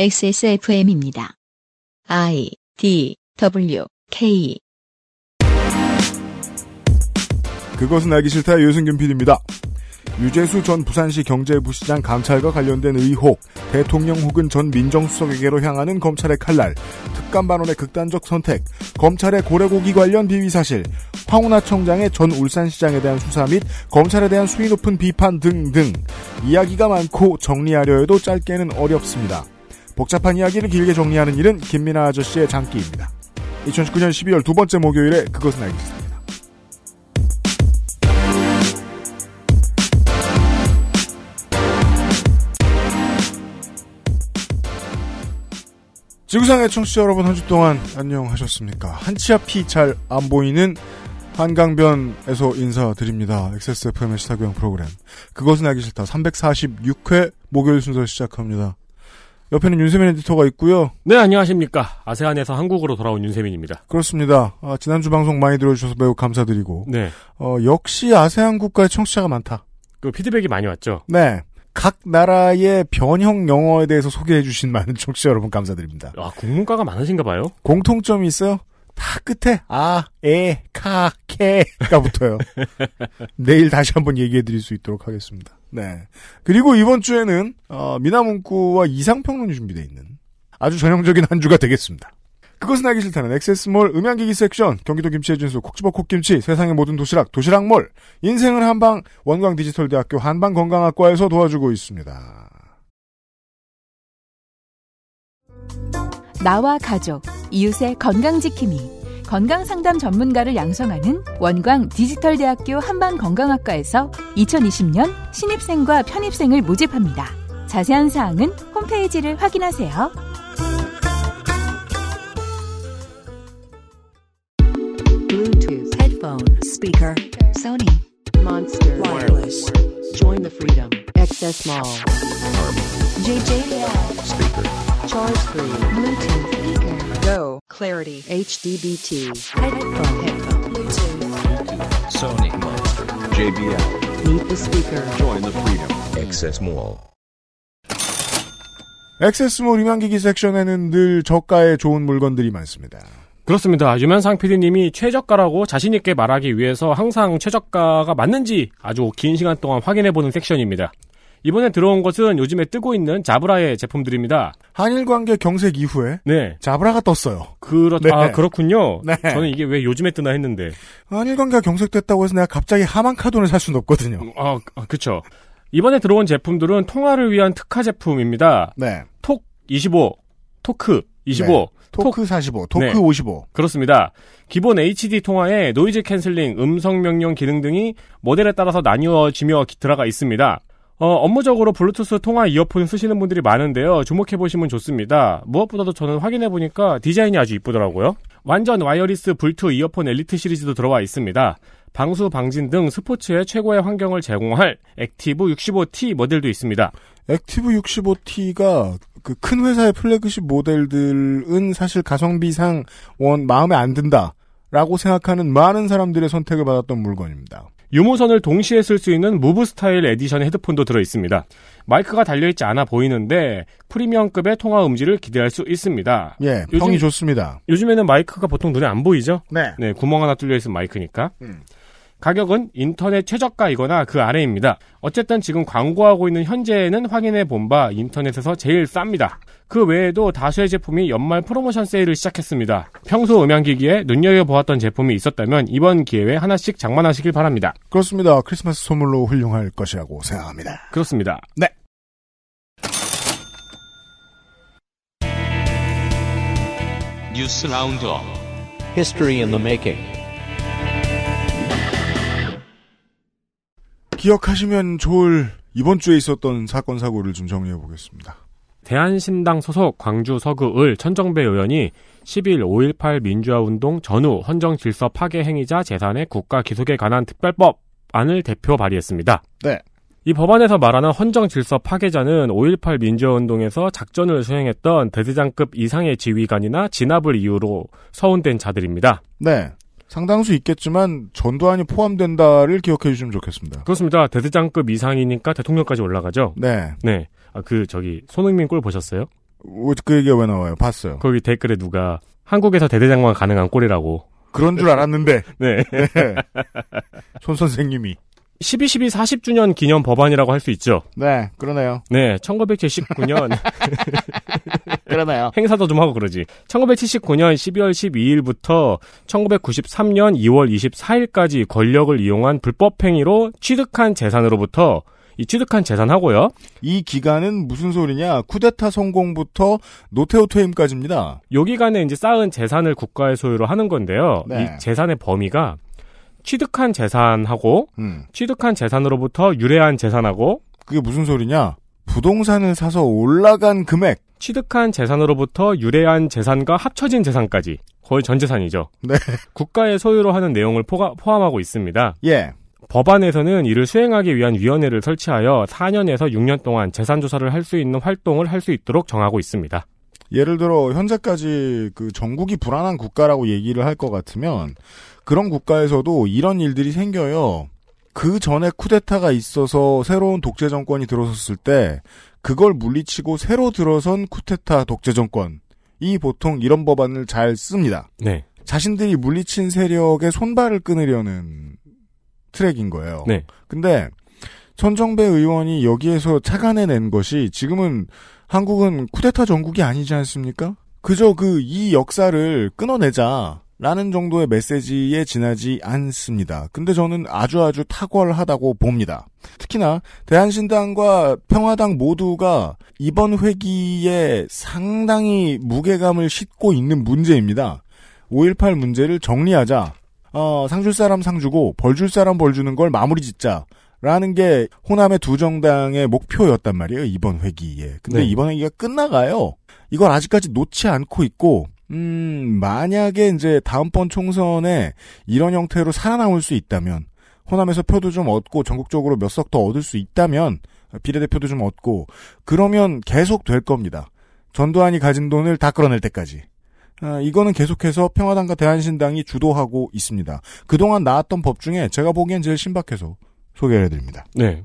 XSFM입니다. I D W K 그것은 알기 싫다 유승균 PD입니다. 유재수 전 부산시 경제부시장 감찰과 관련된 의혹, 대통령 혹은 전 민정수석에게로 향하는 검찰의 칼날, 특감반원의 극단적 선택, 검찰의 고래고기 관련 비위 사실, 황운하 청장의 전 울산시장에 대한 수사 및 검찰에 대한 수위 높은 비판 등등 이야기가 많고 정리하려 해도 짧게는 어렵습니다. 복잡한 이야기를 길게 정리하는 일은 김민아 아저씨의 장기입니다. 2019년 12월 두 번째 목요일에 그것은 알기 싫습니다. 지구상의 청취자 여러분 한 주 동안 안녕하셨습니까? 한치 앞이 잘 안 보이는 한강변에서 인사드립니다. XSFM의 시사교양 프로그램. 그것은 알기 싫다. 346회 목요일 순서 시작합니다. 옆에는 윤세민 에디터가 있고요. 네, 안녕하십니까. 아세안에서 한국으로 돌아온 윤세민입니다. 그렇습니다. 아, 지난주 방송 많이 들어주셔서 매우 감사드리고. 네. 어, 역시 아세안 국가의 청취자가 많다. 그 피드백이 많이 왔죠. 네. 각 나라의 변형 영어에 대해서 소개해 주신 많은 청취자 여러분 감사드립니다. 아, 국문과가 많으신가 봐요. 공통점이 있어요. 다 끝에 아, 에, 카, 케가 붙어요. 내일 다시 한번 얘기해 드릴 수 있도록 하겠습니다. 네. 그리고 이번 주에는 어, 미나문구와 이상평론이 준비되어 있는 아주 전형적인 한 주가 되겠습니다. 그것은 알기 싫다는 액세스몰 음향기기 섹션, 경기도 김치의 진수, 콕지버 콕김치, 세상의 모든 도시락, 도시락몰, 인생을 한방, 원광 디지털대학교 한방건강학과에서 도와주고 있습니다. 나와 가족, 이웃의 건강지킴이, 건강 상담 전문가를 양성하는 원광 디지털대학교 한방건강학과에서 2020년 신입생과 편입생을 모집합니다. 자세한 사항은 홈페이지를 확인하세요. Bluetooth, headphone, speaker, Sony, Monster, Wireless. Join the freedom. Access Mall. JJL. Speaker. Charge free. Bluetooth speaker. Go. Clarity. HDBT. Headphone. Headphone. Bluetooth. Sony Monster. JBL. Meet the speaker. Join the freedom. Access Mall. 액세스몰 음향기기 섹션에는 늘 저가의 좋은 물건들이 많습니다. 그렇습니다. 유면상 PD님이 최저가라고 자신있게 말하기 위해서 항상 최저가가 맞는지 아주 긴 시간 동안 확인해보는 섹션입니다. 이번에 들어온 것은 요즘에 뜨고 있는 자브라의 제품들입니다. 한일 관계 경색 이후에 네. 자브라가 떴어요. 그렇, 네. 아, 그렇군요. 네. 저는 이게 왜 요즘에 뜨나 했는데. 한일 관계가 경색됐다고 해서 내가 갑자기 하만 카돈을 살 수는 없거든요. 아, 아, 그쵸. 이번에 들어온 제품들은 통화를 위한 특화 제품입니다. 네. 톡 25, 토크 25, 네. 토크 45, 토크 네. 55. 그렇습니다. 기본 HD 통화에 noise cancelling, 음성 명령 기능 등이 모델에 따라서 나뉘어지며 기- 들어가 있습니다. 어, 업무적으로 블루투스 통화 이어폰 쓰시는 분들이 많은데요. 주목해보시면 좋습니다. 무엇보다도 저는 확인해보니까 디자인이 아주 이쁘더라고요. 완전 wireless 블루투스 이어폰 엘리트 시리즈도 들어와 있습니다. 방수, 방진 등 스포츠의 최고의 환경을 제공할 액티브 65T 모델도 있습니다. 액티브 65T가 그 큰 회사의 플래그십 모델들은 사실 가성비상 영 마음에 안 든다라고 생각하는 많은 사람들의 선택을 받았던 물건입니다. 유무선을 동시에 쓸 수 있는 무브 스타일 에디션 헤드폰도 들어 있습니다. 마이크가 달려있지 않아 보이는데 프리미엄급의 통화 음질을 기대할 수 있습니다. 예, 요즘- 평이 좋습니다. 요즘에는 마이크가 보통 눈에 안 보이죠? 네. 네, 구멍 하나 뚫려 있는 마이크니까. 음. 가격은 인터넷 최저가이거나 그 아래입니다. 어쨌든 지금 광고하고 있는 현재는 확인해 본 바 인터넷에서 제일 쌉니다. 그 외에도 다수의 제품이 연말 프로모션 세일을 시작했습니다. 평소 음향기기에 눈여겨보았던 제품이 있었다면 이번 기회에 하나씩 장만하시길 바랍니다. 그렇습니다. 크리스마스 선물로 훌륭할 것이라고 생각합니다. 그렇습니다. 네. 뉴스 roundup History in the making. 기억하시면 좋을 이번 주에 있었던 사건 사고를 좀 정리해 보겠습니다. 대한신당 소속 광주 서구을 천정배 의원이 10일 5.18 민주화운동 전후 헌정질서 파괴 행위자 재산의 국가 기속에 관한 특별법 안을 대표 발의했습니다. 네. 이 법안에서 말하는 헌정질서 파괴자는 5.18 민주화운동에서 작전을 수행했던 대대장급 이상의 지휘관이나 진압을 이유로 서운된 자들입니다. 네. 상당수 있겠지만 전두환이 포함된다를 기억해 주시면 좋겠습니다. 그렇습니다. 대대장급 이상이니까 대통령까지 올라가죠. 네. 네. 아, 그 저기 손흥민 골 보셨어요? 어, 그 얘기가 왜 나와요? 봤어요. 거기 댓글에 누가 한국에서 대대장만 가능한 꼴이라고. 그런 줄 알았는데 네. 네. 손 선생님이 12.12 40주년 기념 법안이라고 할 수 있죠. 네 그러네요. 네, 1979년 그러네요. 행사도 좀 하고 그러지. 1979년 12월 12일부터 1993년 2월 24일까지 권력을 이용한 불법 행위로 취득한 재산으로부터 이 취득한 재산하고요. 이 기간은 무슨 소리냐? 쿠데타 성공부터 노태우 퇴임까지입니다. 요 기간에 이제 쌓은 재산을 국가의 소유로 하는 건데요. 네. 이 재산의 범위가 취득한 재산하고 음. 취득한 재산으로부터 유래한 재산하고 그게 무슨 소리냐? 부동산을 사서 올라간 금액. 취득한 재산으로부터 유래한 재산과 합쳐진 재산까지 거의 전 재산이죠. 네. 국가의 소유로 하는 내용을 포가- 포함하고 있습니다. 예. 법안에서는 이를 수행하기 위한 위원회를 설치하여 4년에서 6년 동안 재산 조사를 할 수 있는 활동을 할 수 있도록 정하고 있습니다. 예를 들어 현재까지 그 전국이 불안한 국가라고 얘기를 할 것 같으면 그런 국가에서도 이런 일들이 생겨요. 그 전에 쿠데타가 있어서 새로운 독재 정권이 들어섰을 때 그걸 물리치고 새로 들어선 쿠데타 독재 정권 이 보통 이런 법안을 잘 씁니다. 네. 자신들이 물리친 세력의 손발을 끊으려는 트랙인 거예요. 네. 근데 손정배 의원이 여기에서 착안해낸 것이 지금은 한국은 쿠데타 전국이 아니지 않습니까? 그저 그 이 역사를 끊어내자 라는 정도의 메시지에 지나지 않습니다. 근데 저는 아주 아주 탁월하다고 봅니다. 특히나 대한신당과 평화당 모두가 이번 회기에 상당히 무게감을 싣고 있는 문제입니다. 5.18 문제를 정리하자. 어, 상줄 사람 상주고 벌 줄 사람 벌 주는 걸 마무리 짓자. 라는 게 호남의 두 정당의 목표였단 말이에요. 이번 회기에. 근데 네. 이번 회기가 끝나가요. 이걸 아직까지 놓지 않고 있고 음, 만약에 이제 다음번 총선에 이런 형태로 살아남을 수 있다면 호남에서 표도 좀 얻고 전국적으로 몇 석 더 얻을 수 있다면 비례대표도 좀 얻고 그러면 계속 될 겁니다. 전두환이 가진 돈을 다 끌어낼 때까지. 아, 이거는 계속해서 평화당과 대한신당이 주도하고 있습니다. 그동안 나왔던 법 중에 제가 보기엔 제일 신박해서 소개를 해드립니다. 네.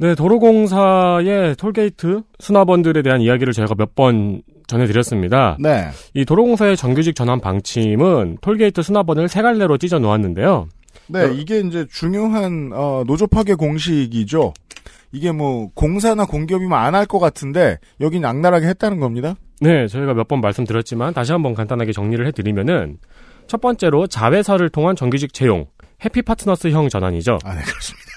네, 도로공사의 톨게이트 수납원들에 대한 이야기를 저희가 몇 번 전해드렸습니다. 네. 이 도로공사의 정규직 전환 방침은 톨게이트 수납원을 세 갈래로 찢어 놓았는데요. 네, 이게 이제 중요한 어, 노조 파괴 공식이죠. 이게 뭐 공사나 공기업이면 안 할 것 같은데 여긴 악랄하게 했다는 겁니다. 네, 저희가 몇 번 말씀드렸지만 다시 한번 간단하게 정리를 해드리면은 첫 번째로 자회사를 통한 정규직 채용, 해피파트너스형 전환이죠. 아, 네, 그렇습니다.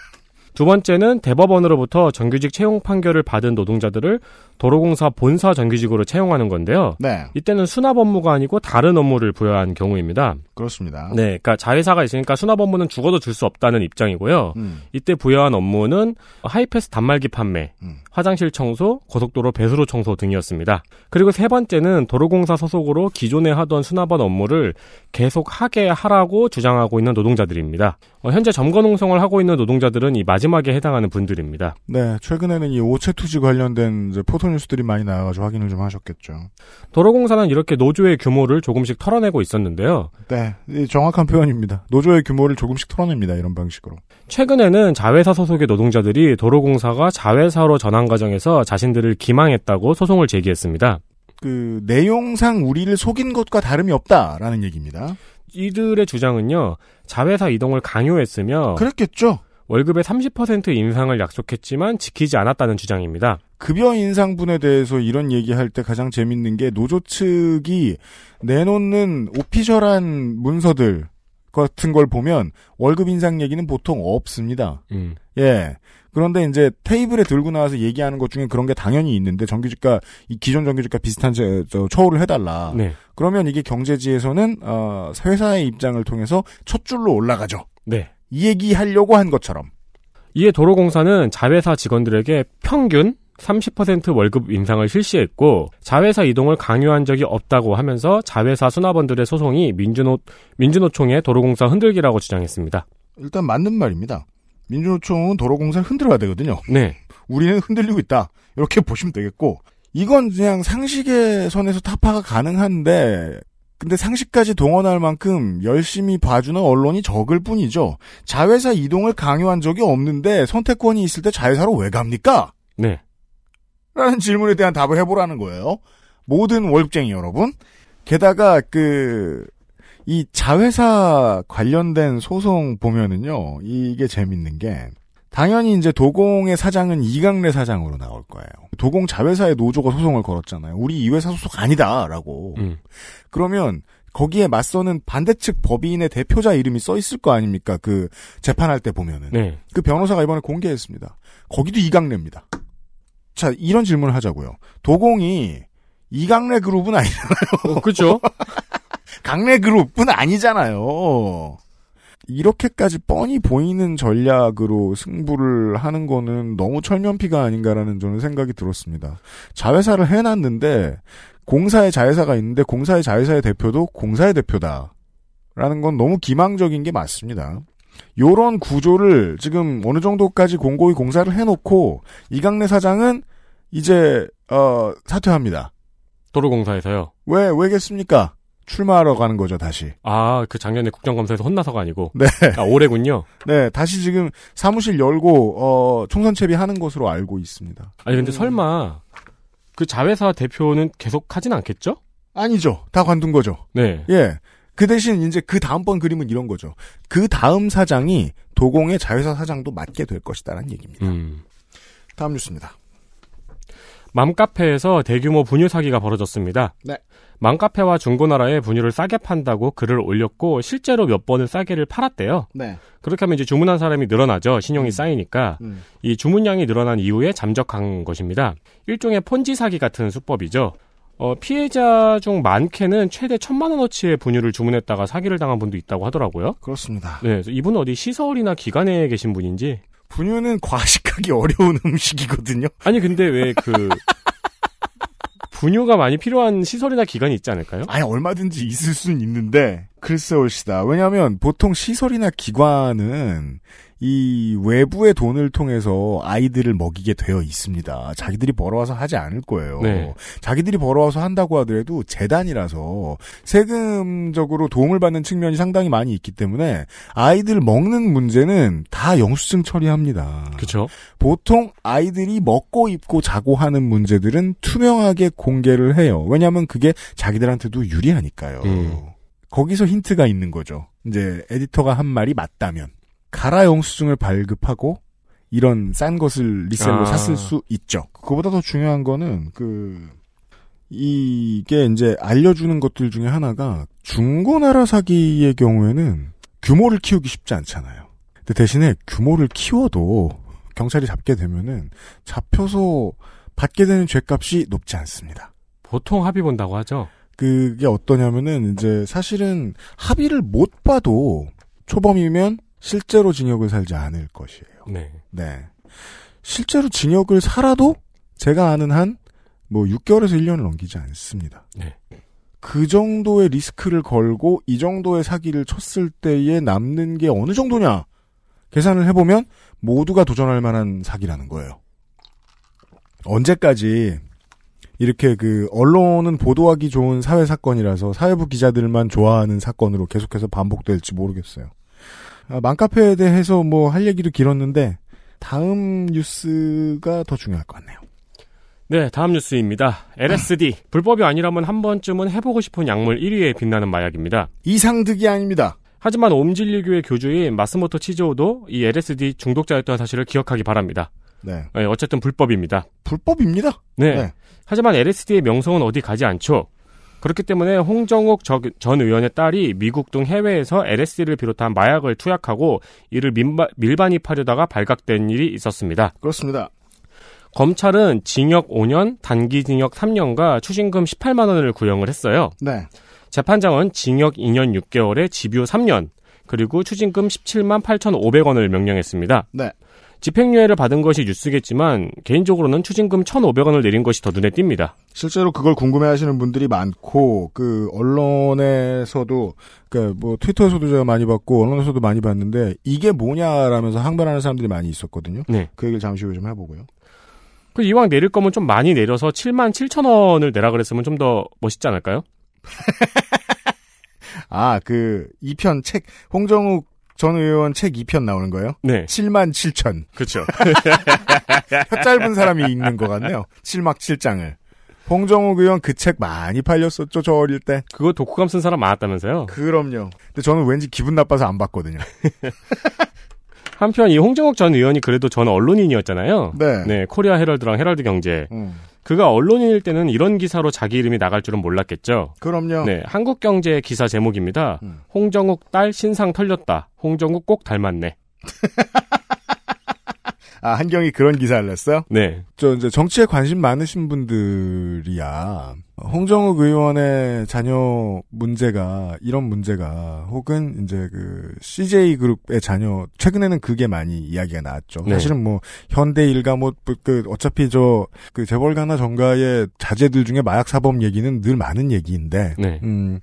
두 번째는 대법원으로부터 정규직 채용 판결을 받은 노동자들을 도로공사 본사 정규직으로 채용하는 건데요. 네, 이때는 수납 업무가 아니고 다른 업무를 부여한 경우입니다. 그렇습니다. 네, 그러니까 자회사가 있으니까 수납 업무는 죽어도 줄 수 없다는 입장이고요. 음, 이때 부여한 업무는 하이패스 단말기 판매, 음. 화장실 청소, 고속도로 배수로 청소 등이었습니다. 그리고 세 번째는 도로공사 소속으로 기존에 하던 수납원 업무를 계속 하게 하라고 주장하고 있는 노동자들입니다. 어, 현재 점거 농성을 하고 있는 노동자들은 이 마지막에 해당하는 분들입니다. 네, 최근에는 이 오체 투지 관련된 이제 포토 뉴스들이 많이 나와가지고 확인을 좀 하셨겠죠. 도로공사는 이렇게 노조의 규모를 조금씩 털어내고 있었는데요. 네, 이 정확한 표현입니다. 노조의 규모를 조금씩 털어냅니다. 이런 방식으로. 최근에는 자회사 소속의 노동자들이 도로공사가 자회사로 전환 과정에서 자신들을 기망했다고 소송을 제기했습니다. 그 내용상 우리를 속인 것과 다름이 없다라는 얘기입니다. 이들의 주장은요, 자회사 이동을 강요했으며, 그랬겠죠. 월급의 30% 인상을 약속했지만 지키지 않았다는 주장입니다. 급여 인상분에 대해서 이런 얘기할 때 가장 재밌는 게 노조 측이 내놓는 오피셜한 문서들 같은 걸 보면 월급 인상 얘기는 보통 없습니다. 음. 예. 그런데 이제 테이블에 들고 나와서 얘기하는 것 중에 그런 게 당연히 있는데 정규직과 이 기존 정규직과 비슷한 저, 저 처우를 해달라. 네. 그러면 이게 경제지에서는 어, 회사의 입장을 통해서 첫 줄로 올라가죠. 네. 이 얘기 하려고 한 것처럼. 이에 도로공사는 자회사 직원들에게 평균 30% 월급 인상을 실시했고 자회사 이동을 강요한 적이 없다고 하면서 자회사 수납원들의 소송이 민주노 민주노총의 도로공사 흔들기라고 주장했습니다. 일단 맞는 말입니다. 민주노총은 도로공사를 흔들어야 되거든요. 네. 우리는 흔들리고 있다. 이렇게 보시면 되겠고 이건 그냥 상식의 선에서 타파가 가능한데 근데 상식까지 동원할 만큼 열심히 봐주는 언론이 적을 뿐이죠. 자회사 이동을 강요한 적이 없는데 선택권이 있을 때 자회사로 왜 갑니까? 네. 라는 질문에 대한 답을 해보라는 거예요. 모든 월급쟁이 여러분. 게다가 그, 이 자회사 관련된 소송 보면은요, 이게 재밌는 게, 당연히 이제 도공의 사장은 이강래 사장으로 나올 거예요. 도공 자회사의 노조가 소송을 걸었잖아요. 우리 이 회사 소속 아니다라고. 음. 그러면 거기에 맞서는 반대측 법인의 대표자 이름이 써 있을 거 아닙니까? 그 재판할 때 보면은. 네. 그 변호사가 이번에 공개했습니다. 거기도 이강래입니다. 자, 이런 질문을 하자고요. 도공이 이강래 그룹은 아니잖아요. 어, 그죠? 강래 그룹은 아니잖아요. 이렇게까지 뻔히 보이는 전략으로 승부를 하는 거는 너무 철면피가 아닌가라는 저는 생각이 들었습니다. 자회사를 해놨는데 공사의 자회사가 있는데 공사의 자회사의 대표도 공사의 대표다. 라는 건 너무 기망적인 게 맞습니다. 요런 구조를 지금 어느 정도까지 공고히 공사를 해놓고 이강래 사장은 이제 어 사퇴합니다. 도로공사에서요. 왜 왜겠습니까? 출마하러 가는 거죠 다시. 아, 그 작년에 국정감사에서 혼나서가 아니고. 네. 아, 올해군요. 네, 다시 지금 사무실 열고 어, 총선 채비하는 것으로 알고 있습니다. 아니, 근데 설마, 그 자회사 대표는 계속 하진 않겠죠? 아니죠. 다 관둔 거죠. 네. 예. 그 대신 이제 그 다음번 그림은 이런 거죠. 그 다음 사장이 도공의 자회사 사장도 맡게 될 것이다라는 얘기입니다. 음. 다음 뉴스입니다. 맘카페에서 대규모 분유 사기가 벌어졌습니다. 네. 맘카페와 중고나라에 분유를 싸게 판다고 글을 올렸고 실제로 몇 번을 싸게를 팔았대요. 네. 그렇게 하면 이제 주문한 사람이 늘어나죠. 신용이 쌓이니까. 음. 이 주문량이 늘어난 이후에 잠적한 것입니다. 일종의 폰지 사기 같은 수법이죠. 어, 피해자 중 많게는 최대 천만 원어치의 분유를 주문했다가 사기를 당한 분도 있다고 하더라고요. 그렇습니다. 네, 이분은 어디 시설이나 기관에 계신 분인지. 분유는 과식하기 어려운 음식이거든요. 아니 근데 왜 그 분유가 많이 필요한 시설이나 기관이 있지 않을까요? 아니 얼마든지 있을 수는 있는데 글쎄 올시다. 왜냐하면 보통 시설이나 기관은 이 외부의 돈을 통해서 아이들을 먹이게 되어 있습니다. 자기들이 벌어와서 하지 않을 거예요. 네. 자기들이 벌어와서 한다고 하더라도 재단이라서 세금적으로 도움을 받는 측면이 상당히 많이 있기 때문에 아이들 먹는 문제는 다 영수증 처리합니다. 그렇죠. 보통 아이들이 먹고 입고 자고 하는 문제들은 투명하게 공개를 해요. 왜냐하면 그게 자기들한테도 유리하니까요. 음. 거기서 힌트가 있는 거죠. 이제 에디터가 한 말이 맞다면 가라 영수증을 발급하고 이런 싼 것을 리셀로 아. 샀을 수 있죠. 그거보다 더 중요한 거는 그 이게 이제 알려주는 것들 중에 하나가 중고나라 사기의 경우에는 규모를 키우기 쉽지 않잖아요. 근데 대신에 규모를 키워도 경찰이 잡게 되면은 잡혀서 받게 되는 죄값이 높지 않습니다. 보통 합의 본다고 하죠. 그게 어떠냐면은 이제 사실은 합의를 못 봐도 초범이면 실제로 징역을 살지 않을 것이에요. 네. 네. 실제로 징역을 살아도 제가 아는 한 뭐 6개월에서 1년을 넘기지 않습니다. 네. 그 정도의 리스크를 걸고 이 정도의 사기를 쳤을 때에 남는 게 어느 정도냐 계산을 해보면 모두가 도전할 만한 사기라는 거예요. 언제까지 이렇게 그 언론은 보도하기 좋은 사회 사건이라서 사회부 기자들만 좋아하는 사건으로 계속해서 반복될지 모르겠어요. 아, 맘카페에 대해서 뭐 할 얘기도 길었는데 다음 뉴스가 더 중요할 것 같네요. 네, 다음 뉴스입니다. LSD. 불법이 아니라면 한 번쯤은 해보고 싶은 약물 1위에 빛나는 마약입니다. 이상득이 아닙니다. 하지만 옴진리교의 교주인 마스모토 치조도 이 LSD 중독자였던 사실을 기억하기 바랍니다. 네. 네, 어쨌든 불법입니다. 불법입니다. 네. 네. 하지만 LSD의 명성은 어디 가지 않죠. 그렇기 때문에 홍정욱 저- 전 의원의 딸이 미국 등 해외에서 LSD를 비롯한 마약을 투약하고 이를 민바- 밀반입하려다가 발각된 일이 있었습니다. 그렇습니다. 검찰은 징역 5년, 단기 징역 3년과 추징금 18만 원을 구형을 했어요. 네. 재판장은 징역 2년 6개월에 집유 3년, 그리고 추징금 17만 8,500원을 명령했습니다. 네. 집행유예를 받은 것이 뉴스겠지만 개인적으로는 추징금 1,500원을 내린 것이 더 눈에 띕니다. 실제로 그걸 궁금해하시는 분들이 많고 그 언론에서도 그 뭐 트위터에서도 제가 많이 봤고 언론에서도 많이 봤는데 이게 뭐냐라면서 항변하는 사람들이 많이 있었거든요. 네. 그 얘기를 잠시 후에 좀 해보고요. 그 이왕 내릴 거면 좀 많이 내려서 7만 7천 원을 내라 그랬으면 좀 더 멋있지 않을까요? 아 그 2편 책 홍정욱 전 의원 책 2편 나오는 거예요? 네. 7만 7천. 그렇죠. 혀 짧은 사람이 읽는 것 같네요. 7막 7장을. 홍정욱 의원 그 책 많이 팔렸었죠, 저 어릴 때. 그거 독후감 쓴 사람 많았다면서요? 그럼요. 근데 저는 왠지 기분 나빠서 안 봤거든요. 한편 이 홍정욱 전 의원이 그래도 전 언론인이었잖아요. 네. 네, 코리아 헤럴드랑 헤럴드 경제. 음, 그가 언론인일 때는 이런 기사로 자기 이름이 나갈 줄은 몰랐겠죠. 그럼요. 네, 한국경제 기사 제목입니다. 음. 홍정욱 딸 신상 털렸다. 홍정욱 꼭 닮았네. 아, 한경이 그런 기사를 냈어요? 네, 저 이제 정치에 관심 많으신 분들이야 홍정욱 의원의 자녀 문제가 이런 문제가 혹은 이제 그 CJ 그룹의 자녀 최근에는 그게 많이 이야기가 나왔죠. 네. 사실은 뭐 현대 일가 뭐 그 어차피 저 그 재벌가나 정가의 자제들 중에 마약 사범 얘기는 늘 많은 얘기인데 네, 음,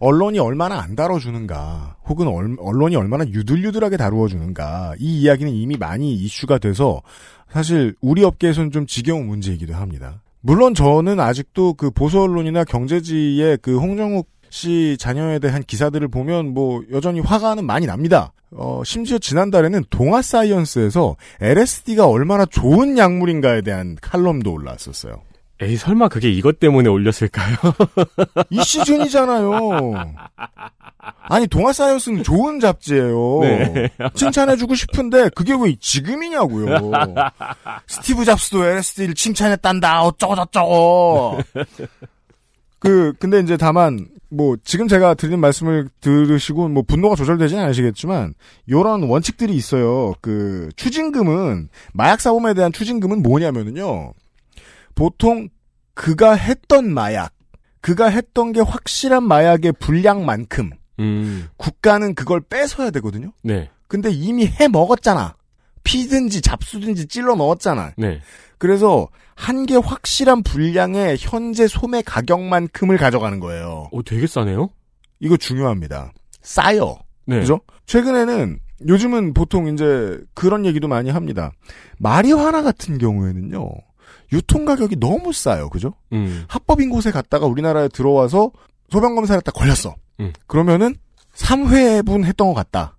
언론이 얼마나 안 다뤄주는가, 혹은 얼- 언론이 얼마나 유들유들하게 다루어주는가, 이 이야기는 이미 많이 이슈가 돼서 사실 우리 업계에서는 좀 지겨운 문제이기도 합니다. 물론 저는 아직도 그 보수 언론이나 경제지의 그 홍정욱 씨 자녀에 대한 기사들을 보면 뭐 여전히 화가는 많이 납니다. 어, 심지어 지난달에는 동아 사이언스에서 LSD가 얼마나 좋은 약물인가에 대한 칼럼도 올라왔었어요. 에이 설마 그게 이것 때문에 올렸을까요? 이 시즌이잖아요. 아니 동아 사이언스는 좋은 잡지예요. 네. 칭찬해주고 싶은데 그게 왜 지금이냐고요. 스티브 잡스도 LSD를 칭찬했단다. 어쩌고 저쩌고. 그 근데 이제 다만 뭐 지금 제가 드리는 말씀을 들으시고 뭐 분노가 조절되지는 않으시겠지만 이런 원칙들이 있어요. 그 추징금은 마약 사범에 대한 추징금은 뭐냐면은요. 보통 그가 했던 마약, 그가 했던 게 확실한 마약의 분량만큼 음, 국가는 그걸 뺏어야 되거든요. 네, 근데 이미 해 먹었잖아. 피든지 잡수든지 찔러 넣었잖아. 네, 그래서 한 개 확실한 분량의 현재 소매 가격만큼을 가져가는 거예요. 오 되게 싸네요. 이거 중요합니다. 싸요. 네, 그죠? 최근에는 요즘은 보통 이제 그런 얘기도 많이 합니다. 마리화나 같은 경우에는요. 유통 가격이 너무 싸요. 그죠? 음, 합법인 곳에 갔다가 우리나라에 들어와서 소변 검사를 했다 걸렸어. 음. 그러면은 3회분 했던 것 같다.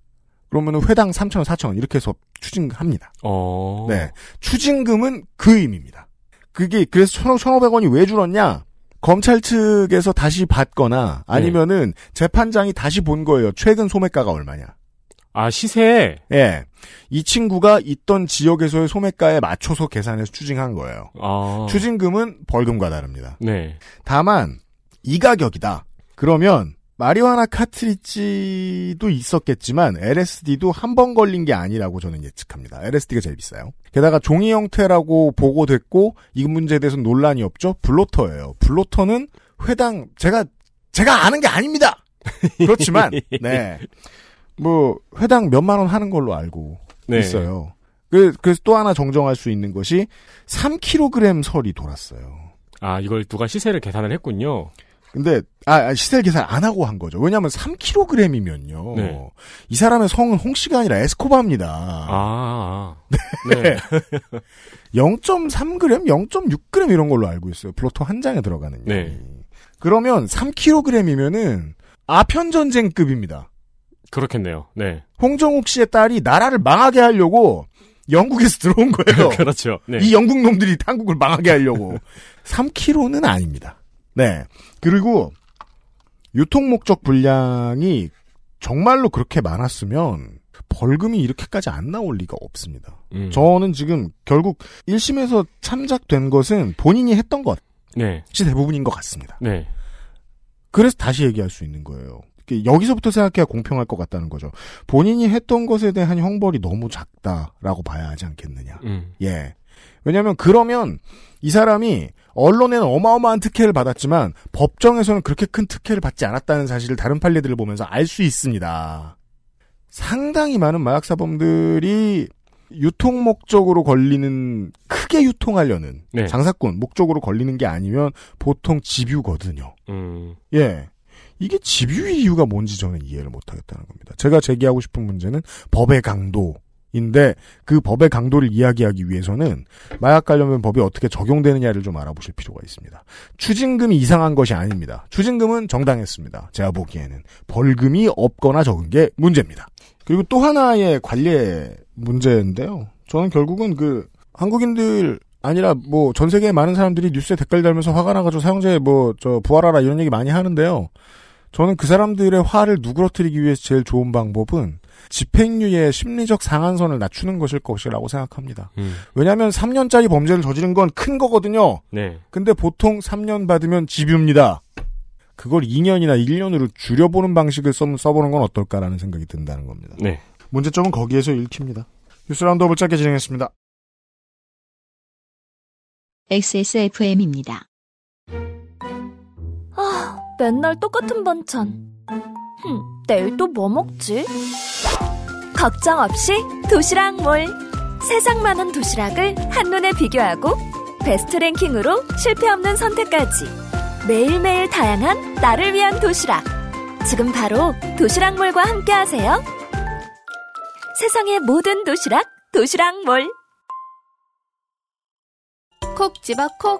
그러면은 회당 3,000원, 4,000원 이렇게 해서 추징합니다. 어, 네. 추징금은 그 의미입니다. 그게 그래서 1,500원이 왜 줄었냐? 검찰 측에서 다시 받거나 아니면은 재판장이 다시 본 거예요. 최근 소매가가 얼마냐? 아 시세, 예. 이 친구가 있던 지역에서의 소매가에 맞춰서 계산해서 추징한 거예요. 아, 추징금은 벌금과 다릅니다. 네, 다만 이 가격이다. 그러면 마리화나 카트리지도 있었겠지만 LSD도 한 번 걸린 게 아니라고 저는 예측합니다. LSD가 제일 비싸요. 게다가 종이 형태라고 보고됐고 이 문제에 대해서 논란이 없죠. 블로터예요. 블로터는 회당 제가 제가 아는 게 아닙니다. 그렇지만 네. 뭐 회당 몇만 원 하는 걸로 알고 네, 있어요. 그- 그래서 또 하나 정정할 수 있는 것이 3kg 설이 돌았어요. 아 이걸 누가 시세를 계산을 했군요. 근데 아 시세 계산 안 하고 한 거죠. 왜냐하면 3kg이면요. 네. 이 사람의 성은 홍 씨가 아니라 에스코바입니다. 아, 아. 네, 0.3g, 0.6g 이런 걸로 알고 있어요. 플로터 한 장에 들어가는. 네. 그러면 3kg이면은 아편 전쟁급입니다. 그렇겠네요. 네, 홍정욱 씨의 딸이 나라를 망하게 하려고 영국에서 들어온 거예요. 그렇죠. 네, 이 영국 놈들이 한국을 망하게 하려고. 3kg는 아닙니다. 네. 그리고 유통 목적 분량이 정말로 그렇게 많았으면 벌금이 이렇게까지 안 나올 리가 없습니다. 음, 저는 지금 결국 1심에서 참작된 것은 본인이 했던 것이 네, 대부분인 것 같습니다. 네, 그래서 다시 얘기할 수 있는 거예요. 여기서부터 생각해야 공평할 것 같다는 거죠. 본인이 했던 것에 대한 형벌이 너무 작다라고 봐야 하지 않겠느냐. 음, 예. 왜냐하면 그러면 이 사람이 언론에는 어마어마한 특혜를 받았지만 법정에서는 그렇게 큰 특혜를 받지 않았다는 사실을 다른 판례들을 보면서 알 수 있습니다. 상당히 많은 마약 사범들이 유통 목적으로 걸리는 크게 유통하려는 네. 장사꾼 목적으로 걸리는 게 아니면 보통 집유거든요. 음, 예. 이게 집유의 이유가 뭔지 저는 이해를 못하겠다는 겁니다. 제가 제기하고 싶은 문제는 법의 강도인데 그 법의 강도를 이야기하기 위해서는 마약 관련된 법이 어떻게 적용되느냐를 좀 알아보실 필요가 있습니다. 추징금이 이상한 것이 아닙니다. 추징금은 정당했습니다. 제가 보기에는 벌금이 없거나 적은 게 문제입니다. 그리고 또 하나의 관례 문제인데요. 저는 결국은 그 한국인들 아니라 뭐 전 세계의 많은 사람들이 뉴스에 댓글 달면서 화가 나가지고 사용자에 뭐저 부활하라 이런 얘기 많이 하는데요. 저는 그 사람들의 화를 누그러뜨리기 위해서 제일 좋은 방법은 집행유예의 심리적 상한선을 낮추는 것일 것이라고 생각합니다. 음. 왜냐하면 3년짜리 범죄를 저지른 건 큰 거거든요. 네. 근데 보통 3년 받으면 집유입니다. 그걸 2년이나 1년으로 줄여보는 방식을 써, 써보는 건 어떨까라는 생각이 든다는 겁니다. 네. 문제점은 거기에서 읽힙니다. 뉴스 라운드업을 짧게 진행했습니다. XSFM입니다. 아, 맨날 똑같은 반찬. 흠, 내일 또 뭐 먹지? 걱정 없이 도시락 몰. 세상 많은 도시락을 한눈에 비교하고 베스트 랭킹으로 실패 없는 선택까지. 매일매일 다양한 나를 위한 도시락. 지금 바로 도시락몰과 함께 하세요. 세상의 모든 도시락, 도시락몰. 콕 집어 콕.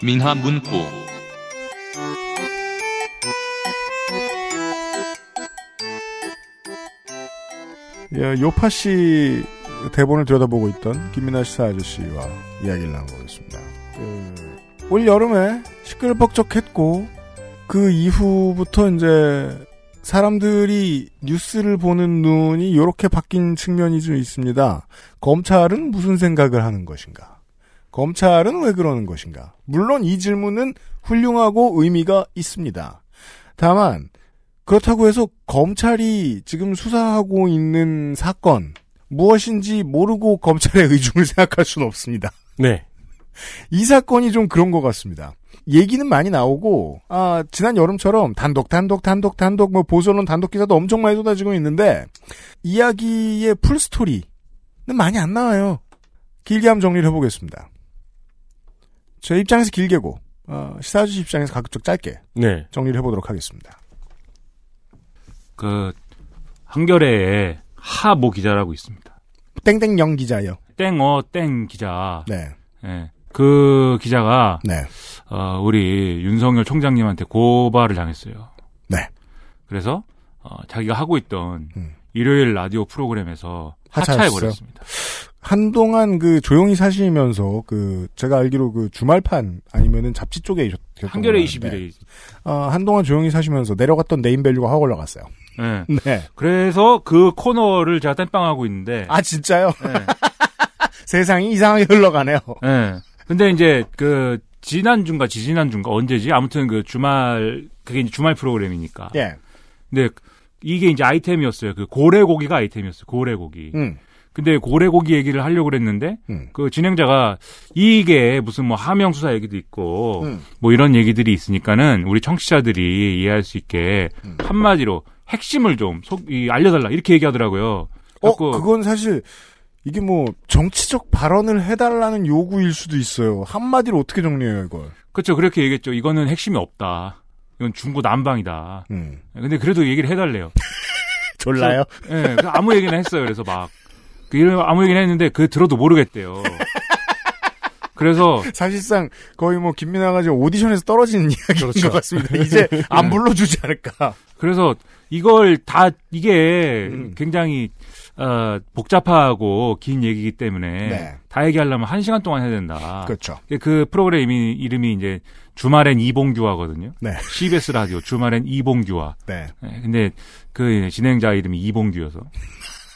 민하 문구 예, 요파 씨 대본을 들여다보고 있던 김민아 시사 아저씨와 이야기를 나눠보겠습니다. 그, 올 여름에 시끌벅적했고 그 이후부터 이제 사람들이 뉴스를 보는 눈이 이렇게 바뀐 측면이 좀 있습니다. 검찰은 무슨 생각을 하는 것인가? 검찰은 왜 그러는 것인가? 물론 이 질문은 훌륭하고 의미가 있습니다. 다만 그렇다고 해서 검찰이 지금 수사하고 있는 사건 무엇인지 모르고 검찰의 의중을 생각할 수는 없습니다. 네. 이 사건이 좀 그런 것 같습니다. 얘기는 많이 나오고 아 지난 여름처럼 단독 단독 단독 단독 뭐 보수론 단독 기사도 엄청 많이 쏟아지고 있는데 이야기의 풀 스토리는 많이 안 나와요. 길게 한번 정리를 해보겠습니다. 제 입장에서 길게고 어, 시사주시 입장에서 가급적 짧게 네. 정리를 해보도록 하겠습니다. 그 한겨레에 하모 기자라고 있습니다. 땡땡영 기자요. 땡어 땡 기자. 네. 예. 그 기자가 네. 어, 우리 윤석열 총장님한테 고발을 당했어요. 네. 그래서 어, 자기가 하고 있던 음. 일요일 라디오 프로그램에서? 하차해 버렸습니다. 한동안 그 조용히 사시면서 그 제가 알기로 그 주말판 아니면은 잡지 쪽에 계셨던 한겨레 것 21에. 어, 한동안 조용히 사시면서 내려갔던 name value가 확 올라갔어요. 예. 네. 그래서 그 코너를 제가 땜빵하고 있는데. 아 진짜요? 예. 세상이 이상하게 흘러가네요. 예. 근데 이제 그 지난주인가 지지난주인가 언제지? 아무튼 그 주말 그게 이제 주말 프로그램이니까. 예. 근데 이게 이제 아이템이었어요. 그 고래고기가 아이템이었어요. 고래고기. 음. 근데 고래고기 얘기를 하려고 그랬는데 음. 그 진행자가 이게 무슨 뭐 하명 수사 얘기도 있고 음. 뭐 이런 얘기들이 있으니까는 우리 청취자들이 이해할 수 있게 음. 한마디로 핵심을 좀 속, 이, 알려달라 이렇게 얘기하더라고요. 어, 그건 사실 이게 뭐 정치적 발언을 해달라는 요구일 수도 있어요. 한마디로 어떻게 정리해요 이걸? 그렇죠. 그렇게 얘기했죠. 이거는 핵심이 없다. 이건 중구 난방이다. 음. 근데 그래도 얘기를 해달래요. 졸라요? 예, 그래서 아무 얘기나 했어요. 그래서 막그 이런 아무 얘기나 했는데 그 들어도 모르겠대요. 그래서 사실상 거의 뭐 김민아가 지금 오디션에서 떨어지는 이야기인 그렇죠. 것 같습니다. 이제 안 불러주지 않을까. 그래서 이걸 다 이게 음. 굉장히 어, 복잡하고 긴 얘기이기 때문에 네. 다 얘기하려면 한 시간 동안 해야 된다. 그렇죠. 그 프로그램 이름이, 이름이 이제 주말엔 이봉규화거든요. 네. CBS 라디오 주말엔 이봉규화. 네. 예, 근데 그 진행자 이름이 이봉규여서.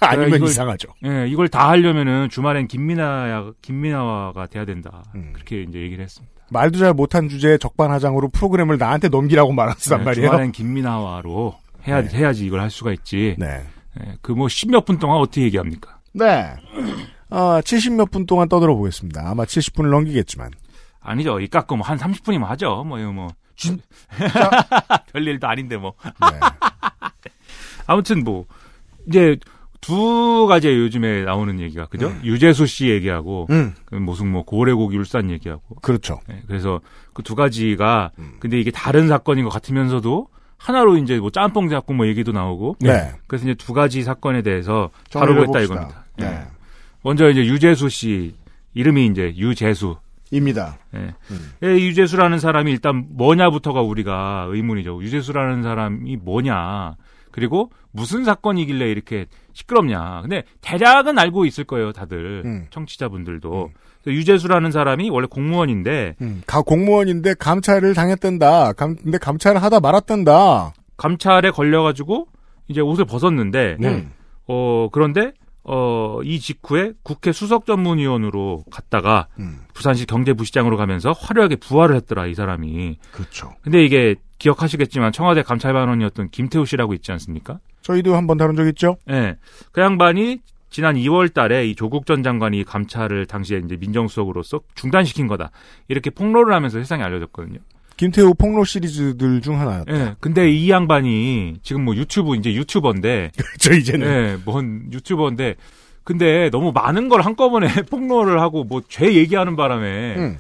아니면 이걸- 이상하죠. 예, 이걸 다 하려면은 주말엔 김민아 김민아가 돼야 된다. 음. 그렇게 이제 얘기를 했습니다. 말도 잘 못한 주제에 적반하장으로 프로그램을 나한테 넘기라고 말았단 예, 말이에요. 주말엔 김민아화로 해야 네. 해야지 이걸 할 수가 있지. 네. 그뭐 십몇 분 동안 어떻게 얘기합니까? 네. 아, 70몇 분 동안 떠들어 보겠습니다. 아마 70분을 넘기겠지만. 아니죠. 이 깎고 뭐한 30분이면 하죠. 뭐 이거 뭐 별일도 아닌데 뭐. 네. 아무튼 뭐 이제 두 가지에 요즘에 나오는 얘기가 그죠? 유재수 씨 얘기하고 음. 그 무슨 뭐 고래고기 울산 얘기하고 그렇죠. 네, 그래서 그 두 가지가 근데 이게 다른 사건인 것 같으면서도 하나로 이제 뭐 짬뽕 잡고 뭐 얘기도 나오고 네. 그래서 이제 두 가지 사건에 대해서 다루겠다 해봅시다. 이겁니다. 네. 예. 먼저 이제 유재수 씨 이름이 이제 유재수. 입니다. 예. 음. 예, 유재수라는 사람이 일단 뭐냐부터가 우리가 의문이죠. 유재수라는 사람이 뭐냐. 그리고 무슨 사건이길래 이렇게 시끄럽냐. 근데 대략은 알고 있을 거예요, 다들. 음. 청취자분들도. 그래서 유재수라는 사람이 원래 공무원인데 음, 가 공무원인데 감찰을 당했단다. 감, 근데 감찰을 하다 말았단다. 감찰에 걸려 가지고 이제 옷을 벗었는데 네. 어 그런데 어 이 직후에 국회 수석 전문위원으로 갔다가 음, 부산시 경제부시장으로 가면서 화려하게 부활을 했더라 이 사람이. 그렇죠. 근데 이게 기억하시겠지만 청와대 감찰반원이었던 김태우 씨라고 있지 않습니까? 저희도 한번 다룬 적 있죠? 예. 그 양반이 지난 2월 달에 이 조국 전 장관이 감찰을 당시에 이제 민정수석으로서 중단시킨 거다. 이렇게 폭로를 하면서 세상에 알려졌거든요. 김태우 폭로 시리즈들 중 하나였다. 예. 근데 이 양반이 지금 뭐 유튜브 이제 유튜버인데 그렇죠, 이제는. 예, 뭔 유튜버인데 근데 너무 많은 걸 한꺼번에 폭로를 하고 뭐 죄 얘기하는 바람에 음.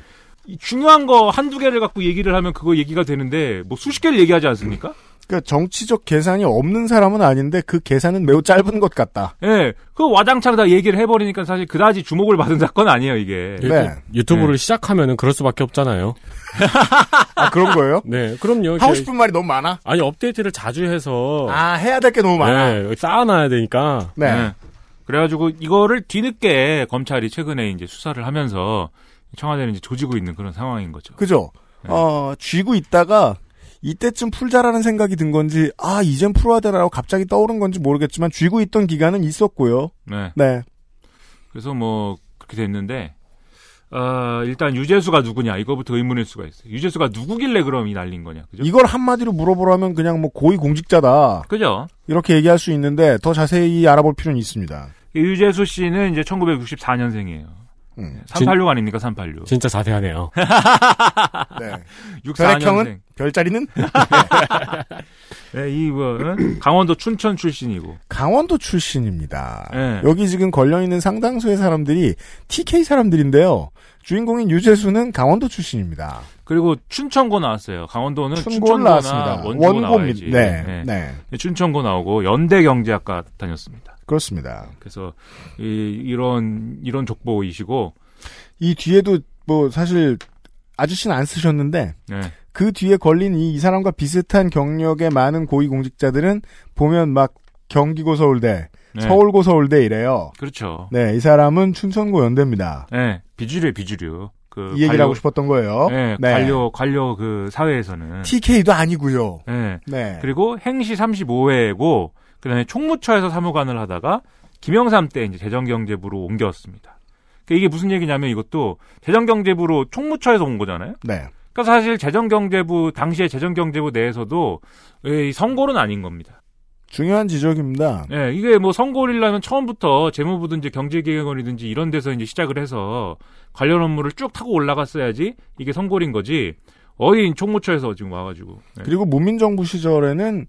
이 중요한 거 한두 개를 갖고 얘기를 하면 그거 얘기가 되는데 뭐 수십 개를 얘기하지 않습니까? 그러니까 정치적 계산이 없는 사람은 아닌데 그 계산은 매우 짧은 것 같다. 예. 그 와장창 다 얘기를 해버리니까 사실 그다지 주목을 받은 사건 아니에요, 이게. 네. 유튜브를 네. 시작하면은 그럴 수밖에 없잖아요. 아, 그런 거예요? 네, 그럼요. 하고 싶은 말이 너무 많아? 아니 업데이트를 자주 해서 아, 해야 될 게 너무 많아. 네, 쌓아놔야 되니까. 네. 네. 그래가지고 이거를 뒤늦게 검찰이 최근에 이제 수사를 하면서 청와대는 이제 조지고 있는 그런 상황인 거죠. 그죠? 네. 어, 쥐고 있다가 이때쯤 풀자라는 생각이 든 건지, 아, 이젠 풀어야 되라고 갑자기 떠오른 건지 모르겠지만 쥐고 있던 기간은 있었고요. 네. 네. 그래서 뭐 그렇게 됐는데 어, 일단 유재수가 누구냐 이거부터 의문일 수가 있어요. 유재수가 누구길래 그럼 이 날린 거냐, 그죠? 이걸 한마디로 물어보라면 그냥 뭐 고위 공직자다. 그죠? 이렇게 얘기할 수 있는데 더 자세히 알아볼 필요는 있습니다. 유재수 씨는 이제 1964년생이에요. 음. 386 아닙니까? 386. 진짜 자세하네요. 네. 64년생. 혈액형은? 별자리는? 네, 이 뭐, 응? 강원도 춘천 출신이고. 강원도 출신입니다. 네. 여기 지금 걸려있는 상당수의 사람들이 TK 사람들인데요. 주인공인 유재수는 강원도 출신입니다. 그리고 춘천고 나왔어요. 강원도는 춘천고나 나왔습니다. 원고입니다. 나와야지. 네, 네. 춘천고 나오고 연대 경제학과 다녔습니다. 그렇습니다. 그래서 이, 이런 이런 족보이시고 이 뒤에도 뭐 사실 아저씨는 안 쓰셨는데 네. 그 뒤에 걸린 이, 이 사람과 비슷한 경력의 많은 고위 공직자들은 보면 막 경기고 서울대, 네. 서울고 서울대 이래요. 그렇죠. 네, 이 사람은 춘천고 연대입니다. 네, 비주류 비주류. 그 이 얘기를 하고 싶었던 거예요. 네, 관료 관료 그 사회에서는 TK도 아니고요. 네. 네. 그리고 행시 35회고 그다음에 총무처에서 사무관을 하다가 김영삼 때 이제 재정경제부로 옮겼습니다. 그러니까 이게 무슨 얘기냐면 이것도 재정경제부로 총무처에서 온 거잖아요. 네. 그러니까 사실 재정경제부 당시에 재정경제부 내에서도 이 선골은 아닌 겁니다. 중요한 지적입니다. 네, 이게 뭐 선골이라면 처음부터 재무부든지 경제기획원이든지 이런 데서 이제 시작을 해서 관련 업무를 쭉 타고 올라갔어야지 이게 선골인 거지. 어인 총무처에서 지금 와가지고. 네. 그리고 문민정부 시절에는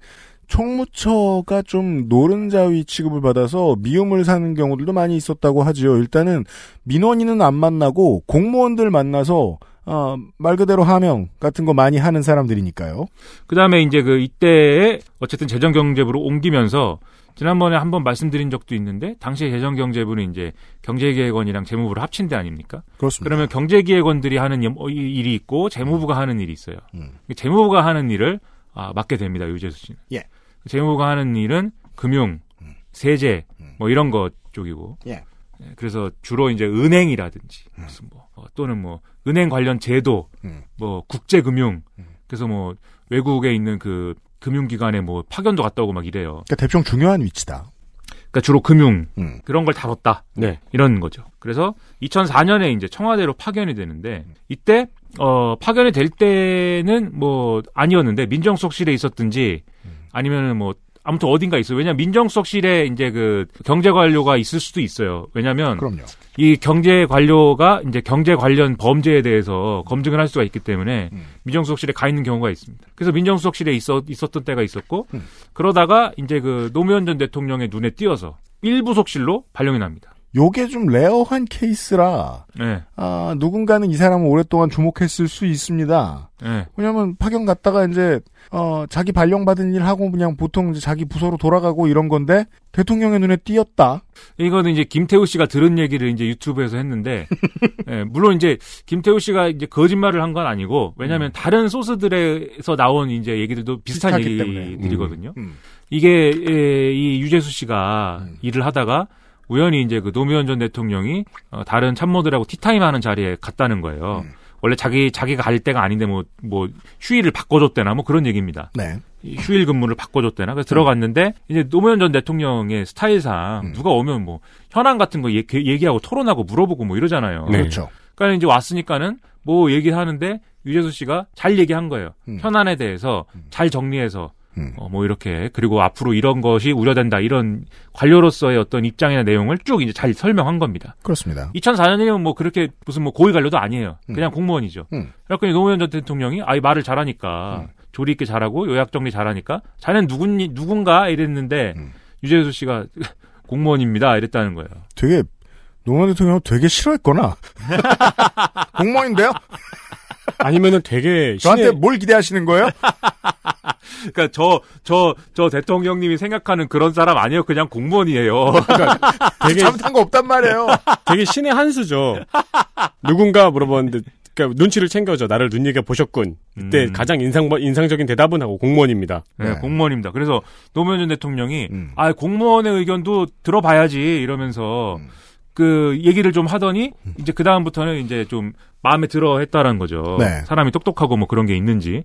총무처가 좀 노른자위 취급을 받아서 미움을 사는 경우들도 많이 있었다고 하지요. 일단은 민원인은 안 만나고 공무원들 만나서 아, 말 그대로 하명 같은 거 많이 하는 사람들이니까요. 그 다음에 이제 그 이때에 어쨌든 재정경제부로 옮기면서 지난번에 한번 말씀드린 적도 있는데 당시에 재정경제부는 이제 경제기획원이랑 재무부를 합친 데 아닙니까? 그렇습니다. 그러면 경제기획원들이 하는 일- 어, 이- 일이 있고 재무부가 하는 일이 있어요. 음. 재무부가 하는 일을 아, 맡게 됩니다. 유재수 씨는. 예. 재무부가 하는 일은 금융, 세제 뭐 이런 것 쪽이고. 예. 예, 그래서 주로 이제 은행이라든지 무슨 뭐 어, 또는 뭐 은행 관련 제도, 음. 뭐 국제 금융. 그래서 뭐 외국에 있는 그 금융기관에 뭐 파견도 갔다 오고 막 이래요. 그러니까 대충 중요한 위치다. 그러니까 주로 금융 음. 그런 걸 다뤘다. 네. 이런 거죠. 그래서 2004년에 이제 청와대로 파견이 되는데 이때 어 파견이 될 때는 뭐 아니었는데 민정수석실에 있었든지 아니면은 뭐 아무튼 어딘가 있어요. 왜냐면 민정수석실에 이제 그 경제 관료가 있을 수도 있어요. 왜냐면 그럼요. 이 경제 관료가 이제 경제 관련 범죄에 대해서 검증을 할 수가 있기 때문에 음. 민정수석실에 가 있는 경우가 있습니다. 그래서 민정수석실에 있었, 있었던 때가 있었고 음. 그러다가 이제 그 노무현 전 대통령의 눈에 띄어서 1부속실로 발령이 납니다. 요게 좀 rare한 케이스라 네. 아, 누군가는 이 사람을 오랫동안 주목했을 수 있습니다. 네. 왜냐면 파견 갔다가 이제 어, 자기 발령 받은 일 하고 그냥 보통 이제 자기 부서로 돌아가고 이런 건데 대통령의 눈에 띄었다. 이거는 이제 김태우 씨가 들은 얘기를 이제 유튜브에서 했는데, 예, 물론 이제 김태우 씨가 이제 거짓말을 한 건 아니고, 왜냐하면 다른 소스들에서 나온 이제 얘기들도 비슷한. 얘기들이거든요. 음. 이게 예, 이 유재수 씨가 일을 하다가 우연히 이제 그 노무현 전 대통령이 어, 다른 참모들하고 티타임 하는 자리에 갔다는 거예요. 원래 자기 자기가 갈 때가 아닌데 뭐뭐 휴일을 바꿔줬대나 뭐 그런 얘기입니다. 네. 이 휴일 근무를 바꿔줬대나 그래서 들어갔는데 이제 노무현 전 대통령의 스타일상 누가 오면 뭐 현안 같은 거 얘- 얘기하고 토론하고 물어보고 뭐 이러잖아요. 네. 그렇죠. 그러니까 이제 왔으니까는 뭐 얘기하는데 유재수 씨가 잘 얘기한 거예요. 음. 현안에 대해서 잘 정리해서 어, 뭐 이렇게 그리고 앞으로 이런 것이 우려된다 이런 관료로서의 어떤 입장이나 내용을 쭉 이제 잘 설명한 겁니다. 그렇습니다. 2004년이면 뭐 그렇게 무슨 뭐 고위 관료도 아니에요. 그냥 공무원이죠. 음. 그래서 노무현 전 대통령이 아이 말을 잘하니까 조리 있게 잘하고 요약 정리 잘하니까 자넨 누군 누군가 이랬는데 음. 유재수 씨가 공무원입니다 이랬다는 거예요. 되게 노무현 대통령 되게 싫어했거나 공무원인데요? 아니면은 되게 저한테 신의- 뭘 기대하시는 거예요? 그러니까 저 저 저 대통령님이 생각하는 그런 사람 아니에요. 그냥 공무원이에요. 되게 잘못한 거 없단 말이에요. 되게 신의 한 수죠. 누군가 물어봤는데 그러니까 눈치를 챙겨줘. 나를 눈여겨 보셨군. 이때 음. 가장 인상 인상적인 대답은 하고 공무원입니다. 네, 공무원입니다. 그래서 노무현 전 대통령이 음. 아 공무원의 의견도 들어봐야지 이러면서 그 얘기를 좀 하더니 이제 그 다음부터는 이제 좀 마음에 들어 했다라는 거죠. 네. 사람이 똑똑하고 뭐 그런 게 있는지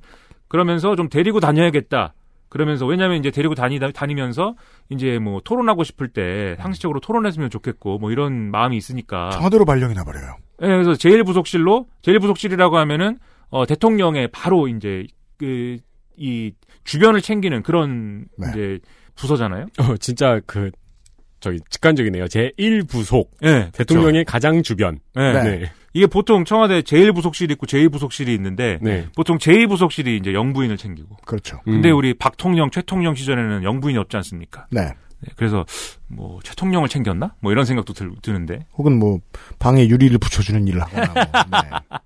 그러면서 좀 데리고 다녀야겠다. 그러면서 왜냐하면 이제 데리고 다니다 다니면서 이제 뭐 토론하고 싶을 때 상식적으로 토론했으면 좋겠고 뭐 이런 마음이 있으니까 청와대로 발령이 나버려요. 예, 그래서 제일 부속실로 제일 부속실이라고 하면은 어 대통령의 바로 이제 그 이 주변을 챙기는 그런 네. 이제 부서잖아요. 어, 진짜 그 저기 직관적이네요. 제 1부속 예, 대통령의 가장 주변. 네. 네. 이게 보통 청와대 제일 부속실이 있고 제일 부속실이 있는데 네. 보통 제일 부속실이 이제 영부인을 챙기고. 그렇죠. 근데 음. 우리 박통령, 최통령 시절에는 영부인이 없지 않습니까? 네. 네, 그래서 뭐 최통령을 챙겼나? 뭐 이런 생각도 들, 드는데. 혹은 뭐 방에 유리를 붙여주는 일을 하거나 뭐. 네.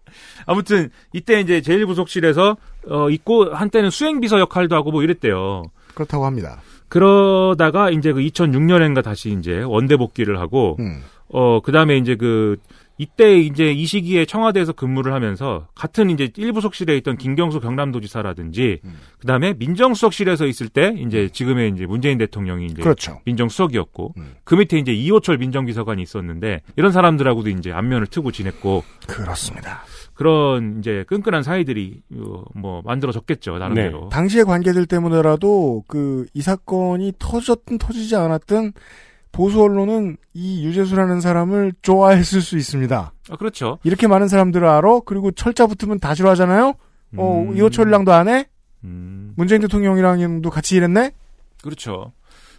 아무튼 이때 이제 제일 부속실에서 어 있고 한때는 수행비서 역할도 하고 뭐 이랬대요. 그렇다고 합니다. 그러다가 이제 그 2006년인가 다시 이제 원대 복귀를 하고 음. 어 그다음에 이제 그 이때 이제 이 시기에 청와대에서 근무를 하면서 같은 이제 일부속실에 있던 김경수 경남도지사라든지 음. 그다음에 민정수석실에서 있을 때 이제 지금의 이제 문재인 대통령이 이제 그렇죠. 민정수석이었고 음. 그 밑에 이제 이호철 민정비서관이 있었는데 이런 사람들하고도 이제 안면을 트고 지냈고 그렇습니다. 그런 이제 끈끈한 사이들이 어, 뭐 만들어졌겠죠 나름대로. 당시의 관계들 때문에라도 그 이 사건이 터졌든 터지지 않았든 보수 언론은 이 유재수라는 사람을 좋아했을 수 있습니다. 아, 그렇죠. 이렇게 많은 사람들을 알아? 그리고 철자 붙으면 다 싫어하잖아요? 어, 음. 이호철이랑도 안 해? 음. 문재인 대통령이랑도 같이 일했네? 그렇죠.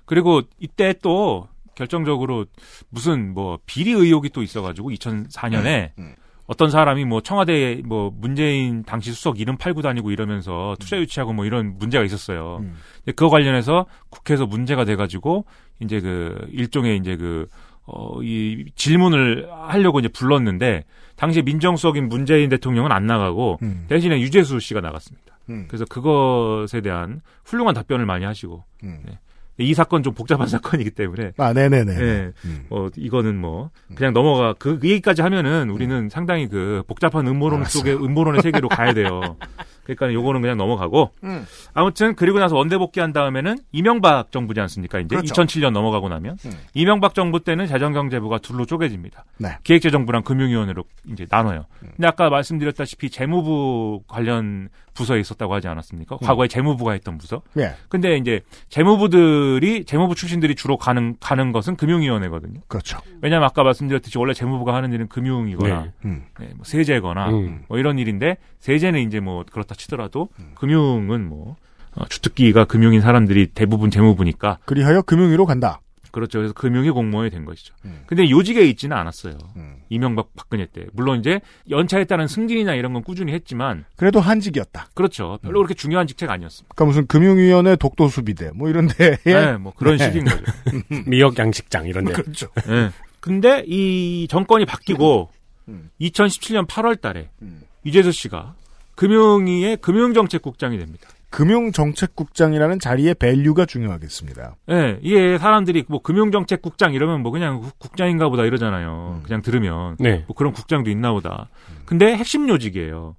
그리고 이때 또 결정적으로 무슨 뭐 비리 의혹이 또 있어가지고 2004년에 음. 어떤 사람이 뭐 청와대 뭐 문재인 당시 수석 이름 팔고 다니고 이러면서 투자 유치하고 뭐 이런 문제가 있었어요. 음. 근데 그거 관련해서 국회에서 문제가 돼가지고 이제 그 일종의 이제 그 어, 이 질문을 하려고 이제 불렀는데 당시 민정수석인 문재인 대통령은 안 나가고 음. 대신에 유재수 씨가 나갔습니다. 음. 그래서 그것에 대한 훌륭한 답변을 많이 하시고 음. 네. 이 사건 좀 복잡한 사건이기 때문에 아, 네네네. 예. 음. 어, 이거는 뭐 그냥 넘어가 그, 그 얘기까지 하면은 우리는 상당히 그 복잡한 음모론 알았어요. 속에 음모론의 세계로 가야 돼요. 그러니까 요거는 그냥 넘어가고 음. 아무튼 그리고 나서 원대 복귀한 다음에는 이명박 정부지 않습니까? 이제 그렇죠. 2007년 넘어가고 나면 음. 이명박 정부 때는 재정경제부가 둘로 쪼개집니다. 네. 기획재정부랑 금융위원회로 이제 나눠요. 근데 아까 말씀드렸다시피 재무부 관련 부서에 있었다고 하지 않았습니까? 과거에 재무부가 했던 부서. 예. 근데 이제 재무부들이 재무부 출신들이 주로 가는 가는 것은 금융위원회거든요. 그렇죠. 왜냐하면 아까 말씀드렸듯이 원래 재무부가 하는 일은 금융이거나 네. 음. 네, 뭐 세제거나 음. 뭐 이런 일인데 세제는 이제 뭐 그렇다 치더라도 금융은 뭐 어, 주특기가 금융인 사람들이 대부분 재무부니까 그리하여 금융위로 간다. 그렇죠. 그래서 금융위 공무원이 된 것이죠. 음. 근데 요직에 있지는 않았어요. 음. 이명박 박근혜 때. 물론 이제 연차에 따른 승진이나 이런 건 꾸준히 했지만 그래도 한직이었다. 그렇죠. 별로 그렇게 중요한 직책 아니었습니다. 그러니까 무슨 금융위원회 독도 수비대 뭐 이런 데 네, 뭐 그런 네. 식인 거죠. 미역 양식장 이런 데. 그렇죠. 예. 근데 이 정권이 바뀌고 음. 2017년 8월 달에 음. 유재수 씨가 금융위의 금융정책국장이 됩니다. 금융정책국장이라는 자리의 value가 중요하겠습니다. 예, 이게 사람들이 뭐 금융정책국장 이러면 뭐 그냥 국- 국장인가 보다 이러잖아요. 음. 그냥 들으면. 네. 뭐 그런 국장도 있나 보다. 근데 핵심 요직이에요.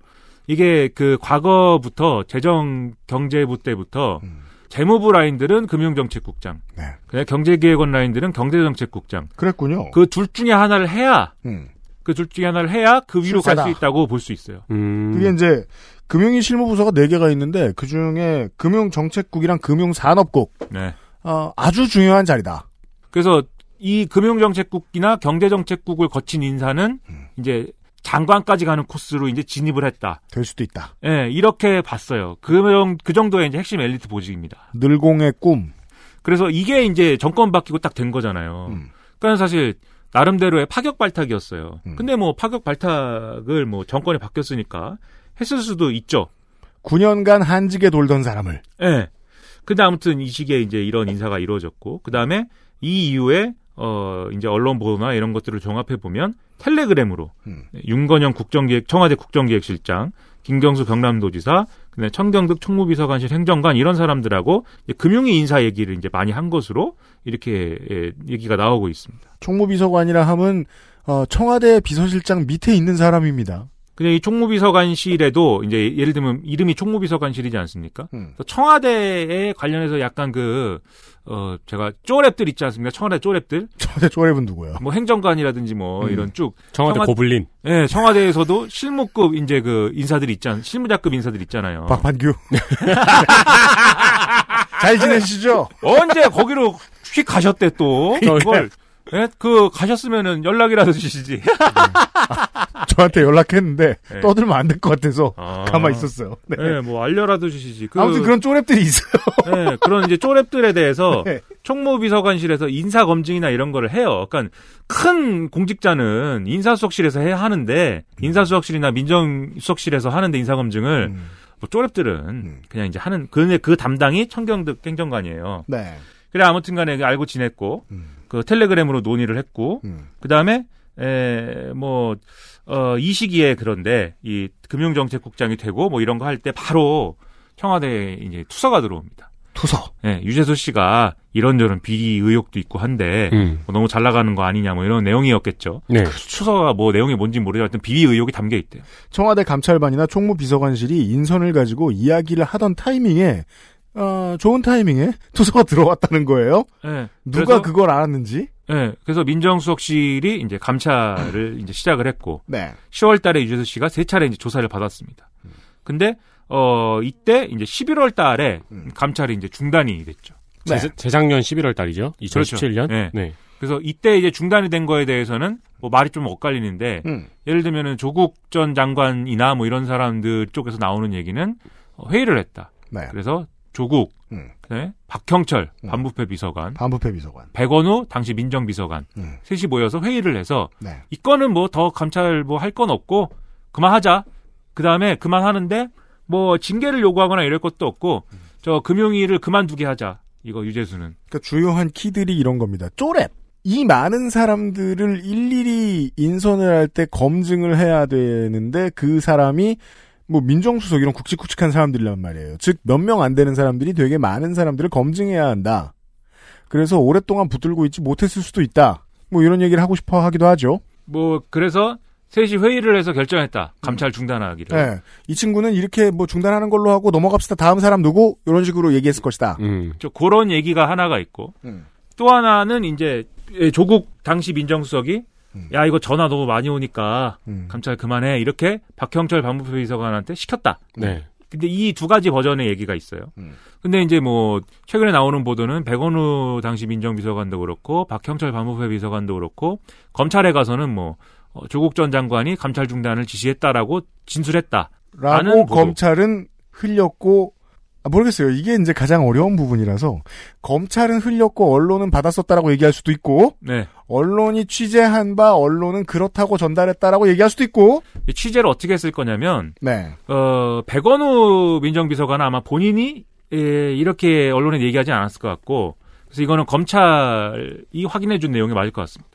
이게 그 과거부터 재정 경제부 때부터 음. 재무부 라인들은 금융정책국장, 네. 그냥 경제기획원 라인들은 경제정책국장. 그랬군요. 그 둘 중에 하나를 해야 음. 그 둘 중에 하나를 해야 그 위로 갈. 수 있다고 볼 수 있어요. 음. 그게 이제 금융위 실무부서가 4개가 있는데 그 중에 금융정책국이랑 금융산업국 네. 어, 아주 중요한 자리다. 그래서 이 금융정책국이나 경제정책국을 거친 인사는 음. 이제 장관까지 가는 코스로 이제 진입을 했다. 될 수도 있다. 예, 이렇게 봤어요. 그, 정- 그 정도의 이제 핵심 엘리트 보직입니다. 늘공의 꿈. 그래서 이게 이제 정권 바뀌고 딱 된 거잖아요. 음. 그러니까 사실 나름대로의 파격 발탁이었어요. 음. 근데 뭐 파격 발탁을 뭐 정권이 바뀌었으니까 했을 수도 있죠. 9년간 한직에 돌던 사람을 예. 근데 아무튼 이 시기에 이제 이런 인사가 이루어졌고, 그 다음에 이 이후에, 어, 이제 언론 보도나 이런 것들을 종합해 보면 텔레그램으로 음. 윤건영 국정기획, 청와대 국정기획실장, 김경수 경남도지사, 그다음에 청경득 총무비서관실 행정관 이런 사람들하고 금융위 인사 얘기를 이제 많이 한 것으로 이렇게 예, 얘기가 나오고 있습니다. 총무비서관이라 함은 어, 청와대 비서실장 밑에 있는 사람입니다. 근데 이 총무비서관실에도 이제 예를 들면 이름이 총무비서관실이지 않습니까? 음. 또 청와대에 관련해서 약간 그, 어, 제가 쪼랩들 있지 않습니까? 청와대 쪼랩들? 청와대 쪼랩은 누구예요? 뭐 행정관이라든지 뭐 음. 이런 쭉. 청와대 청와- 고블린. 예, 청와대에서도 실무급 이제 그 인사들이 있잖, 실무자급 인사들 있잖아요. 박판규. 잘 지내시죠? 언제 거기로 휙 가셨대 또. 그걸. 예, 그 가셨으면은 연락이라도 주시지. 저한테 연락했는데 네. 떠들면 안 될 것 같아서 아. 가만히 있었어요. 네. 예, 뭐 알려라도 주시지. 그, 아무튼 그런 쪼랩들이 있어요. 예, 그런 이제 쪼랩들에 대해서 네. 총무비서관실에서 인사 검증이나 이런 거를 해요. 그러니까 큰 공직자는 인사수석실에서 해야 하는데 인사수석실이나 민정수석실에서 하는데 인사 검증을 음. 뭐 쪼랩들은 그냥 이제 하는 그, 그 담당이 청경득 행정관이에요. 네. 그래 아무튼간에 알고 지냈고 음. 그 텔레그램으로 논의를 했고 음. 그 다음에 에뭐 어, 이 시기에 그런데 이 금융정책국장이 되고 뭐 이런 거 할 때 바로 청와대에 이제 투서가 들어옵니다. 투서. 예, 유재수 씨가 이런저런 비리 의혹도 있고 한데 음. 뭐 너무 잘 나가는 거 아니냐 뭐 이런 내용이었겠죠. 네. 투서가 뭐 내용이 뭔지 모르지만 비리 의혹이 담겨 있대요. 청와대 감찰반이나 총무비서관실이 인선을 가지고 이야기를 하던 타이밍에 어, 좋은 타이밍에 투서가 들어왔다는 거예요. 예. 누가 그래서, 그걸 알았는지. 예. 그래서 민정수석실이 이제 감찰을 이제 시작을 했고 네. 10월 달에 유재수 씨가 세 차례 이제 조사를 받았습니다. 근데 어 이때 이제 11월 달에 음. 감찰이 이제 중단이 됐죠. 네. 재, 재작년 11월 달이죠. 2017년. 네. 네. 그래서 이때 이제 중단이 된 거에 대해서는 뭐 말이 좀 엇갈리는데 음. 예를 들면은 조국 전 장관이나 뭐 이런 사람들 쪽에서 나오는 얘기는 어, 회의를 했다. 네. 그래서 조국, 음. 네, 박형철 음. 반부패 비서관, 반부패 비서관. 백원우 당시 민정 비서관 음. 셋이 모여서 회의를 해서 네. 이 건은 뭐 더 감찰 뭐 할 건 없고 그만하자. 그 다음에 그만하는데 뭐 징계를 요구하거나 이럴 것도 없고 저 금융위를 그만두게 하자. 이거 유재수는. 그러니까 주요한 키들이 이런 겁니다. 쪼랩. 이 많은 사람들을 일일이 인선을 할 때 검증을 해야 되는데 그 사람이 뭐 민정수석 이런 굵직굵직한 사람들이란 말이에요. 즉 몇 명 안 되는 사람들이 되게 많은 사람들을 검증해야 한다. 그래서 오랫동안 붙들고 있지 못했을 수도 있다. 뭐 이런 얘기를 하고 싶어 하기도 하죠. 뭐 그래서 셋이 회의를 해서 결정했다. 감찰 중단하기를. 네. 이 친구는 이렇게 뭐 중단하는 걸로 하고 넘어갑시다. 다음 사람 누구? 이런 식으로 얘기했을 것이다. 음. 저 그런 얘기가 하나가 있고 음. 또 하나는 이제 예, 조국 당시 민정수석이 음. 야 이거 전화 너무 많이 오니까 음. 감찰 그만해 이렇게 박형철 반부패 비서관한테 시켰다. 네. 근데 이 두 가지 버전의 얘기가 있어요. 음. 근데 이제 뭐 최근에 나오는 보도는 백원우 당시 민정비서관도 그렇고 박형철 반부패 비서관도 그렇고 검찰에 가서는 뭐 어, 조국 전 장관이 감찰 중단을 지시했다라고 진술했다. 라고 라는. 검찰은 흘렸고 아, 모르겠어요. 이게 이제 가장 어려운 부분이라서 검찰은 흘렸고 언론은 받았었다라고 얘기할 수도 있고 네. 언론이 취재한 바 언론은 그렇다고 전달했다라고 얘기할 수도 있고 이 취재를 어떻게 했을 거냐면 네. 어, 백원우 민정비서관은 아마 본인이 예, 이렇게 언론에 얘기하지 않았을 것 같고 그래서 이거는 검찰이 확인해 준 내용이 맞을 것 같습니다.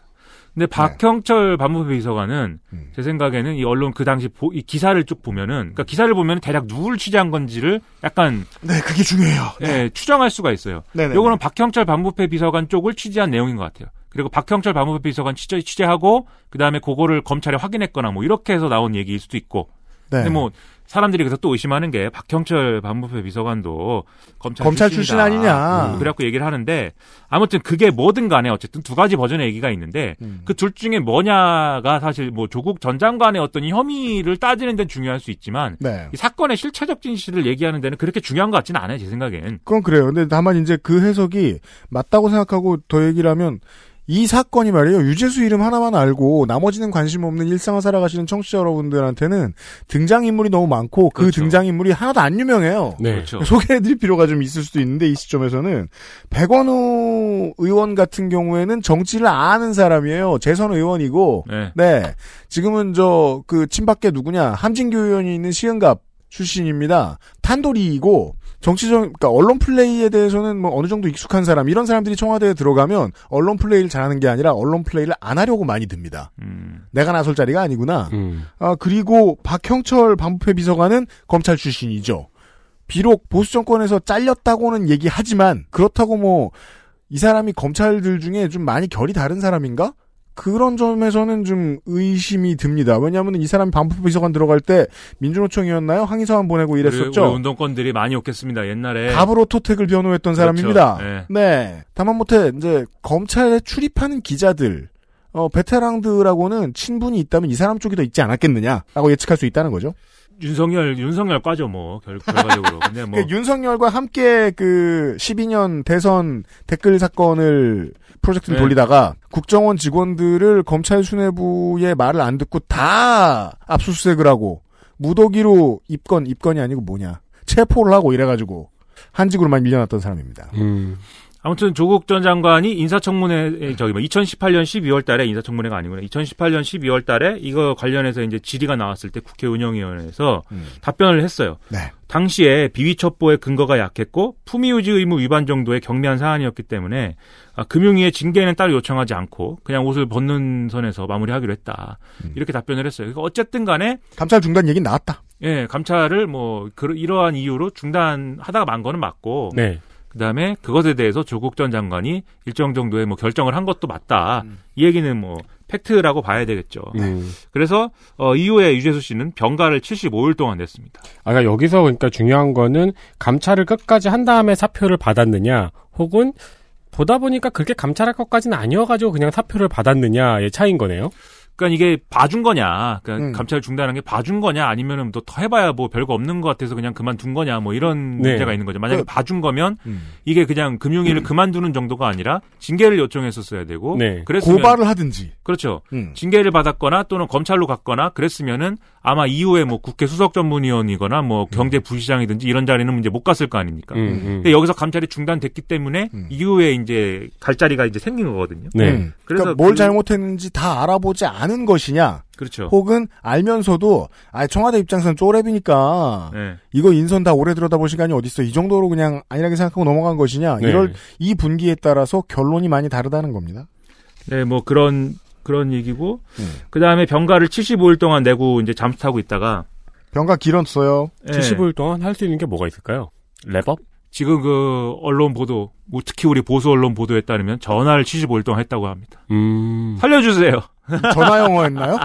근데 박형철 법무부 비서관은 음. 제 생각에는 이 언론 그 당시 보- 이 기사를 쭉 보면은 그러니까 기사를 보면 대략 누굴 취재한 건지를 약간 네, 그게 중요해요. 예, 추정할 수가 있어요. 네네. 요거는 박형철 법무부 비서관 쪽을 취재한 내용인 것 같아요. 그리고 박형철 법무부 비서관 취재, 취재하고 그 다음에 그거를 검찰에 확인했거나 뭐 이렇게 해서 나온 얘기일 수도 있고. 네. 근데 뭐 사람들이 그래서 또 의심하는 게 박형철 법무부 비서관도 검찰, 검찰. 출신 아니냐. 음, 그래갖고 얘기를 하는데 아무튼 그게 뭐든 간에 어쨌든 두 가지 버전의 얘기가 있는데 음. 그둘 중에 뭐냐가 사실 뭐 조국 전 장관의 어떤 이 혐의를 따지는 데는 중요할 수 있지만 네. 이 사건의 실체적 진실을 얘기하는 데는 그렇게 중요한 것 같지는 않아요 제 생각엔. 그건 그래요. 근데 다만 이제 그 해석이 맞다고 생각하고 더 얘기를 하면 이 사건이 말이에요. 유재수 이름 하나만 알고 나머지는 관심 없는 일상을 살아가시는 청취자 여러분들한테는 등장인물이 너무 많고 그 그렇죠. 등장인물이 하나도 안 유명해요. 네. 그렇죠. 소개해드릴 필요가 좀 있을 수도 있는데 이 시점에서는 백원우 의원 같은 경우에는 정치를 아는 사람이에요. 재선 의원이고 네. 네. 지금은 저, 그, 친박계 누구냐, 함진교 의원이 있는 시흥갑 출신입니다. 탄돌이이고, 정치적, 그러니까 언론 플레이에 대해서는 뭐 어느 정도 익숙한 사람, 이런 사람들이 청와대에 들어가면 언론 플레이를 잘하는 게 아니라 언론 플레이를 안 하려고 많이 듭니다. 음. 내가 나설 자리가 아니구나. 음. 아, 그리고 박형철 반부패 비서관은 검찰 출신이죠. 비록 보수 정권에서 잘렸다고는 얘기하지만 그렇다고 뭐 이 사람이 검찰들 중에 좀 많이 결이 다른 사람인가? 그런 점에서는 좀 의심이 듭니다. 왜냐하면 이 사람이 반부패 비서관 들어갈 때 민주노총이었나요? 항의서한 보내고 이랬었죠. 우리 운동권들이 많이 없겠습니다 옛날에. 갑으로 토택을 변호했던 그렇죠. 사람입니다. 네. 네. 다만 못해 이제 검찰에 출입하는 기자들, 어, 베테랑들하고는 친분이 있다면 이 사람 쪽이 더 있지 않았겠느냐라고 예측할 수 있다는 거죠. 윤석열 윤석열 과죠 뭐 결, 결과적으로. 근데 뭐그 윤석열과 함께 그 12년 대선 댓글 사건을 프로젝트를 네. 돌리다가 국정원 직원들을 검찰 수뇌부의 말을 안 듣고 다 압수수색을 하고 무더기로 입건 입건이 아니고 뭐냐 체포를 하고 이래가지고 한직으로만 밀려났던 사람입니다. 음. 아무튼 조국 전 장관이 인사청문회 저기 뭐 2018년 12월 달에 인사청문회가 아니구나. 2018년 12월 달에 이거 관련해서 이제 질의가 나왔을 때 국회 운영위원회에서 답변을 했어요. 네. 당시에 비위 첩보의 근거가 약했고 품위 유지 의무 위반 정도의 경미한 사안이었기 때문에 아, 금융위의 징계는 따로 요청하지 않고 그냥 옷을 벗는 선에서 마무리하기로 했다. 이렇게 답변을 했어요. 그러니까 어쨌든 간에 감찰 중단 얘기는 나왔다. 예, 감찰을 뭐 그러- 이러한 이유로 중단하다가 만 거는 맞고 네. 그다음에 그것에 대해서 조국 전 장관이 일정 정도의 뭐 결정을 한 것도 맞다. 이 얘기는 뭐 팩트라고 봐야 되겠죠. 음. 그래서 어, 이후에 유재수 씨는 병가를 75일 동안 냈습니다. 아, 그러니까 여기서 그러니까 중요한 거는 감찰을 끝까지 한 다음에 사표를 받았느냐, 혹은 보다 보니까 그렇게 감찰할 것까지는 아니어가지고 그냥 사표를 받았느냐의 차이인 거네요. 그러니까 이게 봐준 거냐, 그러니까 음. 감찰 중단한 게 봐준 거냐, 아니면은 또 더 해봐야 뭐 별거 없는 것 같아서 그냥 그만둔 거냐, 뭐 이런 네. 문제가 있는 거죠. 만약에 그- 봐준 거면 음. 이게 그냥 금융위를 그만두는 정도가 아니라 징계를 요청했었어야 되고, 네. 그랬으면 고발을 하든지. 그렇죠. 음. 징계를 받았거나 또는 검찰로 갔거나 그랬으면은 아마 이후에 뭐 국회 수석 전문위원이거나 뭐 경제 부시장이든지 이런 자리는 이제 못 갔을 거 아닙니까? 음, 음. 근데 여기서 감찰이 중단됐기 때문에 음. 이후에 이제 갈 자리가 이제 생긴 거거든요. 네. 음. 그래서 그러니까 뭘 그- 잘못했는지 다 알아보지 않은 것이냐, 그렇죠. 혹은 알면서도 아 청와대 입장에서는 쪼렙이니까 네. 이거 인선 다 오래 들여다볼 시간이 어딨어. 이 정도로 그냥 안일하게 생각하고 넘어간 것이냐. 네. 이럴 이 분기에 따라서 결론이 많이 다르다는 겁니다. 네, 뭐 그런 그런 얘기고 음. 그 다음에 병가를 75일 동안 내고 이제 잠수 타고 있다가 병가 길었어요. 예, 75일 동안 할 수 있는 게 뭐가 있을까요? 랩업? 지금 그 언론 보도, 뭐 특히 우리 보수 언론 보도에 따르면 전화를 75일 동안 했다고 합니다. 음. 살려주세요. 전화 영어 했나요?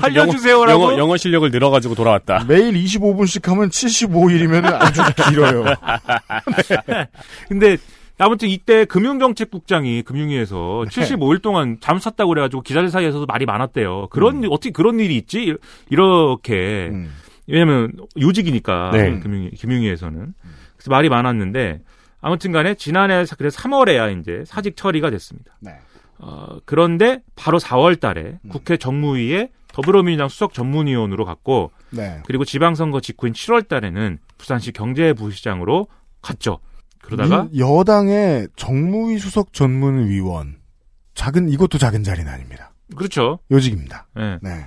살려주세요라고. 영어, 영어 실력을 늘어가지고 돌아왔다. 매일 25분씩 하면 75일이면 아주 길어요. 근데 아무튼 이때 금융정책국장이 금융위에서 네. 75일 동안 잠수 탔다고 그래가지고 기자들 사이에서도 말이 많았대요. 그런 어떻게 그런 일이 있지? 이렇게 음. 왜냐면 요직이니까 네. 금융위 금융위에서는 그래서 말이 많았는데 아무튼간에 지난해 사- 그래서 3월에야 이제 사직 처리가 됐습니다. 네. 어, 그런데 바로 4월 달에 국회 정무위에 더불어민주당 수석 전문위원으로 갔고 네. 그리고 지방선거 직후인 7월 달에는 부산시 경제부시장으로 갔죠. 그러다가 민- 여당의 정무위 수석 전문위원. 작은 이것도 작은 자리는 아닙니다. 그렇죠. 요직입니다. 예. 네.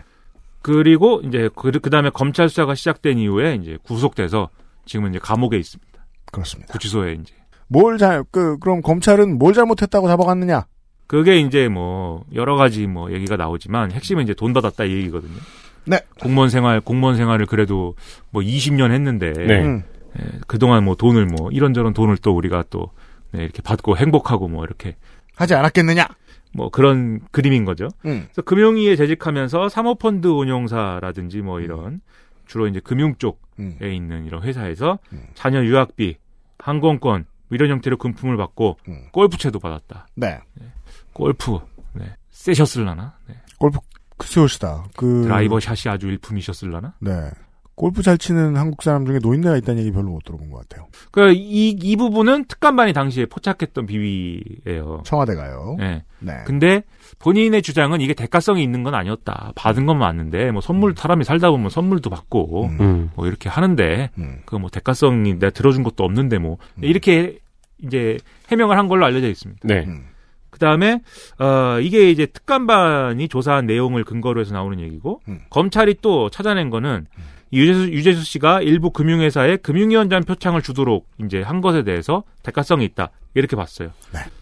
그리고 이제 그, 그 다음에 검찰 수사가 시작된 이후에 이제 구속돼서 지금은 이제 감옥에 있습니다. 그렇습니다. 구치소에 이제. 뭘 잘, 그, 그럼 검찰은 뭘 잘못했다고 잡아갔느냐? 그게 이제 뭐 여러 가지 뭐 얘기가 나오지만 핵심은 이제 돈 받았다 이 얘기거든요. 네. 공무원 생활 공무원 생활을 그래도 뭐 20년 했는데 네. 음. 예, 그동안 뭐 돈을 뭐 이런저런 돈을 또 우리가 또 네, 이렇게 받고 행복하고 뭐 이렇게 하지 않았겠느냐? 뭐 그런 그림인 거죠. 음. 그래서 금융위에 재직하면서 사모펀드 운용사라든지 뭐 이런 주로 이제 금융 쪽에 음. 있는 이런 회사에서 음. 자녀 유학비, 항공권 뭐 이런 형태로 금품을 받고 음. 골프채도 받았다. 네. 골프 네. 세셨을라나? 네. 골프, 크세오시다. 그. 드라이버 샷이 아주 일품이셨을라나? 네. 골프 잘 치는 한국 사람 중에 노인네가 있다는 얘기 별로 못 들어본 것 같아요. 그, 이, 이 부분은 특감반이 당시에 포착했던 비위예요 청와대가요. 네. 네. 근데 본인의 주장은 이게 대가성이 있는 건 아니었다. 받은 건 맞는데, 뭐 선물, 사람이 살다 보면 선물도 받고, 음. 음. 뭐 이렇게 하는데, 음. 그뭐 대가성이 내가 들어준 것도 없는데 뭐, 음. 이렇게 이제 해명을 한 걸로 알려져 있습니다. 네. 음. 그 다음에, 어, 이게 이제 특감반이 조사한 내용을 근거로 해서 나오는 얘기고, 음. 검찰이 또 찾아낸 거는, 유재수, 유재수 씨가 일부 금융회사에 금융위원장 표창을 주도록 이제 한 것에 대해서 대가성이 있다. 이렇게 봤어요.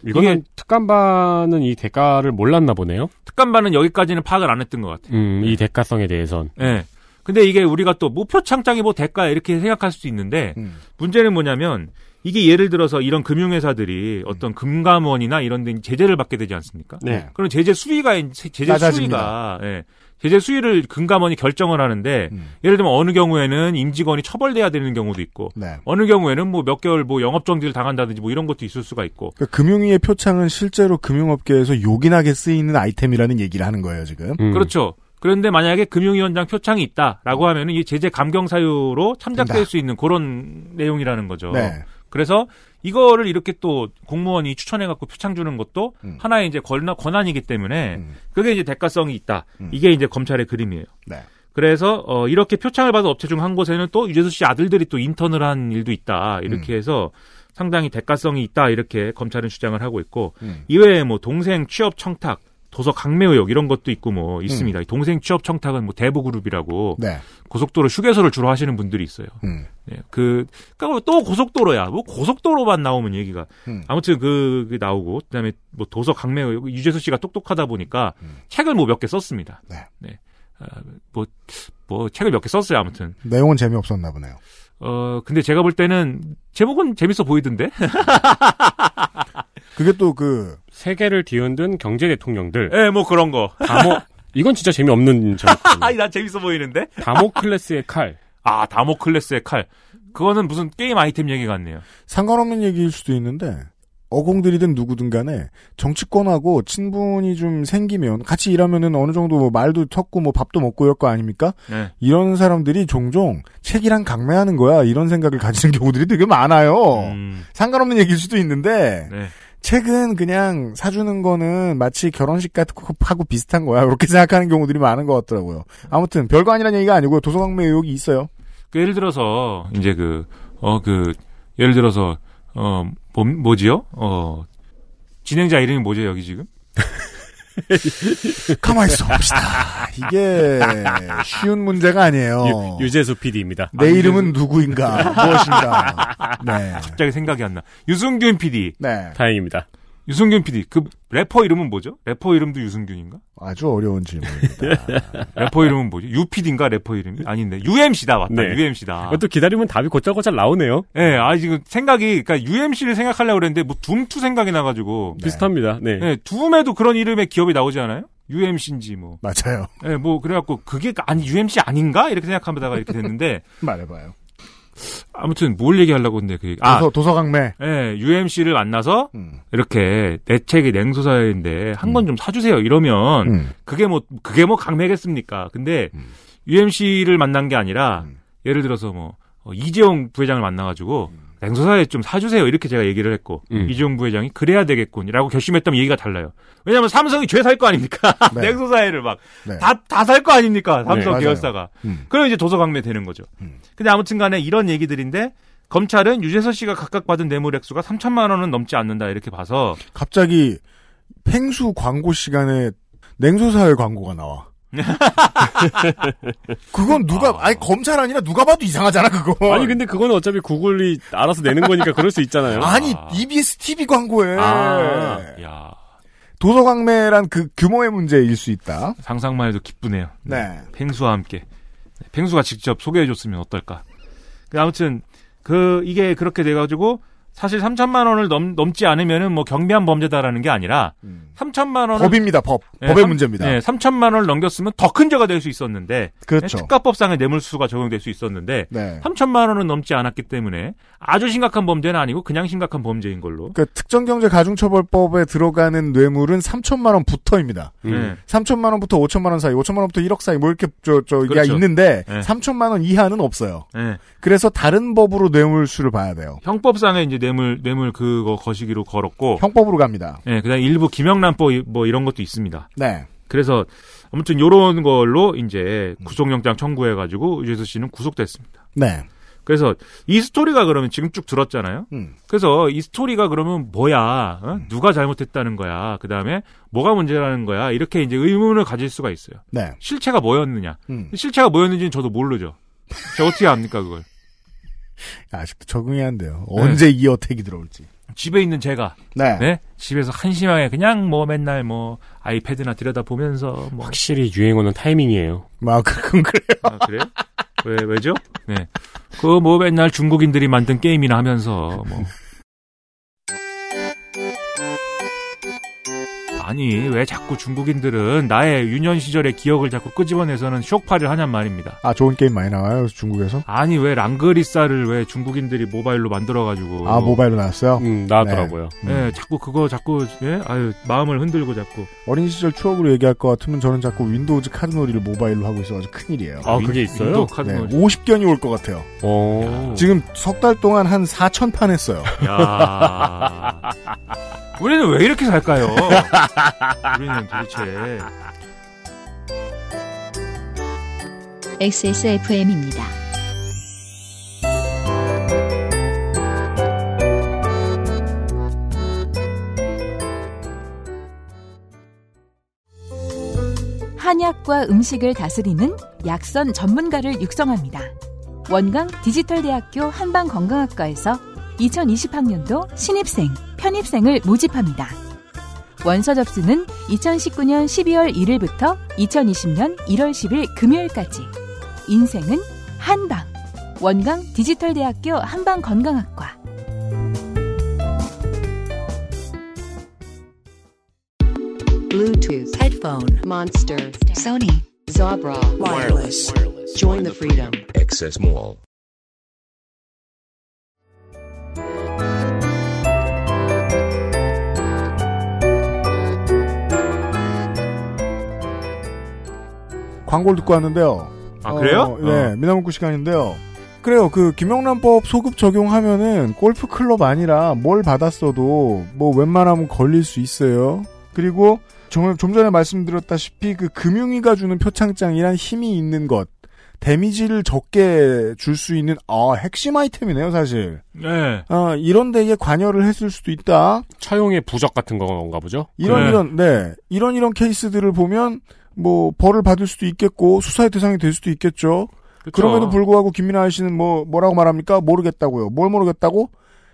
이거는 이게- 특감반은 이 대가를 몰랐나 보네요. 특감반은 여기까지는 파악을 안 했던 것 같아요. 음, 이 대가성에 대해선. 예. 근데 이게 우리가 또 무표창장이 뭐 대가 이렇게 생각할 수도 있는데, 음. 문제는 뭐냐면, 이게 예를 들어서 이런 금융회사들이 어떤 금감원이나 이런 데 제재를 받게 되지 않습니까? 네. 그럼 제재 수위가 제재 낮아집니다. 수위가 예. 제재 수위를 금감원이 결정을 하는데 음. 예를 들면 어느 경우에는 임직원이 처벌돼야 되는 경우도 있고 네. 어느 경우에는 뭐 몇 개월 뭐 영업 정지를 당한다든지 뭐 이런 것도 있을 수가 있고 그 금융위의 표창은 실제로 금융업계에서 요긴하게 쓰이는 아이템이라는 얘기를 하는 거예요, 지금. 음. 그렇죠. 그런데 만약에 금융위원장 표창이 있다라고 하면은 이 제재 감경 사유로 참작될 된다. 수 있는 그런 내용이라는 거죠. 네. 그래서 이거를 이렇게 또 공무원이 추천해 갖고 표창 주는 것도 음. 하나의 이제 권한, 권한이기 때문에 음. 그게 이제 대가성이 있다. 음. 이게 이제 검찰의 그림이에요. 네. 그래서 어 이렇게 표창을 받은 업체 중 한 곳에는 또 유재수 씨 아들들이 또 인턴을 한 일도 있다. 음. 이렇게 해서 상당히 대가성이 있다. 이렇게 검찰은 주장을 하고 있고 음. 이외에 뭐 동생 취업 청탁 도서 강매 의혹 이런 것도 있고 뭐 있습니다. 이 동생 취업 청탁은 뭐 대부그룹이라고 음. 네. 고속도로 휴게소를 주로 하시는 분들이 있어요. 음. 네, 그, 그니까 또 고속도로야. 뭐 고속도로만 나오면 얘기가. 음. 아무튼 그, 그 나오고, 그 다음에 뭐 도서 강매, 의혹, 유재수 씨가 똑똑하다 보니까 음. 책을 뭐 몇 개 썼습니다. 네. 아, 뭐, 뭐 책을 몇 개 썼어요. 아무튼. 내용은 재미없었나 보네요. 어, 근데 제가 볼 때는 제목은 재밌어 보이던데? 그게 또 그, 세계를 뒤흔든 경제 대통령들. 예, 뭐 그런 거. 다모, 이건 진짜 재미없는 제목. 아니, 난 재밌어 보이는데? 다모클레스의 칼. 아, 다모클레스의 칼. 그거는 무슨 게임 아이템 얘기 같네요. 상관없는 얘기일 수도 있는데, 어공들이든 누구든 간에 정치권하고 친분이 좀 생기면 같이 일하면은 어느 정도 뭐 말도 섞고 뭐 밥도 먹고 이럴 거 아닙니까? 네. 이런 사람들이 종종 책이랑 강매하는 거야 이런 생각을 가지는 경우들이 되게 많아요. 음, 상관없는 얘기일 수도 있는데 네. 책은 그냥 사주는 거는 마치 결혼식 같고 비슷한 거야 그렇게 생각하는 경우들이 많은 것 같더라고요. 아무튼 별거 아니라는 얘기가 아니고 도서강매 의혹이 있어요. 그 예를 들어서, 이제 그, 어, 그, 예를 들어서, 어, 뭐, 뭐지요? 어, 진행자 이름이 뭐죠, 여기 지금? 가만히 있어 봅시다. 이게 쉬운 문제가 아니에요. 유, 재수 PD입니다. 내 이름은 누구인가 무엇인가. 네. 갑자기 생각이 안 나. 유승균 PD. 네. 다행입니다. 유승균 PD. 그 래퍼 이름은 뭐죠? 래퍼 이름도 유승균인가? 아주 어려운 질문입니다. 래퍼 이름은 뭐죠? UPD인가 래퍼 이름이? 아닌데. UMC다, 맞다. 네. UMC다. 이것도 기다리면 답이 곧잘곧잘 나오네요. 예, 네, 아, 지금 생각이, 그니까 UMC를 생각하려고 그랬는데, 뭐, 둠투 생각이 나가지고. 비슷합니다. 네. 네, 둠에도 그런 이름의 기업이 나오지 않아요? UMC인지 뭐. 맞아요. 예, 네, 뭐, 그래갖고, 그게, 아니, UMC 아닌가? 이렇게 생각하다가 이렇게 됐는데. 말해봐요. 아무튼, 뭘 얘기하려고 했는데, 그, 아. 도서, 도서강매. 예, 네, UMC를 만나서, 음. 이렇게, 내 책이 냉소사인데, 한 권 좀 사주세요. 이러면, 음. 그게 뭐, 그게 뭐 강매겠습니까? 근데, 음. UMC를 만난 게 아니라, 음. 예를 들어서 뭐, 어, 이재용 부회장을 만나가지고, 냉소사에 좀 사주세요. 이렇게 제가 얘기를 했고 음. 이재용 부회장이 그래야 되겠군이라고 결심했다면 얘기가 달라요. 왜냐하면 삼성이 죄 살 거 아닙니까? 네. 냉소사회를 막 네. 다 다 살 거 아닙니까? 삼성 맞아요. 계열사가. 음. 그럼 이제 도서광매 되는 거죠. 음. 근데 아무튼 간에 이런 얘기들인데 검찰은 유재석 씨가 각각 받은 뇌물 액수가 3천만 원은 넘지 않는다 이렇게 봐서 갑자기 팽수 광고 시간에 냉소사회 광고가 나와. 그건 누가 아. 아니 검찰 아니라 누가 봐도 이상하잖아 그거. 아니 근데 그거는 어차피 구글이 알아서 내는 거니까 그럴 수 있잖아요. 아니 EBS TV 광고에 아, 야 도서광매란 그 규모의 문제일 수 있다. 상상만 해도 기쁘네요. 네. 팽수와 함께 팽수가 직접 소개해줬으면 어떨까. 아무튼 그 이게 그렇게 돼가지고 사실 3천만 원을 넘, 넘지 않으면은 뭐 경미한 범죄다라는 게 아니라 3천만 원을 법입니다 법. 네, 법의 삼- 문제입니다. 네, 3천만 원을 넘겼으면 더 큰 죄가 될 수 있었는데 그렇죠. 네, 특가법상의 뇌물수가 적용될 수 있었는데 네. 3천만 원은 넘지 않았기 때문에 아주 심각한 범죄는 아니고 그냥 심각한 범죄인 걸로. 그 특정경제가중처벌법에 들어가는 뇌물은 3천만 원부터입니다. 음. 네. 3천만 원부터 5천만 원 사이, 5천만 원부터 1억 사이 뭐 이렇게 저저 가 그렇죠. 있는데 네. 3천만 원 이하는 없어요. 네. 그래서 다른 법으로 뇌물수를 봐야 돼요. 형법상의 이제 뇌물 뇌물 그거 거시기로 걸었고. 형법으로 갑니다. 네, 그다음 일부 김영 란법 뭐 이런 것도 있습니다. 네. 그래서 아무튼 요런 걸로 이제 구속영장 청구해 가지고 유재수 씨는 구속됐습니다. 네. 그래서 이 스토리가 그러면 지금 쭉 들었잖아요. 음. 그래서 이 스토리가 그러면 뭐야? 어? 누가 잘못했다는 거야? 그 다음에 뭐가 문제라는 거야? 이렇게 이제 의문을 가질 수가 있어요. 네. 실체가 뭐였느냐? 음. 실체가 뭐였는지는 저도 모르죠. 제가 어떻게 압니까 그걸? 아직도 적응이 안 돼요. 언제 이 어택이 들어올지. 집에 있는 제가 네. 네 집에서 한심하게 그냥 뭐 맨날 뭐 아이패드나 들여다 보면서 뭐 확실히 유행어는 타이밍이에요. 막 그건 그래요. 아, 그래요? 왜 왜죠? 네. 그 뭐 맨날 중국인들이 만든 게임이나 하면서 뭐 아니 왜 자꾸 중국인들은 나의 유년 시절의 기억을 자꾸 끄집어내서는 쇼파를 하냔 말입니다. 아 좋은 게임 많이 나와요 중국에서. 아니 왜 랑그리사를 왜 중국인들이 모바일로 만들어가지고 아 모바일로 나왔어요. 음, 나왔더라고요. 예, 자꾸 그거 자꾸 예, 아유 마음을 흔들고 자꾸 어린 시절 추억으로 얘기할 것 같으면 저는 자꾸 윈도우즈 카드놀이를 모바일로 하고 있어가지고 큰일이에요. 아, 그게 있어요? 윈도우 네, 카드놀이. 50견이 올 것 같아요. 어. 지금 석 달 동안 한 4천 판 했어요. 야. 우리는 왜 이렇게 살까요? 우리는 도대체 XSFM입니다. 한약과 음식을 다스리는 약선 전문가를 육성합니다. 원광 디지털대학교 한방건강학과에서 2020학년도 신입생, 편입생을 모집합니다. 원서 접수는 2019년 12월 1일부터 2020년 1월 10일 금요일까지. 인생은 한방. 원광 디지털대학교 한방건강학과. Bluetooth, headphone, Monster, Sony, Zabra, wireless. Join the freedom. Access Mall. 광고를 듣고 왔는데요. 아 그래요? 어, 네, 미나문구 시간인데요. 그래요. 그 김영란법 소급 적용하면은 골프 클럽 아니라 뭘 받았어도 뭐 웬만하면 걸릴 수 있어요. 그리고 좀, 좀 전에 말씀드렸다시피 그 금융위가 주는 표창장이란 힘이 있는 것, 데미지를 적게 줄 수 있는 아 핵심 아이템이네요, 사실. 네. 아 이런 데에 관여를 했을 수도 있다. 차용의 부적 같은 건가 보죠? 이런 네. 이런 네 이런 이런 케이스들을 보면 뭐 벌을 받을 수도 있겠고 수사의 대상이 될 수도 있겠죠. 그쵸. 그럼에도 불구하고 김민아 씨는 뭐 뭐라고 말합니까? 모르겠다고요. 뭘 모르겠다고?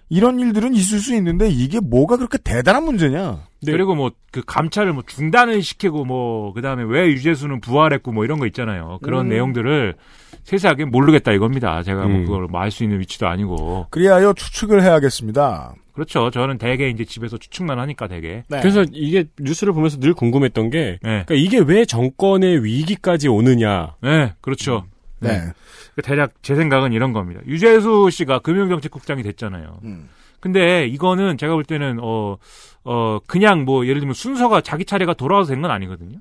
이런 일들은 있을 수 있는데 이게 뭐가 그렇게 대단한 문제냐? 네. 그리고 뭐 그 감찰을 뭐 중단을 시키고 뭐 그다음에 왜 유재수는 부활했고 뭐 이런 거 있잖아요. 그런 음. 내용들을 세세하게 모르겠다 이겁니다. 제가 뭐 음. 그걸 뭐 알 수 있는 위치도 아니고. 그리하여 추측을 해야겠습니다. 그렇죠. 저는 대개 이제 집에서 추측만 하니까 대개. 네. 그래서 이게 뉴스를 보면서 늘 궁금했던 게, 네. 그러니까 이게 왜 정권의 위기까지 오느냐. 네, 그렇죠. 네. 그 대략 제 생각은 이런 겁니다. 유재수 씨가 금융정책국장이 됐잖아요. 음. 근데 이거는 제가 볼 때는 어, 어, 그냥 뭐 예를 들면 순서가 자기 차례가 돌아와서 된 건 아니거든요.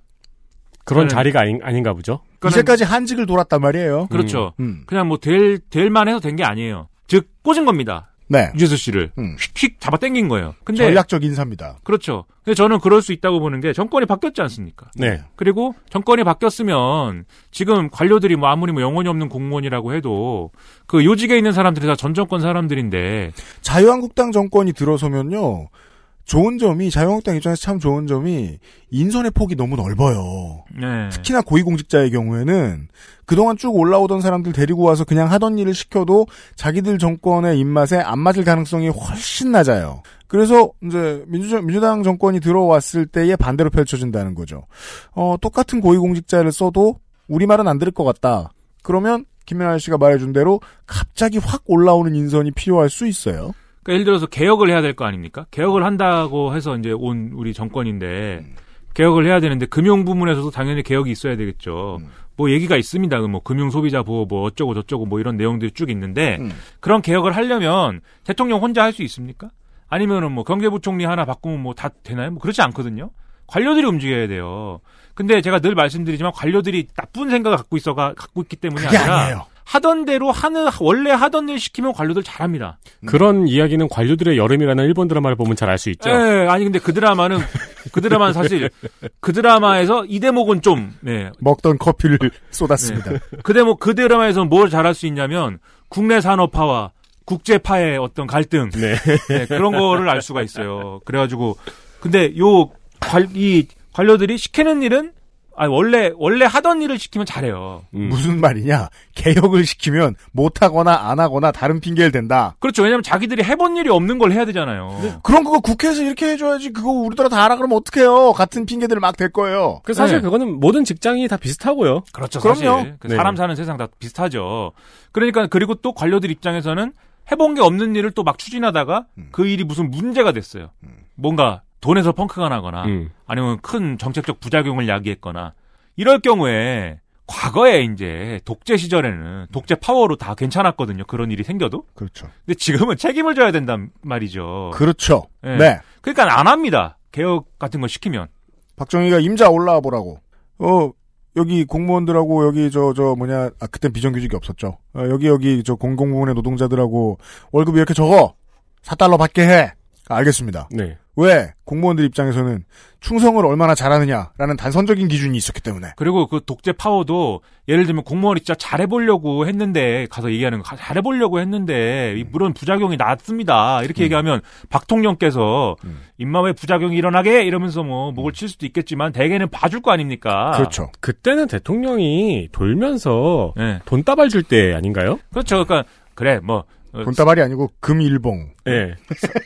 그런 저는- 자리가 아닌, 아닌가 보죠? 그러니까는- 이제까지 한직을 돌았단 말이에요. 그렇죠. 음. 그냥 뭐 될, 될 만해서 된 게 아니에요. 즉, 꽂은 겁니다. 네. 유재수 씨를 음. 휙휙 잡아 당긴 거예요. 근데 전략적 인사입니다. 그렇죠. 근데 저는 그럴 수 있다고 보는 게 정권이 바뀌었지 않습니까? 네. 그리고 정권이 바뀌었으면 지금 관료들이 뭐 아무리 뭐 영혼이 없는 공무원이라고 해도 그 요직에 있는 사람들이 다 전 정권 사람들인데 자유한국당 정권이 들어서면요. 좋은 점이 자유한국당 입장에서 참 좋은 점이 인선의 폭이 너무 넓어요. 네. 특히나 고위공직자의 경우에는 그동안 쭉 올라오던 사람들 데리고 와서 그냥 하던 일을 시켜도 자기들 정권의 입맛에 안 맞을 가능성이 훨씬 낮아요. 그래서 이제 민주, 민주당 정권이 들어왔을 때에 반대로 펼쳐진다는 거죠. 어, 똑같은 고위공직자를 써도 우리 말은 안 들을 것 같다. 그러면 김연아 씨가 말해준 대로 갑자기 확 올라오는 인선이 필요할 수 있어요. 그러니까 예를 들어서 개혁을 해야 될 거 아닙니까? 개혁을 한다고 해서 이제 온 우리 정권인데 개혁을 해야 되는데 금융 부문에서도 당연히 개혁이 있어야 되겠죠. 뭐 얘기가 있습니다. 뭐 금융 소비자 보호 뭐 어쩌고 저쩌고 뭐 이런 내용들이 쭉 있는데 음. 그런 개혁을 하려면 대통령 혼자 할 수 있습니까? 아니면은 뭐 경제부총리 하나 바꾸면 뭐 다 되나요? 뭐 그렇지 않거든요. 관료들이 움직여야 돼요. 근데 제가 늘 말씀드리지만 관료들이 나쁜 생각을 갖고 있어가 갖고 있기 때문이 그게 아니라 아니에요. 하던 대로 하는 원래 하던 일 시키면 관료들 잘합니다. 그런 이야기는 관료들의 여름이라는 일본 드라마를 보면 잘 알 수 있죠. 예, 아니 근데 그 드라마는 그 드라마는 사실 그 드라마에서 이 대목은 좀 네. 먹던 커피를 쏟았습니다. 그 대목 그 드라마에서 뭘 잘할 수 있냐면 국내 산업화와 국제파의 어떤 갈등 네. 네, 그런 거를 알 수가 있어요. 그래가지고 근데 요 관 이 관료들이 시키는 일은 아 원래 원래 하던 일을 시키면 잘해요. 음. 무슨 말이냐? 개혁을 시키면 못하거나 안 하거나 다른 핑계를 댄다. 그렇죠. 왜냐면 자기들이 해본 일이 없는 걸 해야 되잖아요. 그럼 그거 국회에서 이렇게 해줘야지. 그거 우리나라 다 알아 그러면 어떡해요. 같은 핑계들을 막 댈 거예요. 그 사실 네. 그거는 모든 직장이 다 비슷하고요. 그렇죠. 그럼요. 사실 그 네. 사람 사는 세상 다 비슷하죠. 그러니까 그리고 또 관료들 입장에서는 해본 게 없는 일을 또 막 추진하다가 음. 그 일이 무슨 문제가 됐어요. 뭔가 돈에서 펑크가 나거나 음. 아니면 큰 정책적 부작용을 야기했거나 이럴 경우에 과거에 이제 독재 시절에는 독재 파워로 다 괜찮았거든요. 그런 일이 생겨도. 그렇죠. 근데 지금은 책임을 져야 된단 말이죠. 그렇죠. 네. 네. 그러니까 안 합니다. 개혁 같은 거 시키면. 박정희가 임자 올라와 보라고. 어, 여기 공무원들하고 여기 저, 저 뭐냐, 아, 그땐 비정규직이 없었죠. 어, 여기 여기 저 공공부문의 노동자들하고 월급 이렇게 적어. 4달러 받게 해. 아, 알겠습니다. 네. 왜? 공무원들 입장에서는 충성을 얼마나 잘하느냐라는 단선적인 기준이 있었기 때문에. 그리고 그 독재 파워도 예를 들면 공무원이 진짜 잘해보려고 했는데 가서 얘기하는 거 가- 잘해보려고 했는데 이 물론 부작용이 났습니다 이렇게 얘기하면 박 통령께서 음. 임마왜 부작용이 일어나게 이러면서 뭐 목을 칠 수도 있겠지만 대개는 봐줄 거 아닙니까? 그렇죠. 그때는 대통령이 돌면서 네. 돈 따발 줄 때 아닌가요? 그렇죠. 그러니까 그래 뭐 어, 돈다발이 아니고 금일봉. 네.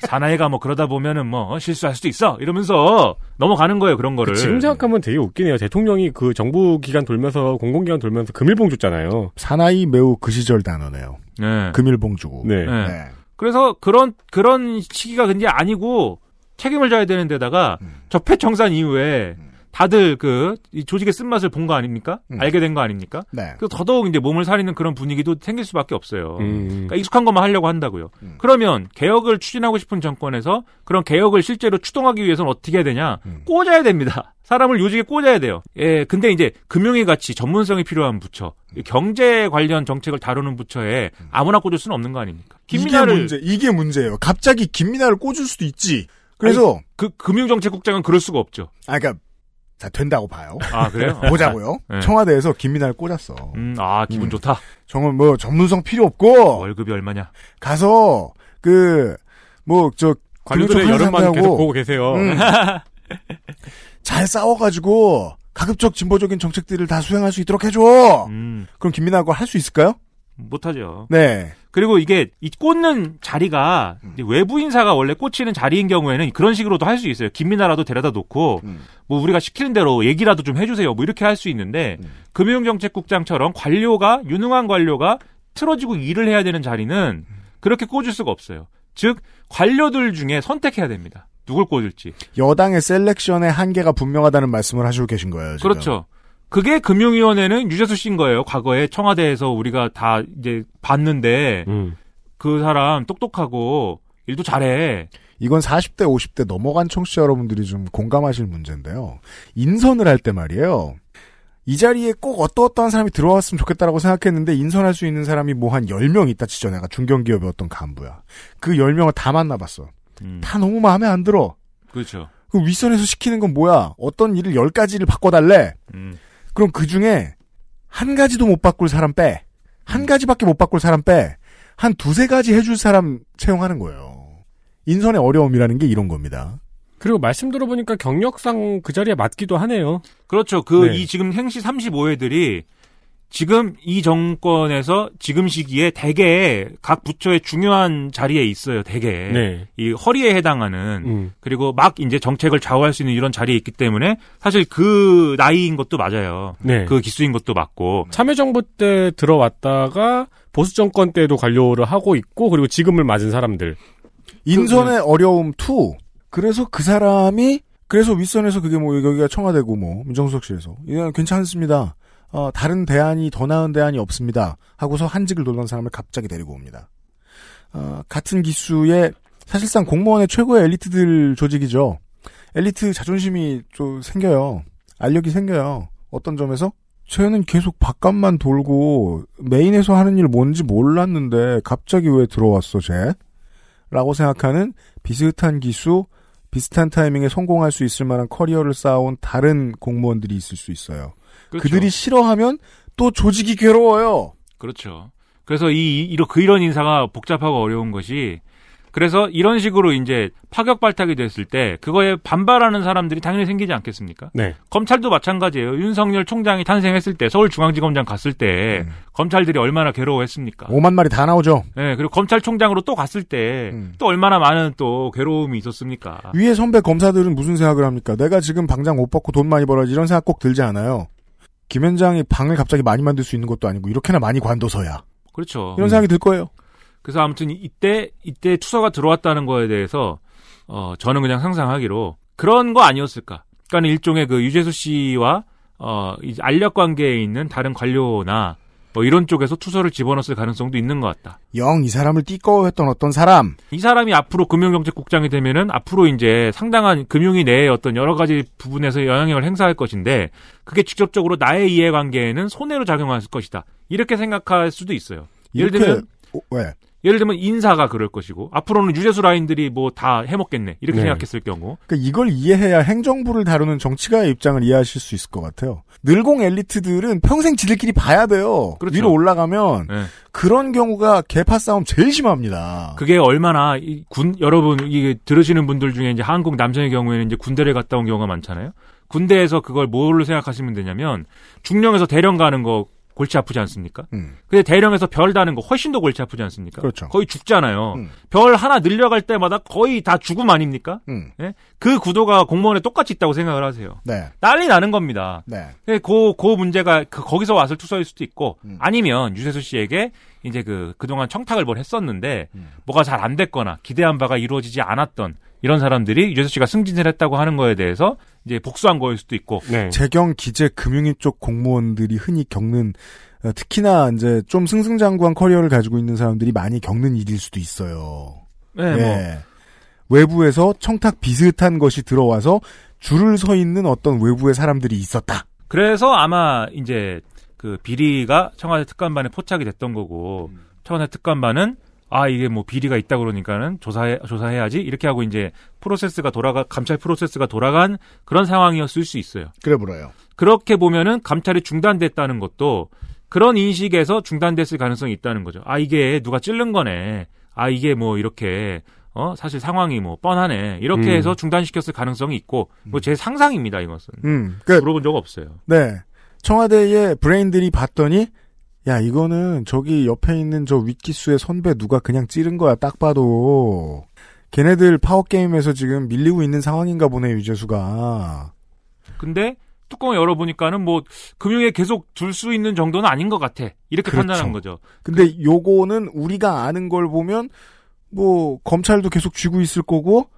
사나이가 뭐 그러다 보면은 뭐 어, 실수할 수도 있어 이러면서 넘어가는 거예요 그런 거를. 지금 생각하면 되게 웃기네요. 대통령이 그 정부 기간 돌면서 공공기관 돌면서 금일봉 줬잖아요. 사나이 매우 그 시절 단어네요. 네. 금일봉 주고. 네. 네. 네. 그래서 그런 그런 시기가 근데 아니고 책임을 져야 되는 데다가 음. 적폐청산 이후에 다들 그 이 조직의 쓴맛을 본 거 아닙니까? 음. 알게 된 거 아닙니까? 네. 그래서 더더욱 이제 몸을 사리는 그런 분위기도 생길 수밖에 없어요. 음. 그러니까 익숙한 것만 하려고 한다고요. 음. 그러면 개혁을 추진하고 싶은 정권에서 그런 개혁을 실제로 추동하기 위해서는 어떻게 해야 되냐? 음. 꽂아야 됩니다. 사람을 요직에 꽂아야 돼요. 예, 근데 이제 금융위 같이 전문성이 필요한 부처, 음. 경제 관련 정책을 다루는 부처에 아무나 꽂을 수는 없는 거 아닙니까? 이게 김민아를 문제, 이게 문제예요. 갑자기 김민아를 꽂을 수도 있지. 그래서, 그 금융정책국장은 그럴 수가 없죠. 아, 그니까, 자, 된다고 봐요. 아 그래요? 보자고요. 네. 청와대에서 김민아를 꽂았어. 음, 아 기분 음. 좋다. 정말 뭐 전문성 필요 없고 월급이 얼마냐? 가서 그 뭐 저 관료들의 여름만 계속 보고 계세요. 음. 잘 싸워가지고 가급적 진보적인 정책들을 다 수행할 수 있도록 해줘. 음, 그럼 김민아가 그걸 할수 있을까요? 못하죠. 네. 그리고 이게 이 꽂는 자리가 음. 외부 인사가 원래 꽂히는 자리인 경우에는 그런 식으로도 할 수 있어요. 김민하라도 데려다 놓고 음. 뭐 우리가 시키는 대로 얘기라도 좀 해주세요. 뭐 이렇게 할 수 있는데 음. 금융정책국장처럼 관료가 유능한 관료가 틀어쥐고 일을 해야 되는 자리는 음. 그렇게 꽂을 수가 없어요. 즉 관료들 중에 선택해야 됩니다. 누굴 꽂을지. 여당의 selection의 한계가 분명하다는 말씀을 하시고 계신 거예요. 지금. 그렇죠. 그게 금융위원회는 유재수 씨인 거예요. 과거에 청와대에서 우리가 다 이제 봤는데 음. 그 사람 똑똑하고 일도 잘해. 이건 40대, 50대 넘어간 청취자 여러분들이 좀 공감하실 문제인데요. 인선을 할 때 말이에요. 이 자리에 꼭 어떠어떠한 사람이 들어왔으면 좋겠다라고 생각했는데 인선할 수 있는 사람이 뭐 한 10명 있다 치죠. 내가 중견기업의 어떤 간부야. 그 10명을 다 만나봤어. 음. 다 너무 마음에 안 들어. 그렇죠. 그 윗선에서 시키는 건 뭐야? 어떤 일을 10가지를 바꿔달래? 음. 그럼 그 중에 한 가지도 못 바꿀 사람 빼. 음. 한 가지밖에 못 바꿀 사람 빼. 한 두세 가지 해줄 사람 채용하는 거예요. 인선의 어려움이라는 게 이런 겁니다. 그리고 말씀 들어보니까 경력상 그 자리에 맞기도 하네요. 그렇죠. 그 네. 이 지금 행시 35회들이 지금 이 정권에서 지금 시기에 대개 각 부처의 중요한 자리에 있어요. 대개 네. 이 허리에 해당하는 음. 그리고 막 이제 정책을 좌우할 수 있는 이런 자리에 있기 때문에 사실 그 나이인 것도 맞아요. 네. 그 기수인 것도 맞고 참여정부 때 들어왔다가 보수 정권 때도 관료를 하고 있고 그리고 지금을 맞은 사람들. 인선의 어려움 2. 그래서 그 사람이 그래서 윗선에서 그게 뭐 여기가 청와대고 뭐 민정수석실에서 이건 괜찮습니다. 어, 다른 대안이 더 나은 대안이 없습니다. 하고서 한직을 돌던 사람을 갑자기 데리고 옵니다. 어, 같은 기수의 사실상 공무원의 최고의 엘리트들 조직이죠. 엘리트 자존심이 좀 생겨요. 알력이 생겨요. 어떤 점에서? 쟤는 계속 바깥만 돌고 메인에서 하는 일 뭔지 몰랐는데 갑자기 왜 들어왔어 쟤? 라고 생각하는 비슷한 기수, 비슷한 타이밍에 성공할 수 있을 만한 커리어를 쌓아온 다른 공무원들이 있을 수 있어요. 그렇죠. 그들이 싫어하면 또 조직이 괴로워요. 그렇죠. 그래서 이, 이- 이런, 그 이런 인사가 복잡하고 어려운 것이 그래서 이런 식으로 이제 파격 발탁이 됐을 때 그거에 반발하는 사람들이 당연히 생기지 않겠습니까? 네. 검찰도 마찬가지예요. 윤석열 총장이 탄생했을 때 서울중앙지검장 갔을 때 검찰들이 얼마나 괴로워했습니까? 5만 마리 다 나오죠. 네, 그리고 검찰총장으로 또 갔을 때또 얼마나 많은 또 괴로움이 있었습니까? 위에 선배 검사들은 무슨 생각을 합니까? 내가 지금 방장 못 받고 돈 많이 벌어야지 이런 생각 꼭 들지 않아요. 김 현장이 방을 갑자기 많이 만들 수 있는 것도 아니고 이렇게나 많이 관둬서야. 그렇죠. 이런 생각이 들 거예요. 그래서 아무튼 이때 이때 투서가 들어왔다는 거에 대해서 어 저는 그냥 상상하기로 그런 거 아니었을까? 그러니까 일종의 그 유재수 씨와 어 이제 알력 관계에 있는 다른 관료나 뭐 이런 쪽에서 투서를 집어넣었을 가능성도 있는 것 같다. 영 이 사람을 띠꺼웠던 어떤 사람. 이 사람이 앞으로 금융정책국장이 되면은 앞으로 이제 상당한 금융위 내의 어떤 여러 가지 부분에서 영향력을 행사할 것인데 그게 직접적으로 나의 이해관계에는 손해로 작용할 것이다. 이렇게 생각할 수도 있어요. 예를 들면 어, 왜? 예를 들면 인사가 그럴 것이고 앞으로는 유재수 라인들이 뭐 다 해먹겠네 이렇게 네. 생각했을 경우 그러니까 이걸 이해해야 행정부를 다루는 정치가의 입장을 이해하실 수 있을 것 같아요. 늘공 엘리트들은 평생 지들끼리 봐야 돼요. 그렇죠. 위로 올라가면 네. 그런 경우가 개파 싸움 제일 심합니다. 그게 얼마나 이군 여러분 이게 들으시는 분들 중에 이제 한국 남성의 경우에는 이제 군대를 갔다 온 경우가 많잖아요. 군대에서 그걸 뭘로 생각하시면 되냐면 중령에서 대령 가는 거 골치 아프지 않습니까? 음. 근데 대령에서 별 다는 거 훨씬 더 골치 아프지 않습니까? 그렇죠. 거의 죽잖아요. 음. 별 하나 늘려갈 때마다 거의 다 죽음 아닙니까? 음. 예? 그 구도가 공무원에 똑같이 있다고 생각을 하세요. 네. 난리 나는 겁니다. 네. 그, 그, 그 문제가 그, 거기서 왔을 투서일 수도 있고, 음. 아니면 유재수 씨에게 이제 그, 그동안 청탁을 뭘 했었는데, 음. 뭐가 잘 안 됐거나, 기대한 바가 이루어지지 않았던 이런 사람들이 유재수 씨가 승진을 했다고 하는 거에 대해서 이제 복수한 거일 수도 있고, 네. 재경 기재 금융위 쪽 공무원들이 흔히 겪는 어, 특히나 이제 좀 승승장구한 커리어를 가지고 있는 사람들이 많이 겪는 일일 수도 있어요. 네, 뭐, 예. 외부에서 청탁 비슷한 것이 들어와서 줄을 서 있는 어떤 외부의 사람들이 있었다. 그래서 아마 이제 그 비리가 청와대 특감반에 포착이 됐던 거고, 청와대 특감반은 아, 이게 뭐 비리가 있다 그러니까는 조사해, 조사해야지. 이렇게 하고 이제 프로세스가 돌아가, 감찰 프로세스가 돌아간 그런 상황이었을 수 있어요. 그래 보여요. 그렇게 보면은 감찰이 중단됐다는 것도 그런 인식에서 중단됐을 가능성이 있다는 거죠. 아, 이게 누가 찌른 거네. 아, 이게 뭐 이렇게, 어, 사실 상황이 뭐 뻔하네. 이렇게 음. 해서 중단시켰을 가능성이 있고, 뭐 제 상상입니다, 이것은. 음, 그 물어본 적 없어요. 네. 청와대의 브레인들이 봤더니 야 이거는 저기 옆에 있는 저 윗기수의 선배 누가 그냥 찌른 거야 딱 봐도 걔네들 파워게임에서 지금 밀리고 있는 상황인가 보네 유재수가 근데 뚜껑을 열어보니까는 뭐 금융에 계속 둘 수 있는 정도는 아닌 것 같아. 이렇게 그렇죠. 판단한 거죠. 근데 요거는 우리가 아는 걸 보면 뭐 검찰도 계속 쥐고 있을 거고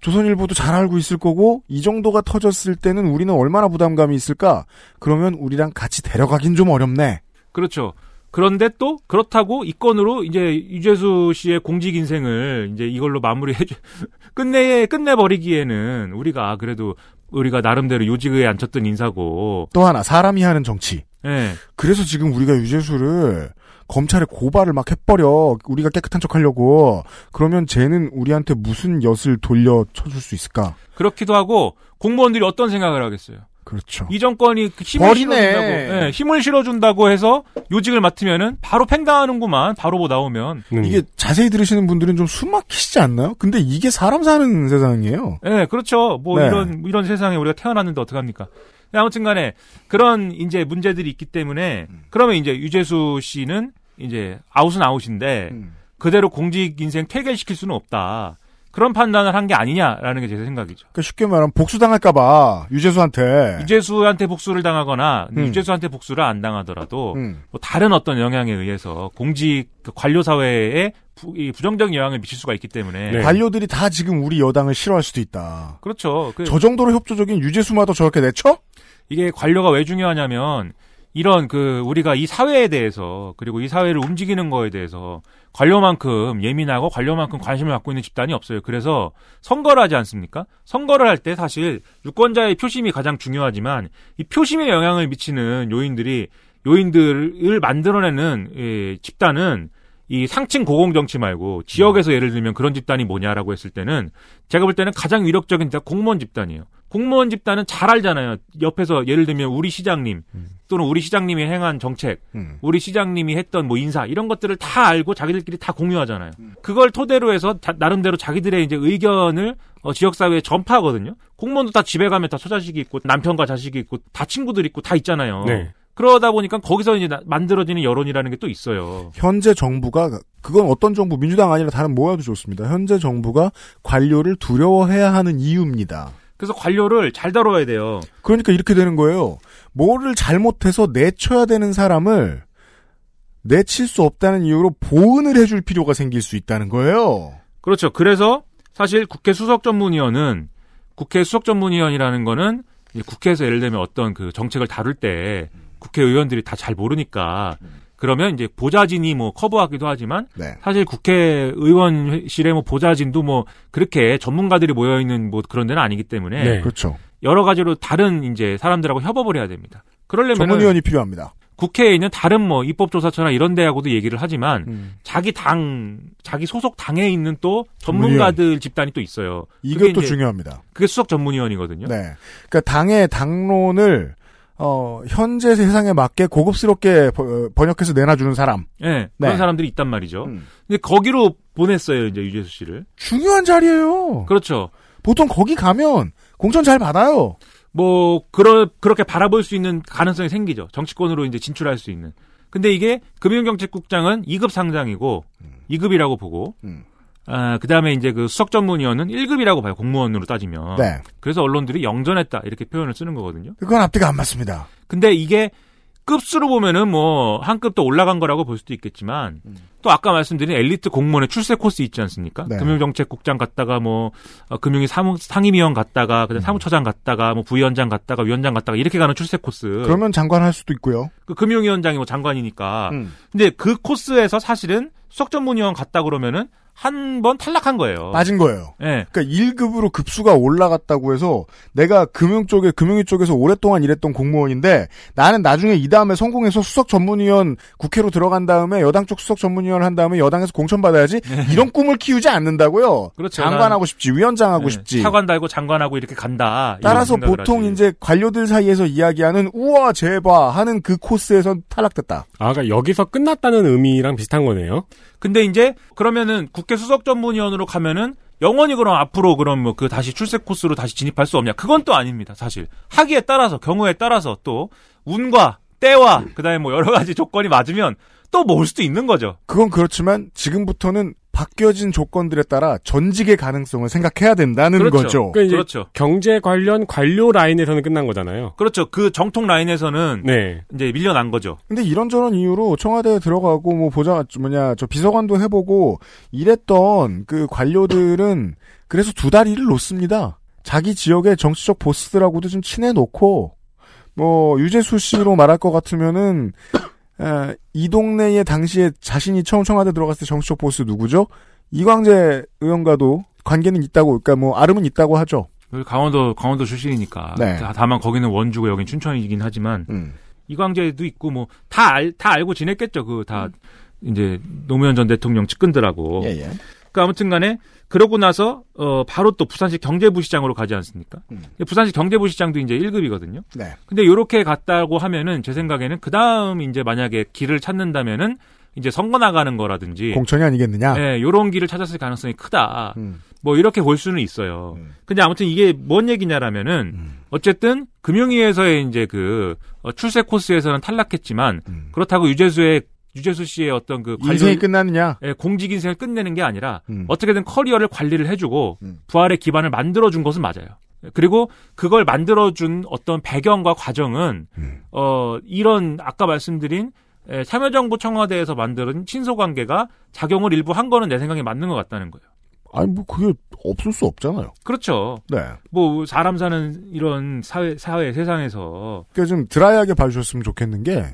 조선일보도 잘 알고 있을 거고 이 정도가 터졌을 때는 우리는 얼마나 부담감이 있을까 그러면 우리랑 같이 데려가긴 좀 어렵네 그렇죠. 그런데 또 그렇다고 이 건으로 이제 유재수 씨의 공직 인생을 이제 이걸로 마무리해 주 끝내 끝내 버리기에는 우리가 아, 그래도 우리가 나름대로 요직에 앉혔던 인사고 또 하나 사람이 하는 정치. 예. 그래서 지금 우리가 유재수를 검찰에 고발을 막 해버려. 우리가 깨끗한 척 하려고. 그러면 쟤는 우리한테 무슨 엿을 돌려 쳐줄 수 있을까? 그렇기도 하고 공무원들이 어떤 생각을 하겠어요. 그렇죠. 이 정권이 그 힘을 버리네. 실어준다고, 예, 힘을 실어준다고 해서 요직을 맡으면은 바로 팽당하는구만. 바로 뭐 나오면. 음. 이게 자세히 들으시는 분들은 좀 숨막히시지 않나요? 근데 이게 사람 사는 세상이에요. 예, 그렇죠. 뭐 네. 이런 이런 세상에 우리가 태어났는데 어떡 합니까? 아무튼간에 그런 이제 문제들이 있기 때문에 그러면 이제 유재수 씨는 이제 아웃은 아웃인데 그대로 공직 인생 퇴결시킬 수는 없다. 그런 판단을 한 게 아니냐라는 게 제 생각이죠. 그러니까 쉽게 말하면 복수당할까봐 유재수한테. 유재수한테 복수를 당하거나 음. 유재수한테 복수를 안 당하더라도 음. 뭐 다른 어떤 영향에 의해서 공직 그 관료 사회에 부, 이 부정적인 영향을 미칠 수가 있기 때문에 네. 관료들이 다 지금 우리 여당을 싫어할 수도 있다. 그렇죠. 그 저 정도로 협조적인 유재수마도 저렇게 내쳐? 이게 관료가 왜 중요하냐면 이런 그 우리가 이 사회에 대해서 그리고 이 사회를 움직이는 거에 대해서 관료만큼 예민하고 관료만큼 관심을 갖고 있는 집단이 없어요. 그래서 선거를 하지 않습니까? 선거를 할 때 사실 유권자의 표심이 가장 중요하지만 이 표심에 영향을 미치는 요인들이 요인들을 만들어내는 예, 집단은 이 상층 고공 정치 말고 지역에서 예를 들면 그런 집단이 뭐냐라고 했을 때는 제가 볼 때는 가장 위력적인 공무원 집단이에요. 공무원 집단은 잘 알잖아요. 옆에서 예를 들면 우리 시장님 또는 우리 시장님이 행한 정책, 음. 우리 시장님이 했던 뭐 인사 이런 것들을 다 알고 자기들끼리 다 공유하잖아요. 그걸 토대로 해서 자- 나름대로 자기들의 이제 의견을 어, 지역 사회에 전파하거든요. 공무원도 다 집에 가면 다 처자식이 있고 남편과 자식이 있고 다 친구들 있고 다 있잖아요. 네. 그러다 보니까 거기서 이제 나- 만들어지는 여론이라는 게 또 있어요. 현재 정부가 그건 어떤 정부 민주당 아니라 다른 뭐야도 좋습니다. 현재 정부가 관료를 두려워해야 하는 이유입니다. 그래서 관료를 잘 다뤄야 돼요. 그러니까 이렇게 되는 거예요. 뭐를 잘못해서 내쳐야 되는 사람을 내칠 수 없다는 이유로 보은을 해줄 필요가 생길 수 있다는 거예요. 그렇죠. 그래서 사실 국회 수석 전문위원은 국회 수석 전문위원이라는 거는 국회에서 예를 들면 어떤 그 정책을 다룰 때 국회의원들이 다 잘 모르니까 그러면 이제 보좌진이 뭐 커버하기도 하지만 네. 사실 국회의원실에 뭐 보좌진도 뭐 그렇게 전문가들이 모여 있는 뭐 그런 데는 아니기 때문에 네. 그렇죠. 여러 가지로 다른 이제 사람들하고 협업을 해야 됩니다. 그러려면 전문위원이 필요합니다. 국회에 있는 다른 뭐 입법조사처나 이런 데하고도 얘기를 하지만 음. 자기 당 자기 소속 당에 있는 또 전문가들 집단이 또 있어요. 이것도 중요합니다. 그게 수석 전문위원이거든요. 네. 그러니까 당의 당론을 어, 현재 세상에 맞게 고급스럽게 번- 번역해서 내놔주는 사람. 네, 그런 네. 사람들이 있단 말이죠. 음. 근데 거기로 보냈어요, 이제 유재수 씨를. 중요한 자리예요. 그렇죠. 보통 거기 가면 공천 잘 받아요. 뭐 그러 그렇게 바라볼 수 있는 가능성이 생기죠. 정치권으로 이제 진출할 수 있는. 근데 이게 금융경제국장은 2급 상장이고 2급이라고 보고 음. 아, 그 다음에 이제 그 수석 전문위원은 1급이라고 봐요. 공무원으로 따지면. 네. 그래서 언론들이 영전했다 이렇게 표현을 쓰는 거거든요. 그건 앞뒤가 안 맞습니다. 근데 이게 급수로 보면은 뭐 한 급 더 올라간 거라고 볼 수도 있겠지만 또 아까 말씀드린 엘리트 공무원의 출세 코스 있지 않습니까? 네. 금융정책국장 갔다가 뭐 어, 금융위 사무 상임위원 갔다가 음. 그다음 사무처장 갔다가 뭐 부위원장 갔다가 위원장 갔다가 이렇게 가는 출세 코스. 그러면 장관 할 수도 있고요. 그 금융위원장이 뭐 장관이니까. 음. 근데 그 코스에서 사실은 수석 전문위원 갔다 그러면은 한 번 탈락한 거예요. 빠진 거예요. 예. 그러니까 1급으로 급수가 올라갔다고 해서 내가 금융 쪽에 금융위 쪽에서 오랫동안 일했던 공무원인데 나는 나중에 이 다음에 성공해서 수석 전문위원 국회로 들어간 다음에 여당 쪽 수석 전문위원 을 한 다음에 여당에서 공천 받아야지 이런 꿈을 키우지 않는다고요. 네. 그렇죠. 장관하고 싶지 위원장하고 예. 싶지. 차관 달고 장관하고 이렇게 간다. 따라서 보통 하지. 이제 관료들 사이에서 이야기하는 우와 제봐 하는 그 코스에서 탈락됐다. 아, 그러니까 여기서 끝났다는 의미랑 비슷한 거네요. 근데 이제 그러면은 국회 수석 전문위원으로 가면은 영원히 그럼 앞으로 그럼 뭐 그 다시 출세 코스로 다시 진입할 수 없냐? 그건 또 아닙니다. 사실 하기에 따라서 경우에 따라서 또 운과 때와 그다음에 뭐 여러 가지 조건이 맞으면 또 모을 수도 있는 거죠. 그건 그렇지만 지금부터는 바뀌어진 조건들에 따라 전직의 가능성을 생각해야 된다는 그렇죠. 거죠. 그러니까 그렇죠. 경제 관련 관료 라인에서는 끝난 거잖아요. 그렇죠. 그 정통 라인에서는 네. 이제 밀려난 거죠. 근데 이런저런 이유로 청와대에 들어가고 뭐 보자 뭐냐 저 비서관도 해보고 이랬던 그 관료들은 그래서 두 다리를 놓습니다. 자기 지역의 정치적 보스들하고도 좀 친해 놓고 뭐 유재수 씨로 말할 것 같으면은 에, 이 동네에 당시에 자신이 처음 청와대 들어갔을 때 정치적 보스 누구죠? 이광재 의원과도 관계는 있다고, 그러니까 뭐 아름은 있다고 하죠. 그 강원도 강원도 출신이니까. 네. 다- 다만 거기는 원주고 여긴 춘천이긴 하지만 음. 이광재도 있고 뭐 다 알 다 알고 지냈겠죠. 그다 이제 노무현 전 대통령 측근들하고. 예, 예. 그 아무튼 간에 그러고 나서 어 바로 또 부산시 경제부시장으로 가지 않습니까? 음. 부산시 경제부시장도 이제 1급이거든요. 네. 근데 요렇게 갔다고 하면은 제 생각에는 그 다음 이제 만약에 길을 찾는다면은 이제 선거 나가는 거라든지 공천이 아니겠느냐? 예, 요런 길을 찾았을 가능성이 크다. 음. 뭐 이렇게 볼 수는 있어요. 음. 근데 아무튼 이게 뭔 얘기냐라면은 음. 어쨌든 금융위에서의 이제 그 어, 출세 코스에서는 탈락했지만 음. 그렇다고 유재수의 유재수 씨의 어떤 그 관료 인생이 끝나느냐? 예, 공직 인생을 끝내는 게 아니라 음. 어떻게든 커리어를 관리를 해주고 음. 부활의 기반을 만들어준 것은 맞아요. 그리고 그걸 만들어준 어떤 배경과 과정은 음. 어 이런 아까 말씀드린 에, 참여정부 청와대에서 만드는 친소관계가 작용을 일부 한 거는 내 생각에 맞는 것 같다는 거예요. 아니, 뭐, 그게 없을 수 없잖아요. 그렇죠. 네. 뭐 사람 사는 이런 사회 사회 세상에서 그러니까 좀 드라이하게 봐주셨으면 좋겠는 게,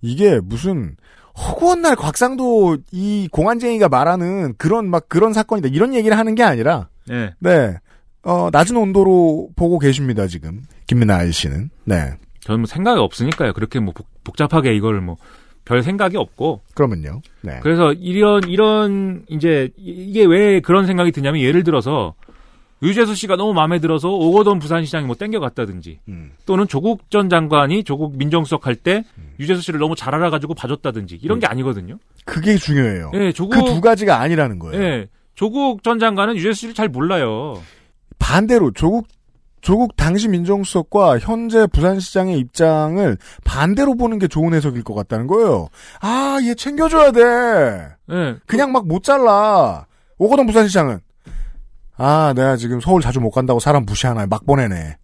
이게 무슨, 허구한 날 곽상도 이 공안쟁이가 말하는 그런 막 그런 사건이다. 이런 얘기를 하는 게 아니라, 예. 네. 어, 낮은 온도로 보고 계십니다, 지금. 김민아 아저씨는. 네. 저는 뭐 생각이 없으니까요. 그렇게 뭐 복- 복잡하게 이걸 뭐 별 생각이 없고 그러면요. 네. 그래서 이런 이런 이제 이- 이게 왜 그런 생각이 드냐면 예를 들어서 유재수 씨가 너무 마음에 들어서 오거돈 부산시장이 뭐 땡겨갔다든지 음. 또는 조국 전 장관이 조국 민정수석 할때 유재수 씨를 너무 잘 알아가지고 봐줬다든지 이런 게 아니거든요. 그게 중요해요. 예, 조국 그 두 가지가 아니라는 거예요. 예, 조국 전 장관은 유재수 씨를 잘 몰라요. 반대로 조국 조국 당시 민정수석과 현재 부산시장의 입장을 반대로 보는 게 좋은 해석일 것 같다는 거예요. 아, 얘 챙겨줘야 돼. 예, 그냥 막 못 잘라. 오거돈 부산시장은 아, 내가 지금 서울 자주 못 간다고 사람 무시하나 막 보내네.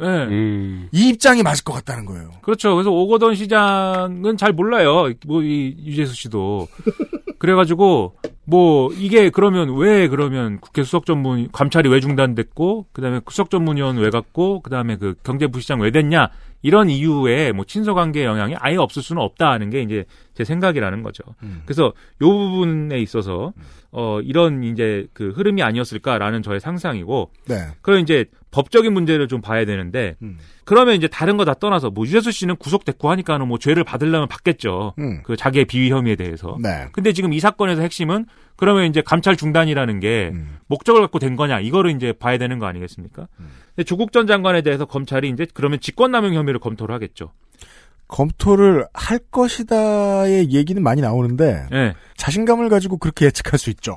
예. 음. 이 입장이 맞을 것 같다는 거예요. 그렇죠. 그래서 오거돈 시장은 잘 몰라요. 뭐 이 유재수 씨도. 그래가지고 뭐 이게 그러면 왜 그러면 국회 수석 전문 감찰이 왜 중단됐고 그 다음에 수석 전문위원 왜 갔고 그 다음에 그 경제부시장 왜 됐냐 이런 이유에 뭐 친서 관계 영향이 아예 없을 수는 없다는 게 이제 제 생각이라는 거죠. 그래서 요 부분에 있어서 어 이런 이제 그 흐름이 아니었을까라는 저의 상상이고 네. 그럼 이제 법적인 문제를 좀 봐야 되는데 음. 그러면 이제 다른 거 다 떠나서 뭐 유재수 씨는 구속됐고 하니까는 뭐 죄를 받으려면 받겠죠. 음. 그 자기의 비위 혐의에 대해서. 네. 근데 지금 이 사건에서 핵심은 그러면 이제 감찰 중단이라는 게 음. 목적을 갖고 된 거냐 이거를 이제 봐야 되는 거 아니겠습니까? 음. 근데 조국 전 장관에 대해서 검찰이 이제 그러면 직권남용 혐의를 검토를 하겠죠. 검토를 할 것이다의 얘기는 많이 나오는데 예. 자신감을 가지고 그렇게 예측할 수 있죠.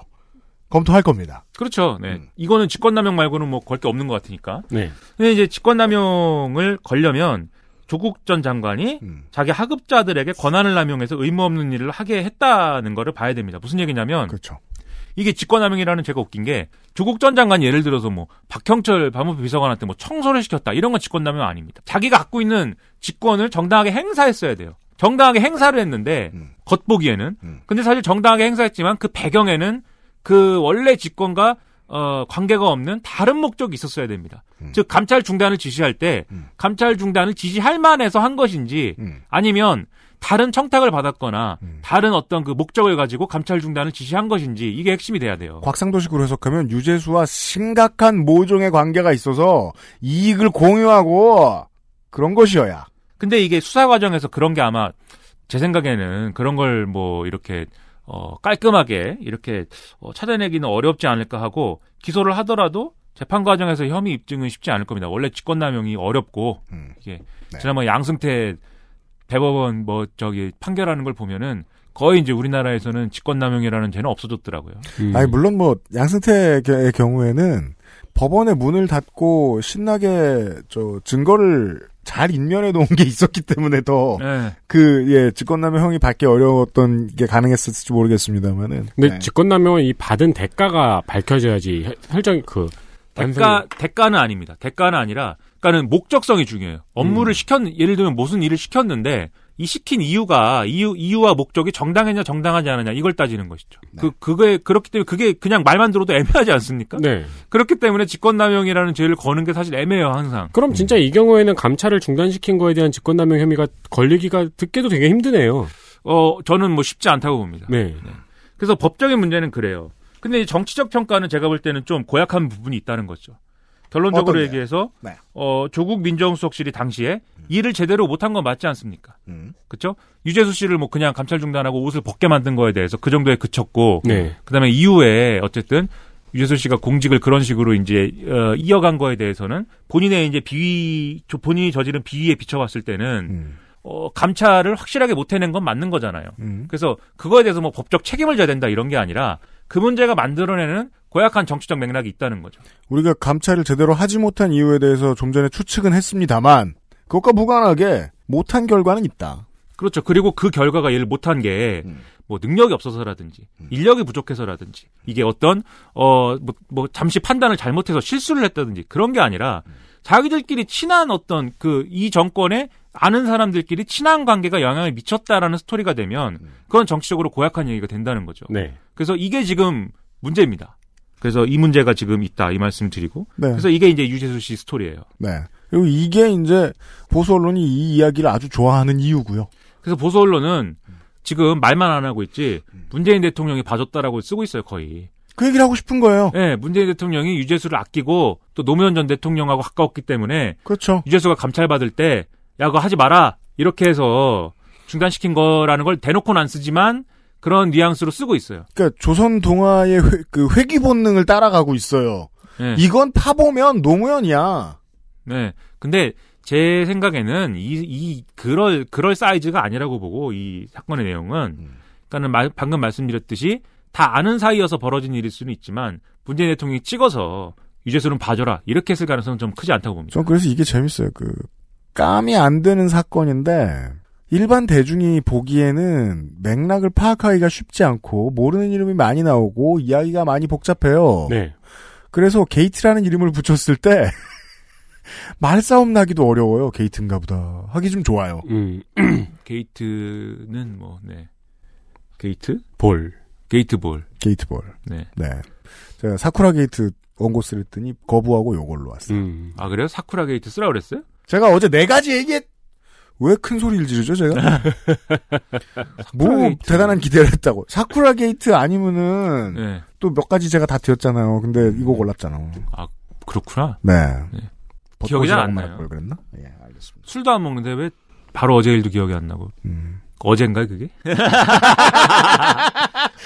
검토할 겁니다. 그렇죠. 네. 음. 이거는 직권남용 말고는 뭐 걸 게 없는 것 같으니까. 네. 근데 이제 직권남용을 걸려면 조국 전 장관이 음. 자기 하급자들에게 권한을 남용해서 의무 없는 일을 하게 했다는 거를 봐야 됩니다. 무슨 얘기냐면 그렇죠. 이게 직권남용이라는 제가 웃긴 게 조국 전 장관이 예를 들어서 뭐 박형철 법무부 비서관한테 뭐 청소를 시켰다 이런 건 직권남용 아닙니다. 자기가 갖고 있는 직권을 정당하게 행사했어야 돼요. 정당하게 행사를 했는데 음. 겉보기에는 음. 근데 사실 정당하게 행사했지만 그 배경에는 그 원래 직권과 어, 관계가 없는 다른 목적이 있었어야 됩니다. 음. 즉 감찰 중단을 지시할 때 음. 감찰 중단을 지시할 만해서 한 것인지 음. 아니면 다른 청탁을 받았거나 음. 다른 어떤 그 목적을 가지고 감찰 중단을 지시한 것인지 이게 핵심이 돼야 돼요. 곽상도식으로 해석하면 유재수와 심각한 모종의 관계가 있어서 이익을 공유하고 그런 것이어야. 근데 이게 수사 과정에서 그런 게 아마 제 생각에는 그런 걸 뭐 이렇게 어 깔끔하게 이렇게 어 찾아내기는 어렵지 않을까 하고 기소를 하더라도 재판 과정에서 혐의 입증은 쉽지 않을 겁니다. 원래 직권남용이 어렵고 음. 이게 네. 지난번 양승태 대법원 뭐 저기 판결하는 걸 보면은 거의 이제 우리나라에서는 직권남용이라는 죄는 없어졌더라고요. 음. 아니 물론 뭐 양승태의 경우에는 법원의 문을 닫고 신나게 저 증거를 잘 인면해 놓은 게 있었기 때문에 더 네. 그, 예, 직권남용이 받기 어려웠던 게 가능했을지 모르겠습니다만은. 근데 네. 직권남용은 이 받은 대가가 밝혀져야지 혈- 혈정 그 대가 대가는 아닙니다. 대가는 아니라 그러니까는 목적성이 중요해요. 업무를 시켰 예를 들면 무슨 일을 시켰는데 이 시킨 이유가 이유 이유와 목적이 정당했냐 정당하지 않느냐 이걸 따지는 것이죠. 그 그게 그렇기 때문에 그게 그냥 말만 들어도 애매하지 않습니까? 네. 그렇기 때문에 직권남용이라는 죄를 거는 게 사실 애매해요 항상. 그럼 진짜 이 경우에는 감찰을 중단시킨 거에 대한 직권남용 혐의가 걸리기가 듣기도 되게 힘드네요. 어 저는 뭐 쉽지 않다고 봅니다. 네. 그래서 법적인 문제는 그래요. 근데 이 정치적 평가는 제가 볼 때는 좀 고약한 부분이 있다는 거죠. 결론적으로 어떤데요? 얘기해서 네. 어, 조국 민정수석실이 당시에 일을 제대로 못한 건 맞지 않습니까? 음. 그렇죠? 유재수 씨를 뭐 그냥 감찰 중단하고 옷을 벗게 만든 거에 대해서 그 정도에 그쳤고 네. 그다음에 이후에 어쨌든 유재수 씨가 공직을 그런 식으로 이제 어, 이어간 거에 대해서는 본인의 이제 비위 저- 본인이 저지른 비위에 비춰봤을 때는 음. 어, 감찰을 확실하게 못 해낸 건 맞는 거잖아요. 음. 그래서 그거에 대해서 뭐 법적 책임을 져야 된다 이런 게 아니라 그 문제가 만들어내는 고약한 정치적 맥락이 있다는 거죠. 우리가 감찰을 제대로 하지 못한 이유에 대해서 좀 전에 추측은 했습니다만 그것과 무관하게 못한 결과는 있다. 그렇죠. 그리고 그 결과가 얘를 못한 게뭐 능력이 없어서라든지 인력이 부족해서라든지 이게 어떤 어 뭐 뭐 잠시 판단을 잘못해서 실수를 했다든지 그런 게 아니라 자기들끼리 친한 어떤 그 이 정권에 아는 사람들끼리 친한 관계가 영향을 미쳤다라는 스토리가 되면 그건 정치적으로 고약한 얘기가 된다는 거죠. 네. 그래서 이게 지금 문제입니다. 그래서 이 문제가 지금 있다 이 말씀 드리고 네. 그래서 이게 이제 유재수 씨 스토리예요. 네. 그리고 이게 이제 보수 언론이 이 이야기를 아주 좋아하는 이유고요. 그래서 보수 언론은 지금 말만 안 하고 있지 문재인 대통령이 봐줬다라고 쓰고 있어요 거의. 그 얘기를 하고 싶은 거예요. 네, 문재인 대통령이 유재수를 아끼고 또 노무현 전 대통령하고 가까웠기 때문에 그렇죠. 유재수가 감찰 받을 때 야 그거 하지 마라 이렇게 해서 중단시킨 거라는 걸 대놓고는 안 쓰지만 그런 뉘앙스로 쓰고 있어요. 그러니까 조선 동화의 회, 그 회귀 본능을 따라가고 있어요. 네. 이건 파보면 노무현이야. 네. 근데 제 생각에는 이, 이, 그럴, 그럴 사이즈가 아니라고 보고 이 사건의 내용은, 그러니까는 말- 방금 말씀드렸듯이 다 아는 사이여서 벌어진 일일 수는 있지만 문재인 대통령이 찍어서 유재수는 봐줘라 이렇게 했을 가능성은 좀 크지 않다고 봅니다. 전 그래서 이게 재밌어요. 그 감이 안 되는 사건인데 일반 대중이 보기에는 맥락을 파악하기가 쉽지 않고 모르는 이름이 많이 나오고 이야기가 많이 복잡해요. 네. 그래서 게이트라는 이름을 붙였을 때 말싸움 나기도 어려워요. 게이트인가 보다. 하기 좀 좋아요. 음. 게이트는 뭐, 네. 게이트? 볼. 게이트 볼. 게이트 볼. 네. 네. 제가 사쿠라 게이트 원고 쓰랬더니 거부하고 요걸로 왔어요. 음. 아, 그래요? 사쿠라 게이트 쓰라 그랬어요? 제가 어제 네 가지 얘기했 왜 큰 소리를 지르죠, 제가? 뭐 게이트. 대단한 기대를 했다고. 사쿠라 게이트 아니면은 네. 또 몇 가지 제가 다 드렸잖아요. 근데 이거 골랐잖아. 아, 그렇구나. 네. 기억이 잘안 벚꽃이라고 나요. 걸 그랬나? 예, 알겠습니다. 술도 안 먹는데 왜 바로 어제 일도 기억이 안 나고. 음. 어젠가 그게?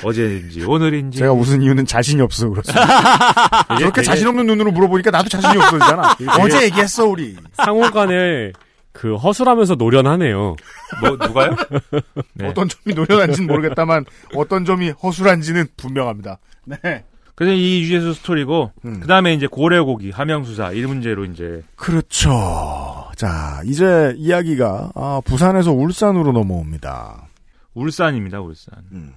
어제인지 오늘인지 제가 웃은 이유는 자신이 없어서 그렇습니다. 저렇게 자신 없는 눈으로 물어보니까 나도 자신이 없어지잖아. 어제 얘기했어, 우리. 상호간에 그 허술하면서 노련하네요. 뭐 누가요? 네. 어떤 점이 노련한지는 모르겠다만 어떤 점이 허술한지는 분명합니다. 네. 그래서 이 유재수 스토리고 음. 그 다음에 이제 고래고기 함양수사 이 문제로 이제 그렇죠. 자, 이제 이야기가 아, 부산에서 울산으로 넘어옵니다. 울산입니다 울산. 음.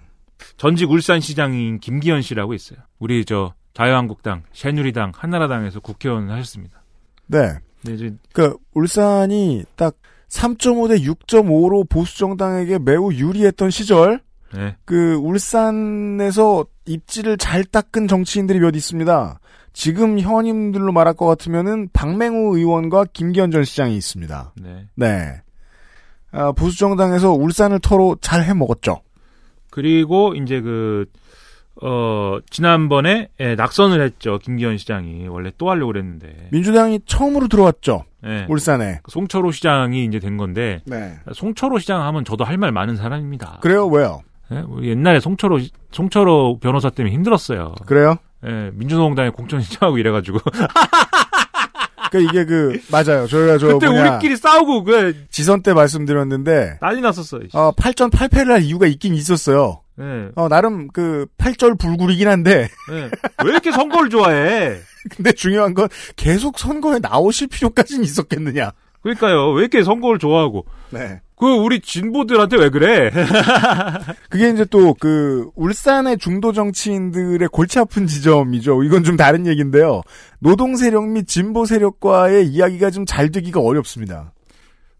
전직 울산시장인 김기현 씨라고 있어요. 우리 저 자유한국당, 새누리당, 한나라당에서 국회의원 하셨습니다. 네. 근데 이제 그 울산이 딱 3.5 대 6.5로 보수 정당에게 매우 유리했던 시절 네. 그 울산에서 입지를 잘 닦은 정치인들이 몇 있습니다. 지금 현임들로 말할 것 같으면은 박맹우 의원과 김기현 전 시장이 있습니다. 네. 네. 아, 보수 정당에서 울산을 터로 잘 해먹었죠. 그리고 이제 그, 어, 지난번에 예, 낙선을 했죠. 김기현 시장이. 원래 또 하려고 그랬는데. 민주당이 처음으로 들어왔죠. 예. 울산에. 송철호 시장이 이제 된 건데. 네. 송철호 시장 하면 저도 할 말 많은 사람입니다. 그래요? 왜요? 예, 옛날에 송철호, 송철호 변호사 때문에 힘들었어요. 그래요? 예, 민주노동당에 공천 신청하고 이래가지고. 그 이게 그 맞아요. 저희가 저 그때 뭐냐 우리끼리 싸우고, 그, 지선 때 말씀드렸는데 난리 났었어요. 어 8전 8패를 할 이유가 있긴 있었어요. 예, 어 나름 그 8절 불굴이긴 한데 예. 왜 이렇게 선거를 좋아해? 근데 중요한 건 계속 선거에 나오실 필요까지는 있었겠느냐. 그러니까요. 왜 이렇게 선거를 좋아하고. 네. 그, 우리 진보들한테 왜 그래? 그게 이제 또 그 울산의 중도 정치인들의 골치 아픈 지점이죠. 이건 좀 다른 얘기인데요. 노동 세력 및 진보 세력과의 이야기가 좀 잘 되기가 어렵습니다.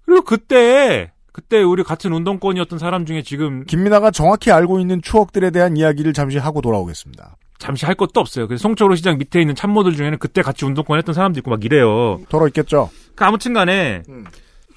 그리고 그때, 그때 우리 같은 운동권이었던 사람 중에 지금 김민아가 정확히 알고 있는 추억들에 대한 이야기를 잠시 하고 돌아오겠습니다. 잠시 할 것도 없어요. 그래서 송철호 시장 밑에 있는 참모들 중에는 그때 같이 운동권 했던 사람도 있고 막 이래요. 덜어 있겠죠. 그 아무튼 간에, 음.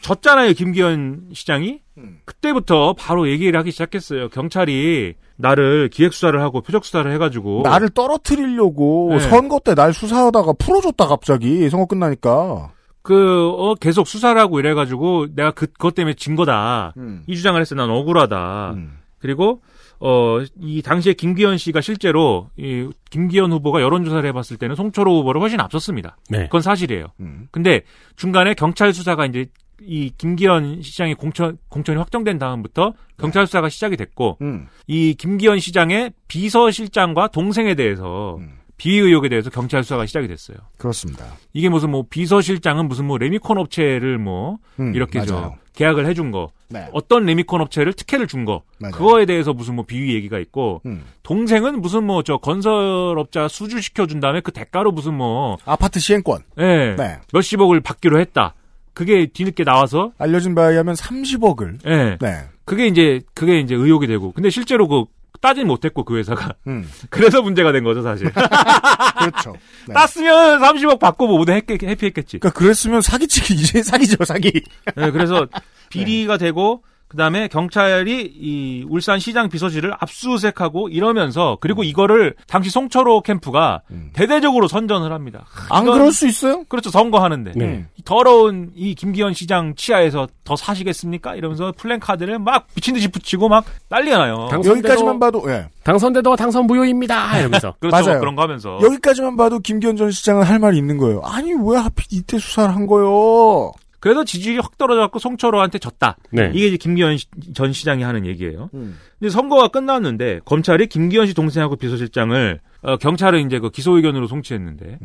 졌잖아요, 김기현 시장이. 그때부터 바로 얘기를 하기 시작했어요. 경찰이 나를 기획수사를 하고 표적수사를 해가지고. 나를 떨어뜨리려고 네. 선거 때 날 수사하다가 풀어줬다 갑자기 선거 끝나니까. 그, 어, 계속 수사를 하고 이래가지고 내가 그, 그것 때문에 진 거다. 음. 이 주장을 했어요. 난 억울하다. 그리고, 어, 이 당시에 김기현 씨가 실제로, 이, 김기현 후보가 여론조사를 해봤을 때는 송철호 후보를 훨씬 앞섰습니다. 네. 그건 사실이에요. 근데 중간에 경찰 수사가 이제 이 김기현 시장의 공천, 공천이 확정된 다음부터 경찰 수사가 시작이 됐고, 음. 이 김기현 시장의 비서실장과 동생에 대해서 비위 의혹에 대해서 경찰 수사가 시작이 됐어요. 그렇습니다. 이게 무슨 뭐 비서실장은 무슨 뭐 레미콘 업체를 뭐 음, 이렇게 저 맞아요. 계약을 해준 거, 네. 어떤 레미콘 업체를 특혜를 준 거, 맞아요. 그거에 대해서 무슨 뭐 비위 얘기가 있고 음. 동생은 무슨 뭐 저 건설업자 수주 시켜 준 다음에 그 대가로 무슨 뭐 아파트 시행권. 예, 네. 몇십억을 받기로 했다. 그게 뒤늦게 나와서 알려진 바에 의하면 30억을. 예, 네. 그게 이제 그게 이제 의혹이 되고 근데 실제로 그 따진 못했고 그 회사가 음. 그래서 문제가 된 거죠 사실 그렇죠. 네. 땄으면 30억 받고 뭐 모두 했- 해피했겠지 그러니까 그랬으면 사기치기 이제 사기죠 사기. 네, 그래서 비리가 되고 그다음에 경찰이 이 울산 시장 비서실을 압수수색하고 이러면서 그리고 이거를 당시 송철호 캠프가 대대적으로 선전을 합니다. 안 이건- 그럴 수 있어요? 그렇죠 선거하는데 네. 이 더러운 이 김기현 시장 치하에서 더 사시겠습니까? 이러면서 플랜카드를 막 미친 듯이 붙이고 막 난리가 나요. 여기까지만 봐도 예. 당선돼도 당선 무효입니다. 이러면서. 그렇죠 맞아요. 그런 거 하면서 여기까지만 봐도 김기현 전 시장은 할 말이 있는 거예요. 아니 왜 하필 이때 수사를 한 거요? 그래서 지지율이 확 떨어져갖고 송철호한테 졌다. 네. 이게 이제 김기현 시- 전 시장이 하는 얘기예요. 근데 선거가 끝났는데 검찰이 김기현 씨 동생하고 비서실장을 어, 경찰은 이제 그 기소 의견으로 송치했는데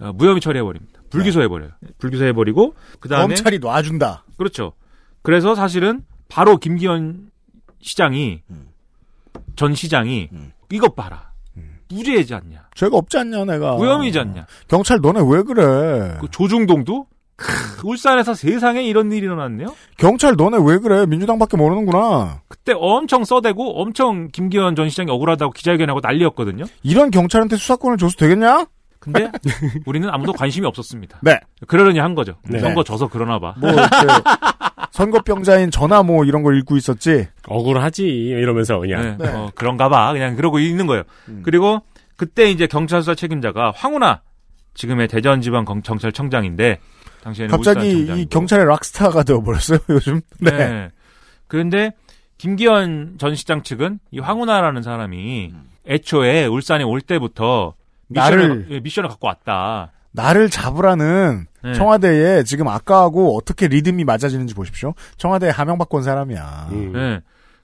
어, 무혐의 처리해버립니다. 불기소해버려요. 불기소해버리고 그 다음에 검찰이 놔준다. 그렇죠. 그래서 사실은 바로 김기현 시장이 전 시장이 이것 봐라. 무죄이지 않냐. 죄가 없지 않냐 내가. 무혐의지 않냐. 경찰 너네 왜 그래? 그 조중동도 크, 울산에서 세상에 이런 일이 일어났네요. 경찰 너네 왜 그래? 민주당밖에 모르는구나. 그때 엄청 써대고 엄청 김기현 전 시장이 억울하다고 기자회견하고 난리였거든요. 이런 경찰한테 수사권을 줘서 되겠냐? 근데 우리는 아무도 관심이 없었습니다. 네. 그러려니 한 거죠. 네. 선거 져서 그러나 봐. 뭐 그, 선거병자인 전화 뭐 이런 걸 읽고 있었지. 억울하지. 이러면서 그냥. 네. 어, 그런가 봐. 그냥 그러고 있는 거예요. 그리고 그때 이제 경찰 수사 책임자가 황운하 지금의 대전지방 경- 경찰청장인데 당시에는 갑자기 이. 경찰의 락스타가 되어버렸어요 요즘. 네. 네. 그런데 김기현 전 시장 측은 이 황운하라는 사람이 애초에 울산에 올 때부터 미션을, 나를- 예, 미션을 갖고 왔다. 나를 잡으라는 네. 청와대에 지금 아까하고 어떻게 리듬이 맞아지는지 보십시오. 청와대에 하명받고 온 사람이야. 음. 예.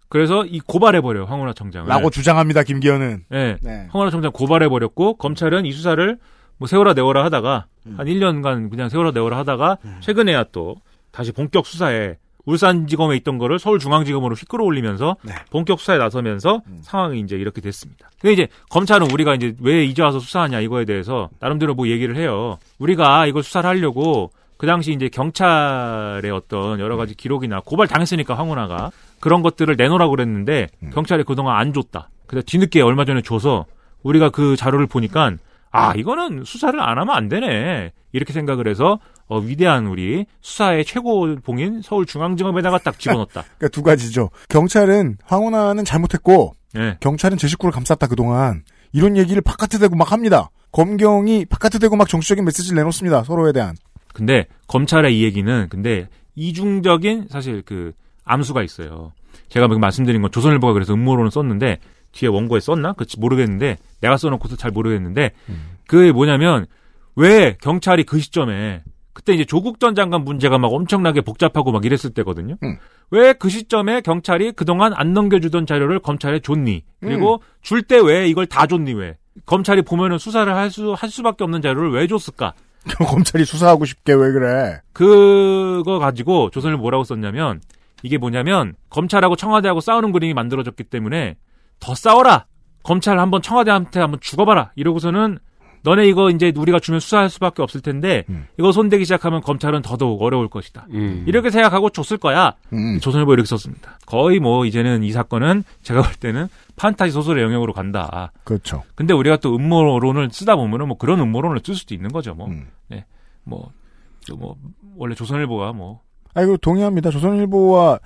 그래서 이 고발해버려요, 황운하 청장을. 라고 주장합니다 김기현은. 예. 네. 황운하 청장 고발해버렸고, 검찰은 이 수사를 뭐 세워라 내워라 하다가, 한 1년간 그냥 세워라 내워라 하다가, 최근에야 또 다시 본격 수사에 울산지검에 있던 거를 서울중앙지검으로 휘끌어 올리면서 네. 본격 수사에 나서면서 상황이 이제 이렇게 됐습니다. 근데 이제 검찰은 우리가 이제 왜 이제 와서 수사하냐 이거에 대해서 나름대로 뭐 얘기를 해요. 우리가 이걸 수사를 하려고 그 당시 이제 경찰의 어떤 여러 가지 기록이나 고발 당했으니까 황운하가 그런 것들을 내놓으라고 그랬는데 경찰이 그동안 안 줬다. 그래서 뒤늦게 얼마 전에 줘서 우리가 그 자료를 보니까 아 이거는 수사를 안 하면 안 되네 이렇게 생각을 해서 어, 위대한 우리 수사의 최고봉인 서울중앙지검에다가 딱 집어넣었다. 그러니까 두 가지죠. 경찰은 황운하는 잘못했고 예. 경찰은 제 식구를 감쌌다 그동안 이런 얘기를 바깥에 대고 막 합니다. 검경이 바깥에 대고 막 정치적인 메시지를 내놓습니다. 서로에 대한. 근데 검찰의 이 얘기는 근데 이중적인 사실 그 암수가 있어요. 제가 방금 말씀드린 건 조선일보가 그래서 음모론을 썼는데 뒤에 원고에 썼나? 그치 모르겠는데 내가 써놓고서 잘 모르겠는데 그게 뭐냐면 왜 경찰이 그 시점에 그때 이제 조국 전 장관 문제가 막 엄청나게 복잡하고 막 이랬을 때거든요. 음. 왜그 시점에 경찰이 그동안 안 넘겨주던 자료를 검찰에 줬니? 그리고 줄때 왜 이걸 다 줬니 왜? 검찰이 보면은 수사를 할 수, 할 수밖에 없는 자료를 왜 줬을까? 검찰이 수사하고 싶게 왜 그래? 그거 가지고 조선을 뭐라고 썼냐면 이게 뭐냐면 검찰하고 청와대하고 싸우는 그림이 만들어졌기 때문에 더 싸워라 검찰 한번 청와대한테 한번 죽어봐라 이러고서는 너네 이거 이제 우리가 주면 수사할 수밖에 없을 텐데 이거 손대기 시작하면 검찰은 더더욱 어려울 것이다 음. 이렇게 생각하고 줬을 거야 음. 조선일보 이렇게 썼습니다 거의 뭐 이제는 이 사건은 제가 볼 때는 판타지 소설의 영역으로 간다 그렇죠. 근데 우리가 또 음모론을 쓰다 보면은 뭐 그런 음모론을 쓸 수도 있는 거죠 뭐 음. 네. 뭐, 저 뭐, 원래 조선일보가 뭐, 아이고 동의합니다. 조선일보와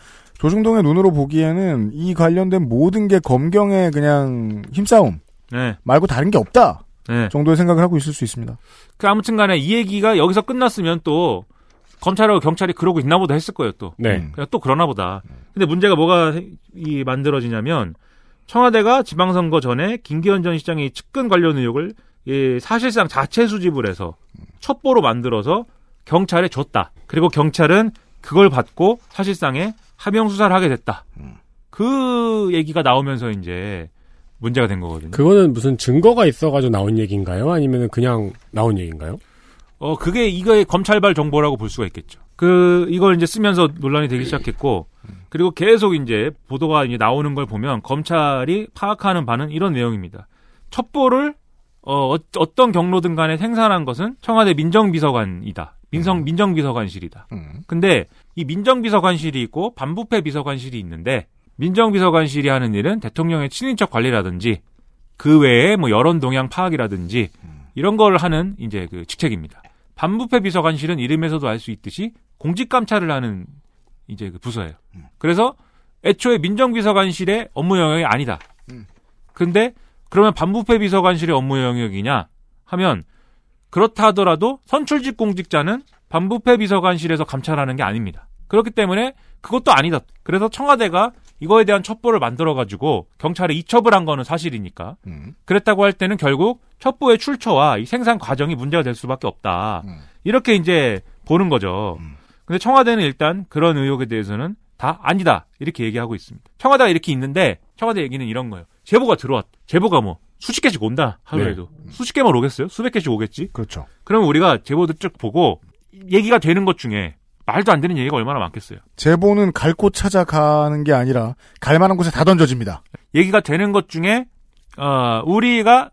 조중동의 눈으로 보기에는 이 관련된 모든 게 검경의 그냥 힘싸움 네. 말고 다른 게 없다 네. 정도의 생각을 하고 있을 수 있습니다. 그 아무튼 간에 이 얘기가 여기서 끝났으면 또 검찰하고 경찰이 그러고 있나 보다 했을 거예요, 또. 네. 음. 그냥 또 그러나 보다. 근데 문제가 뭐가 해- 이 만들어지냐면 청와대가 지방선거 전에 김기현 전 시장의 측근 관련 의혹을 이 사실상 자체 수집을 해서 첩보로 만들어서 경찰에 줬다. 그리고 경찰은 그걸 받고 사실상의 하명 수사를 하게 됐다. 그 얘기가 나오면서 이제 문제가 된 거거든요. 그거는 무슨 증거가 있어가지고 나온 얘기인가요? 아니면 그냥 나온 얘기인가요? 어, 그게 이거의 검찰발 정보라고 볼 수가 있겠죠. 그, 이걸 이제 쓰면서 논란이 되기 시작했고, 그리고 계속 이제 보도가 이제 나오는 걸 보면 검찰이 파악하는 바는 이런 내용입니다. 첩보를, 어, 어, 떤 경로든 간에 생산한 것은 청와대 민정비서관이다. 민성, 민정비서관실이다. 음. 근데 이 민정비서관실이 있고 반부패 비서관실이 있는데 민정비서관실이 하는 일은 대통령의 친인척 관리라든지 그 외에 뭐 여론 동향 파악이라든지 이런 걸 하는 이제 그 직책입니다. 반부패 비서관실은 이름에서도 알 수 있듯이 공직 감찰을 하는 이제 그 부서예요. 그래서 애초에 민정비서관실의 업무 영역이 아니다. 근데 그러면 반부패 비서관실의 업무 영역이냐 하면 그렇다 하더라도 선출직 공직자는 반부패 비서관실에서 감찰하는 게 아닙니다. 그렇기 때문에 그것도 아니다. 그래서 청와대가 이거에 대한 첩보를 만들어 가지고 경찰에 이첩을 한 거는 사실이니까 음. 그랬다고 할 때는 결국 첩보의 출처와 이 생산 과정이 문제가 될 수밖에 없다. 음. 이렇게 이제 보는 거죠. 근데 청와대는 일단 그런 의혹에 대해서는 다 아니다. 이렇게 얘기하고 있습니다. 청와대가 이렇게 있는데 청와대 얘기는 이런 거예요. 제보가 들어왔. 제보가 뭐 수십 개씩 온다. 하루에도. 수십 개만 오겠어요? 수백 개씩 오겠지? 그렇죠. 그러면 우리가 제보들 쭉 보고 얘기가 되는 것 중에 말도 안 되는 얘기가 얼마나 많겠어요. 제보는 갈 곳 찾아가는 게 아니라 갈 만한 곳에 다 던져집니다. 얘기가 되는 것 중에 어, 우리가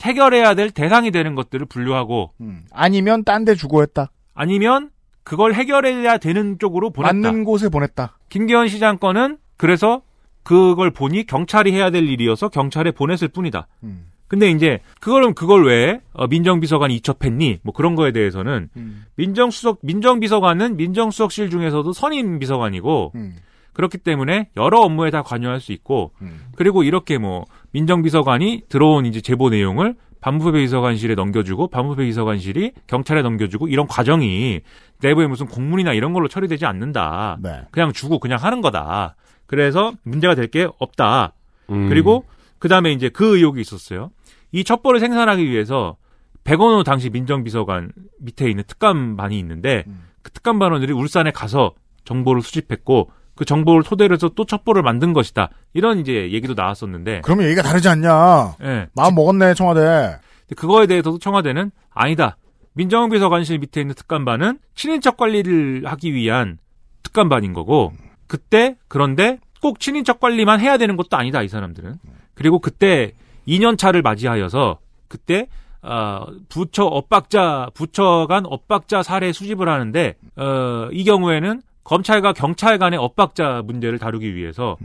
해결해야 될 대상이 되는 것들을 분류하고 음. 아니면 딴 데 주고 했다. 아니면 그걸 해결해야 되는 쪽으로 보냈다. 맞는 곳에 보냈다. 김기현 시장 건은 그래서 그걸 보니 경찰이 해야 될 일이어서 경찰에 보냈을 뿐이다. 음. 근데 이제 그거는 그걸 왜 어, 민정비서관이 이첩했니? 뭐 그런 거에 대해서는 음. 민정수석 민정비서관은 민정수석실 중에서도 선임 비서관이고 음. 그렇기 때문에 여러 업무에 다 관여할 수 있고 음. 그리고 이렇게 뭐 민정비서관이 들어온 이제 제보 내용을 반부패 비서관실에 넘겨주고 반부패 비서관실이 경찰에 넘겨주고 이런 과정이 내부에 무슨 공문이나 이런 걸로 처리되지 않는다. 네. 그냥 주고 그냥 하는 거다. 그래서 문제가 될 게 없다. 음. 그리고 그 다음에 이제 그 의혹이 있었어요. 이 첩보를 생산하기 위해서 백원호 당시 민정비서관 밑에 있는 특감반이 있는데 음. 그 특감반원들이 울산에 가서 정보를 수집했고 그 정보를 토대로 해서 또 첩보를 만든 것이다. 이런 이제 얘기도 나왔었는데 그러면 얘기가 다르지 않냐. 예. 마음 먹었네 청와대. 그거에 대해서도 청와대는 아니다. 민정비서관실 밑에 있는 특감반은 친인척 관리를 하기 위한 특감반인 거고 그때 그런데 꼭 친인척 관리만 해야 되는 것도 아니다 이 사람들은 그리고 그때 2년 차를 맞이하여서 그때 어, 부처 엇박자 부처 간 엇박자 사례 수집을 하는데 어, 이 경우에는 검찰과 경찰 간의 엇박자 문제를 다루기 위해서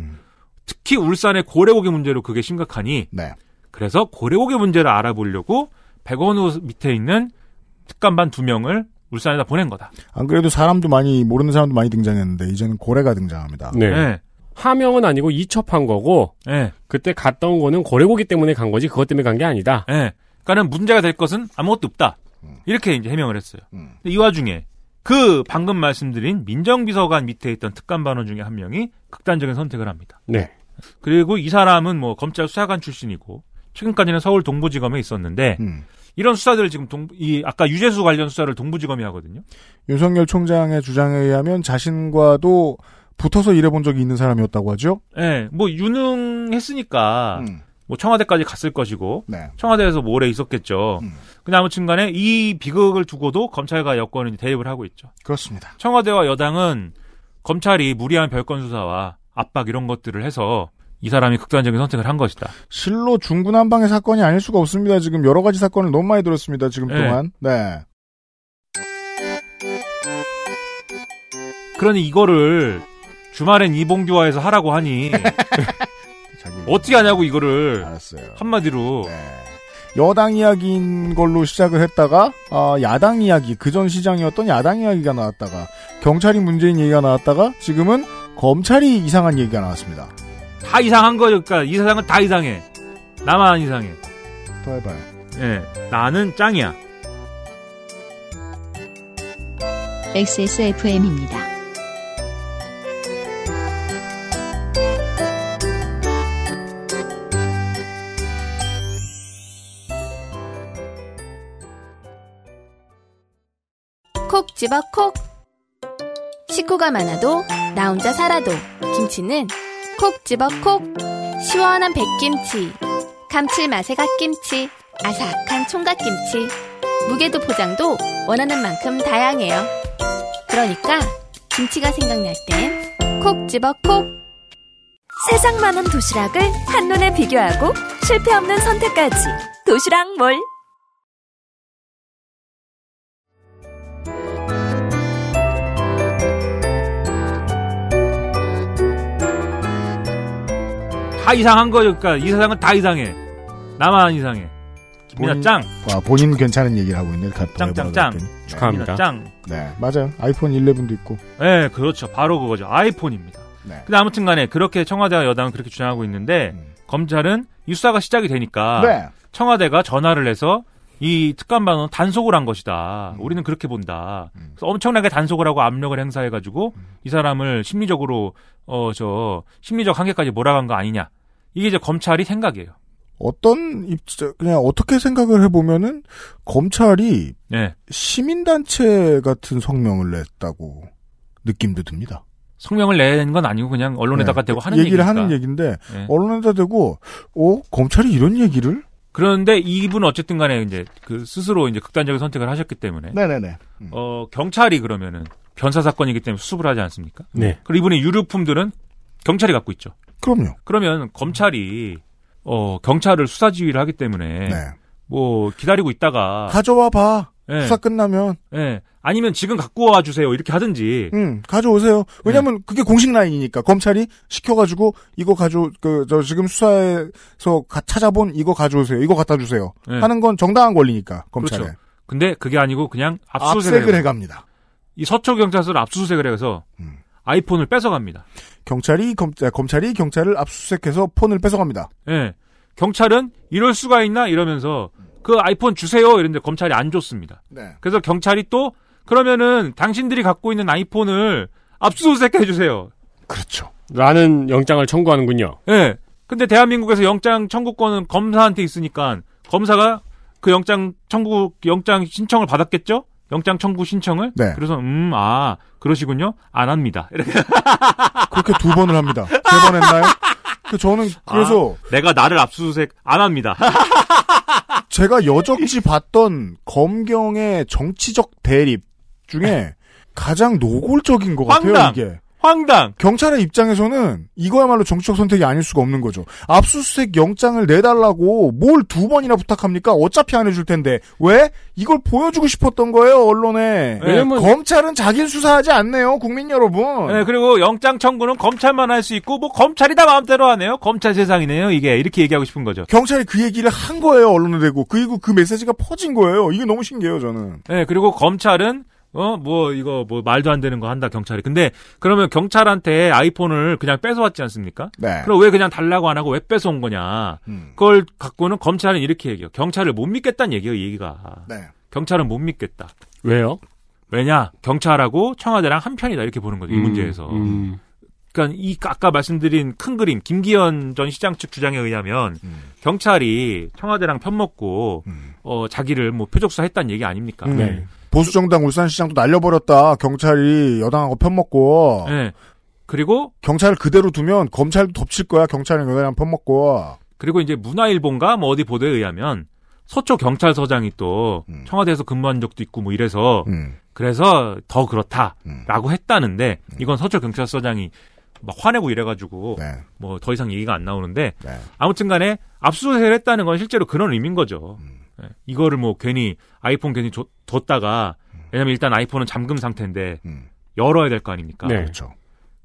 특히 울산의 고래고기 문제로 그게 심각하니 네. 그래서 고래고기 문제를 알아보려고 백원우 밑에 있는 특감반 두 명을 울산에다 보낸 거다. 안 그래도 사람도 많이 모르는 사람도 많이 등장했는데 이제는 고래가 등장합니다. 네. 네. 하명은 아니고 이첩한 거고 네. 그때 갔다 온 거는 고래고기 때문에 간 거지 그것 때문에 간 게 아니다. 네. 그러니까는 문제가 될 것은 아무것도 없다. 이렇게 이제 해명을 했어요. 음. 이 와중에 그 방금 말씀드린 민정비서관 밑에 있던 특감 반원 중에 한 명이 극단적인 선택을 합니다. 네. 그리고 이 사람은 뭐 검찰 수사관 출신이고 최근까지는 서울 동부지검에 있었는데 음. 이런 수사들을 지금 동, 이 아까 유재수 관련 수사를 동부지검이 하거든요. 윤석열 총장의 주장에 의하면 자신과도 붙어서 일해본 적이 있는 사람이었다고 하죠. 예, 뭐 유능했으니까 음. 뭐 청와대까지 갔을 것이고 네. 청와대에서 뭐 오래 있었겠죠. 음. 근데 아무튼간에 이 비극을 두고도 검찰과 여권은 대립을 하고 있죠. 그렇습니다. 청와대와 여당은 검찰이 무리한 별건 수사와 압박 이런 것들을 해서 이 사람이 극단적인 선택을 한 것이다. 실로 중구난방의 사건이 아닐 수가 없습니다. 지금 여러 가지 사건을 너무 많이 들었습니다. 지금 네. 동안. 네. 그러니 이거를 주말엔 이봉규화해서 하라고 하니 어떻게 하냐고 이거를 알았어요. 한마디로 네. 여당 이야기인 걸로 시작을 했다가 아, 야당 이야기 그 전 시장이었던 야당 이야기가 나왔다가 경찰이 문제인 얘기가 나왔다가 지금은 검찰이 이상한 얘기가 나왔습니다. 다 이상한 거죠. 그러니까 이 세상은 다 이상해. 나만 안 이상해. 더 해봐요. 예, 나는 짱이야. XSFM입니다. 콕 집어 콕. 식구가 많아도 나 혼자 살아도 김치는 콕 집어 콕. 시원한 백김치, 감칠맛의 갓김치, 아삭한 총각김치. 무게도 포장도 원하는 만큼 다양해요. 그러니까 김치가 생각날 땐 콕 집어 콕. 세상 많은 도시락을 한눈에 비교하고 실패 없는 선택까지 도시락 몰 다 이상한 거죠. 그러니까 이 세상은 다 이상해. 나만 안 이상해. 김민아 본인- 짱. 와, 본인 괜찮은 얘기를 하고 있네. 가- 짱, 짱, 짱. 그랬더니. 축하합니다. 짱. 네, 맞아요. 아이폰 11도 있고. 네, 그렇죠. 바로 그거죠. 아이폰입니다. 네. 근데 아무튼 간에 그렇게 청와대와 여당은 그렇게 주장하고 있는데 음. 검찰은 이 수사가 시작이 되니까 네. 청와대가 전화를 해서 이 특감반은 단속을 한 것이다. 음. 우리는 그렇게 본다. 그래서 엄청나게 단속을 하고 압력을 행사해가지고 음. 이 사람을 심리적으로 어 저 심리적 한계까지 몰아간 거 아니냐. 이게 이제 검찰이 생각이에요. 어떤 입 그냥 어떻게 생각을 해보면은 검찰이 네. 시민단체 같은 성명을 냈다고 느낌도 듭니다. 성명을 낸 건 아니고 그냥 언론에다가 네, 대고 하는 얘기를 얘기니까. 하는 얘기인데 네. 언론에다 대고 어 검찰이 이런 얘기를 그런데 이분은 어쨌든 간에 이제 그 스스로 이제 극단적인 선택을 하셨기 때문에 네네네 어 경찰이 그러면은 변사 사건이기 때문에 수습을 하지 않습니까? 네. 그리고 이분의 유류품들은 경찰이 갖고 있죠. 그럼요. 그러면 검찰이 어 경찰을 수사 지휘를 하기 때문에 네. 뭐 기다리고 있다가 가져와 봐. 예. 수사 끝나면 예. 아니면 지금 갖고 와 주세요. 이렇게 하든지. 응 가져오세요. 네. 왜냐면 그게 공식 라인이니까 검찰이 시켜 가지고 이거 가져 그 저 지금 수사에서 가- 찾아본 이거 가져오세요. 이거 갖다 주세요. 네. 하는 건 정당한 권리니까 검찰에 그렇죠. 근데 그게 아니고 그냥 압수수색을 해요. 해갑니다. 이 서초 경찰서를 압수수색을 해서 음. 아이폰을 뺏어갑니다. 경찰이 검, 아, 검찰이 경찰을 압수수색해서 폰을 뺏어갑니다. 예. 경찰은 이럴 수가 있나 이러면서 그 아이폰 주세요 이랬는데 검찰이 안 줬습니다. 네. 그래서 경찰이 또 그러면은 당신들이 갖고 있는 아이폰을 압수수색해 주세요. 그렇죠. 라는 영장을 청구하는군요. 예. 근데 대한민국에서 영장 청구권은 검사한테 있으니까 검사가 그 영장 청구 영장 신청을 받았겠죠? 영장 청구 신청을. 네. 그래서 음, 아, 그러시군요. 안 합니다. 이렇게 그렇게 두 번을 합니다. 세 번 했나요? 그 저는 그래서 아, 내가 나를 압수수색 안 합니다. 제가 여적지 봤던 검경의 정치적 대립 중에 가장 노골적인 것 같아요, 황당. 이게. 황당. 경찰의 입장에서는 이거야말로 정치적 선택이 아닐 수가 없는 거죠. 압수수색 영장을 내달라고 뭘 두 번이나 부탁합니까? 어차피 안 해줄 텐데. 왜? 이걸 보여주고 싶었던 거예요, 언론에. 왜냐면- 검찰은 자기를 수사하지 않네요, 국민 여러분. 네, 그리고 영장 청구는 검찰만 할 수 있고 뭐 검찰이 다 마음대로 하네요. 검찰 세상이네요. 이게 이렇게 얘기하고 싶은 거죠. 경찰이 그 얘기를 한 거예요, 언론에 대고. 그리고 그 메시지가 퍼진 거예요. 이게 너무 신기해요, 저는. 네, 그리고 검찰은 어 뭐 이거 뭐 말도 안 되는 거 한다 경찰이. 근데 그러면 경찰한테 아이폰을 그냥 뺏어왔지 않습니까? 네. 그럼 왜 그냥 달라고 안 하고 왜 뺏어온 거냐? 음. 그걸 갖고는 검찰은 이렇게 얘기해요. 경찰을 못 믿겠다는 얘기예요, 이 얘기가. 네. 경찰은 못 믿겠다. 왜요? 왜냐? 경찰하고 청와대랑 한편이다 이렇게 보는 거죠. 이 음, 문제에서. 음. 그러니까 이 아까 말씀드린 큰 그림 김기현 전 시장 측 주장에 의하면 음. 경찰이 청와대랑 편먹고 어 자기를 뭐 표적수사 했다는 얘기 아닙니까? 음. 네. 보수정당 울산시장도 날려버렸다. 경찰이 여당하고 편먹고. 네. 그리고 경찰을 그대로 두면 검찰도 덮칠 거야. 경찰은 여당이랑 편먹고. 그리고 이제 문화일보인가 뭐 어디 보도에 의하면 서초 경찰서장이 또 음. 청와대에서 근무한 적도 있고 뭐 이래서 음. 그래서 더 그렇다라고 음. 했다는데 이건 서초 경찰서장이 막 화내고 이래가지고 네. 뭐더 이상 얘기가 안 나오는데 네. 아무튼간에 압수수색을 했다는 건 실제로 그런 의미인 거죠. 음. 예, 이거를 뭐 괜히 아이폰 괜히 줬, 뒀다가 왜냐면 일단 아이폰은 잠금 상태인데 음. 열어야 될 거 아닙니까? 네. 그렇죠.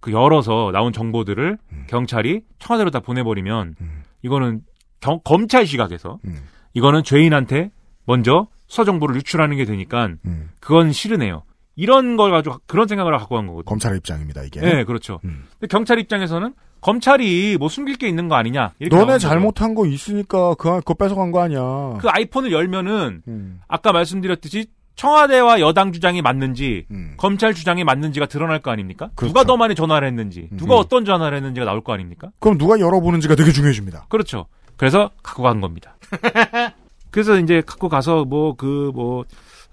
그 열어서 나온 정보들을 음. 경찰이 청와대로 다 보내버리면 음. 이거는 경- 검찰 시각에서 음. 이거는 죄인한테 먼저 수사 정보를 유출하는 게 되니까 음. 그건 싫으네요. 이런 걸 가지고 그런 생각을 갖고 간 거거든요. 검찰의 입장입니다 이게. 네, 그렇죠. 음. 근데 경찰 입장에서는 검찰이 뭐 숨길 게 있는 거 아니냐. 너네. 잘못한 거 있으니까 그 그거 뺏어간 거 아니야. 그 아이폰을 열면은 음. 아까 말씀드렸듯이 청와대와 여당 주장이 맞는지 음. 검찰 주장이 맞는지가 드러날 거 아닙니까? 그렇죠. 누가 더 많이 전화를 했는지, 누가 음. 어떤 전화를 했는지가 나올 거 아닙니까? 그럼 누가 열어보는지가 되게 중요해집니다. 그렇죠. 그래서 갖고 간 겁니다. 그래서 이제 갖고 가서 뭐 그뭐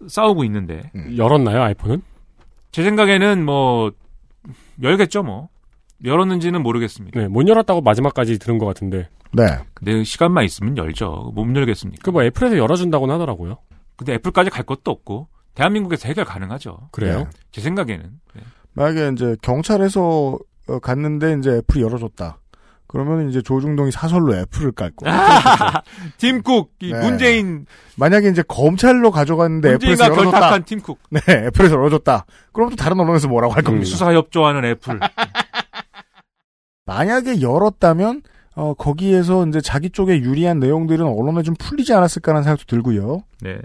싸우고 있는데 열었나요 아이폰은? 제 생각에는 뭐 열겠죠 뭐 열었는지는 모르겠습니다. 네, 못 열었다고 마지막까지 들은 것 같은데. 네. 근데 시간만 있으면 열죠. 못 열겠습니까? 그 뭐 애플에서 열어준다고는 하더라고요. 근데 애플까지 갈 것도 없고 대한민국에서 해결 가능하죠. 그래요? 네. 제 생각에는 네. 만약에 이제 경찰에서 어, 갔는데 이제 애플이 열어줬다. 그러면 이제 조중동이 사설로 애플을 깔 거. 팀쿡 이 네. 문재인 만약에 이제 검찰로 가져갔는데 애플에서 열어줬다. 결탁한 팀쿡 네, 애플에서 열어줬다. 그럼 또 다른 언론에서 뭐라고 할 겁니다. 수사 협조하는 애플. 만약에 열었다면 어, 거기에서 이제 자기 쪽에 유리한 내용들은 언론에 좀 풀리지 않았을까라는 생각도 들고요. 네.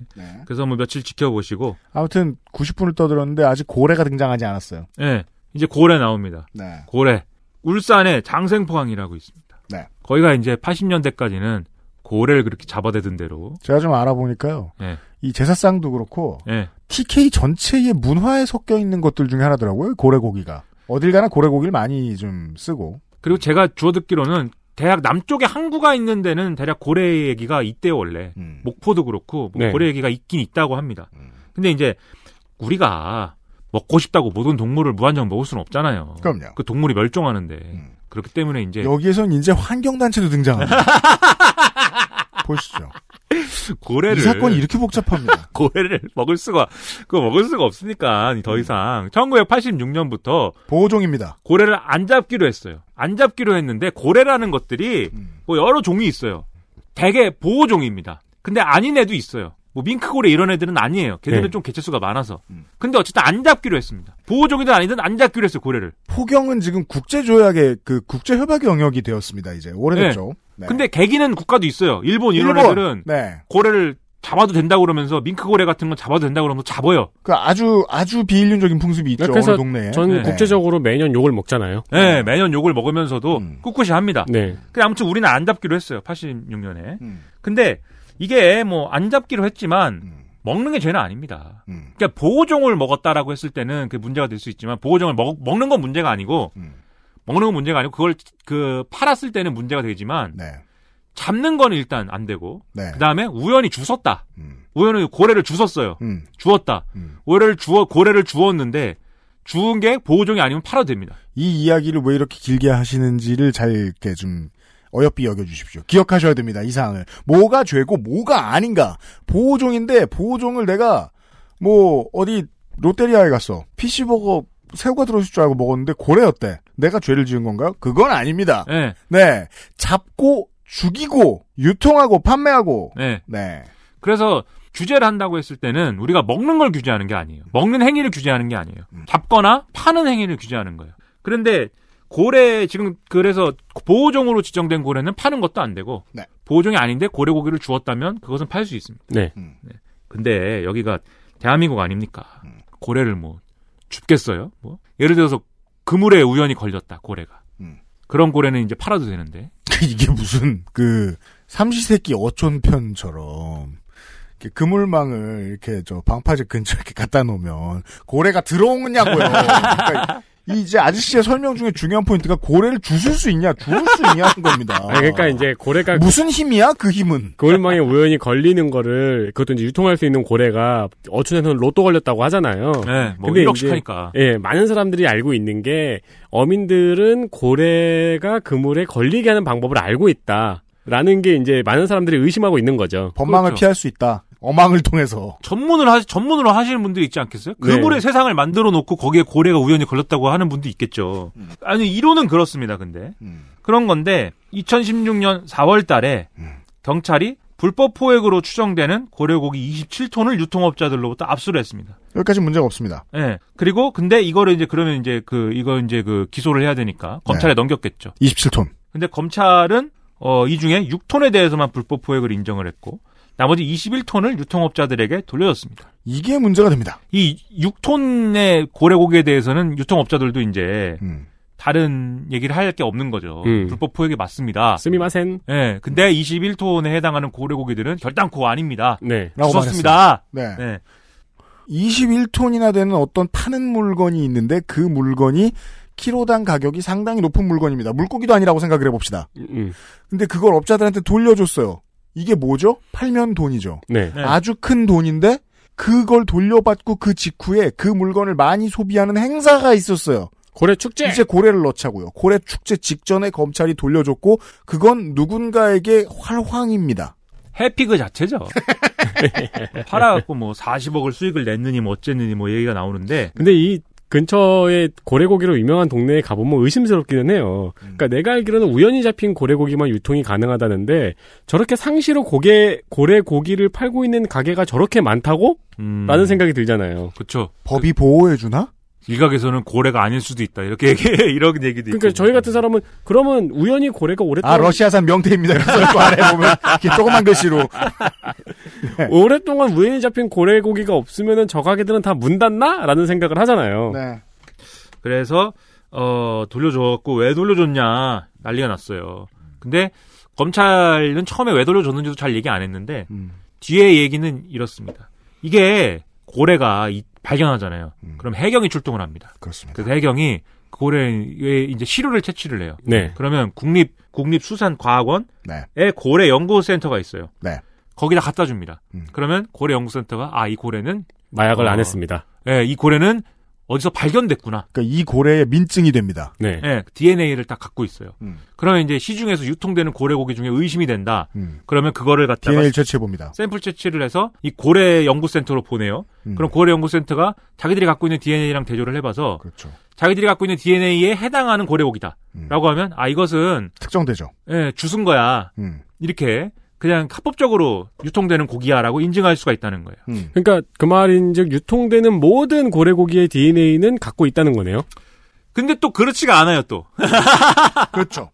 그래서 뭐 며칠 지켜보시고 아무튼 90분을 떠들었는데 아직 고래가 등장하지 않았어요. 네. 이제 고래 나옵니다. 네. 고래. 울산에 장생포항이라고 있습니다. 네. 거기가 이제 80년대까지는 고래를 그렇게 잡아대던 대로. 제가 좀 알아보니까요. 네. 이 제사상도 그렇고 네. TK 전체의 문화에 섞여 있는 것들 중에 하나더라고요. 고래고기가. 어딜 가나 고래고기를 많이 좀 쓰고. 그리고 제가 주워 듣기로는 대학 남쪽에 항구가 있는 데는 대략 고래 얘기가 있대요, 원래. 음. 목포도 그렇고, 뭐 네. 고래 얘기가 있긴 있다고 합니다. 근데 이제, 우리가 먹고 싶다고 모든 동물을 무한정 먹을 수는 없잖아요. 그럼요. 음. 그 동물이 멸종하는데. 그렇기 때문에 이제. 여기에선 이제 환경 단체도 등장합니다. 보시죠. 고래를. 이 사건이 이렇게 복잡합니다. 고래를 먹을 수가, 그거 먹을 수가 없으니까, 더 이상. 1986년부터. 보호종입니다. 고래를 안 잡기로 했어요. 안 잡기로 했는데, 고래라는 것들이, 뭐 여러 종이 있어요. 대개 보호종입니다. 근데 아닌 애도 있어요. 뭐 밍크고래 이런 애들은 아니에요. 걔들은 네. 좀 개체수가 많아서. 근데 어쨌든 안 잡기로 했습니다. 보호종이든 아니든 안 잡기로 했어요, 고래를. 포경은 지금 국제조약의 그 국제협약의 영역이 되었습니다. 이제 오래됐죠. 네. 근데 개기는 국가도 있어요. 일본 이런 일본. 애들은 네. 고래를 잡아도 된다고 그러면서 밍크 고래 같은 건 잡아도 된다고 그러면서 잡아요. 그 아주 아주 비인륜적인 풍습이 있죠. 그래서 어느 동네에. 전 네. 국제적으로 매년 욕을 먹잖아요. 네, 매년 욕을 먹으면서도 음. 꿋꿋이 합니다. 네. 근데 아무튼 우리는 안 잡기로 했어요. 86년에. 음. 근데 이게 뭐 안 잡기로 했지만 음. 먹는 게 죄는 아닙니다. 음. 그러니까 보호종을 먹었다라고 했을 때는 그 문제가 될 수 있지만 보호종을 먹, 먹는 건 문제가 아니고 음. 먹는 건 문제가 아니고 그걸 그 팔았을 때는 문제가 되지만 네. 잡는 거는 일단 안 되고 네. 그다음에 우연히 주웠다. 음. 우연히 고래를 주웠어요. 음. 주웠다. 음. 고래를 주워 고래를 주웠는데 주운 게 보호종이 아니면 팔아도 됩니다. 이 이야기를 왜 이렇게 길게 하시는지를 잘 이렇게 좀 어여삐 여겨주십시오. 기억하셔야 됩니다. 이 사항을. 뭐가 죄고 뭐가 아닌가. 보호종인데 보호종을 내가 뭐 어디 롯데리아에 갔어. PC버거 새우가 들어있을 줄 알고 먹었는데 고래였대. 내가 죄를 지은 건가요? 그건 아닙니다. 네. 네. 잡고 죽이고 유통하고 판매하고 네. 네. 그래서 규제를 한다고 했을 때는 우리가 먹는 걸 규제하는 게 아니에요. 먹는 행위를 규제하는 게 아니에요. 음. 잡거나 파는 행위를 규제하는 거예요. 그런데 고래 지금 그래서 보호종으로 지정된 고래는 파는 것도 안 되고 네. 보호종이 아닌데 고래 고기를 주었다면 그것은 팔 수 있습니다. 네. 근데 여기가 대한민국 아닙니까? 음. 고래를 뭐 줍겠어요? 뭐 예를 들어서 그물에 우연히 걸렸다 고래가. 음. 그런 고래는 이제 팔아도 되는데. 이게 무슨 그 삼시세끼 어촌편처럼 이렇게 그물망을 이렇게 저 방파제 근처에 이렇게 갖다 놓으면 고래가 들어오냐고요. 그러니까 이 이제 아저씨의 설명 중에 중요한 포인트가 고래를 주술 수 있냐, 주울 수 있냐는 겁니다. 아니, 그러니까 이제 고래가 무슨 힘이야 그 힘은? 그물망에 우연히 걸리는 거를 그것도 이제 유통할 수 있는 고래가 어촌에서는 로또 걸렸다고 하잖아요. 네, 뭐 근데 1억씩 이제, 하니까. 예, 많은 사람들이 알고 있는 게 어민들은 고래가 그물에 걸리게 하는 방법을 알고 있다 라는 게 이제 많은 사람들이 의심하고 있는 거죠. 법망을 그렇죠. 피할 수 있다. 어망을 통해서. 전문을 하 전문으로 하시는 분들이 있지 않겠어요? 네. 그물의 세상을 만들어 놓고 거기에 고래가 우연히 걸렸다고 하는 분도 있겠죠. 아니 이론은 그렇습니다. 근데 음. 그런 건데 2016년 4월달에 경찰이 불법 포획으로 추정되는 고래고기 27톤을 유통업자들로부터 압수를 했습니다. 여기까지 문제가 없습니다. 예. 그리고 근데 이거를 이제 그러면 이제 그 이거 이제 그 기소를 해야 되니까 검찰에 넘겼겠죠. 27톤. 근데 검찰은 어, 이 중에 6톤에 대해서만 불법 포획을 인정을 했고 나머지 21톤을 유통업자들에게 돌려줬습니다. 이게 문제가 됩니다. 이 6톤의 고래고기에 대해서는 유통업자들도 이제 음. 다른 얘기를 할 게 없는 거죠. 음. 불법 포획이 맞습니다. 스미마센. 예. 근데 21톤에 해당하는 고래고기들은 결단코 아닙니다. 네. 라고 주웠습니다. 네. 네. 21톤이나 되는 어떤 파는 물건이 있는데 그 물건이 키로당 가격이 상당히 높은 물건입니다. 물고기도 아니라고 생각을 해봅시다. 음, 근데 그걸 업자들한테 돌려줬어요. 이게 뭐죠? 팔면 돈이죠. 네. 네. 아주 큰 돈인데 그걸 돌려받고 그 직후에 그 물건을 많이 소비하는 행사가 있었어요. 고래 축제. 이제 고래를 넣자고요. 고래 축제 직전에 검찰이 돌려줬고 그건 누군가에게 활황입니다. 해피 그 자체죠. 팔아갖고 뭐 40억을 수익을 냈느니 뭐 어쨌느니 뭐 얘기가 나오는데 근데 이 근처에 고래고기로 유명한 동네에 가보면 의심스럽기는 해요. 그러니까 내가 알기로는 우연히 잡힌 고래고기만 유통이 가능하다는데 저렇게 상시로 고개 고래고기를 팔고 있는 가게가 저렇게 많다고? 음, 라는 생각이 들잖아요. 그렇죠. 법이 보호해 주나? 일각에서는 고래가 아닐 수도 있다. 이렇게 얘기 이런 얘기도 있고. 그러니까 저희 같은 사람은 그러면 우연히 고래가 아 오랫동안 러시아산 명태입니다. 그 아래 보면 이렇게 조그만 글씨로 오랫동안 우연히 잡힌 고래 고기가 없으면은 저 가게들은 다 문 닫나? 라는 생각을 하잖아요. 네. 그래서 어 돌려줬고 왜 돌려줬냐 난리가 났어요. 근데 검찰은 처음에 왜 돌려줬는지도 잘 얘기 안 했는데 음. 뒤에 얘기는 이렇습니다. 이게 고래가 이- 발견하잖아요. 음. 그럼 해경이 출동을 합니다. 그렇습니다. 그래서 해경이 그 고래에 이제 시료를 채취를 해요. 네. 그러면 국립 국립수산과학원에 네. 고래 연구센터가 있어요. 네. 거기다 갖다 줍니다. 음. 그러면 고래 연구센터가 아 이 고래는 마약을 어. 안 했습니다. 예, 이 고래는 어디서 발견됐구나. 그러니까 이 고래의 민증이 됩니다. 네. 예, DNA를 딱 갖고 있어요. 음. 그러면 이제 시중에서 유통되는 고래 고기 중에 의심이 된다. 음. 그러면 그거를 갖다가 DNA를 채취해 봅니다. 샘플 채취를 해서 이 고래 연구센터로 보내요. 음. 그럼 고래 연구센터가 자기들이 갖고 있는 DNA랑 대조를 해봐서 그렇죠. 자기들이 갖고 있는 DNA에 해당하는 고래 고기다. 음. 라고 하면 아 이것은 특정되죠. 예, 주순 거야. 음. 이렇게 그냥 합법적으로 유통되는 고기야라고 인증할 수가 있다는 거예요. 음. 그러니까 그 말인즉 유통되는 모든 고래 고기의 DNA는 갖고 있다는 거네요. 근데 또 그렇지가 않아요, 또. 그렇죠.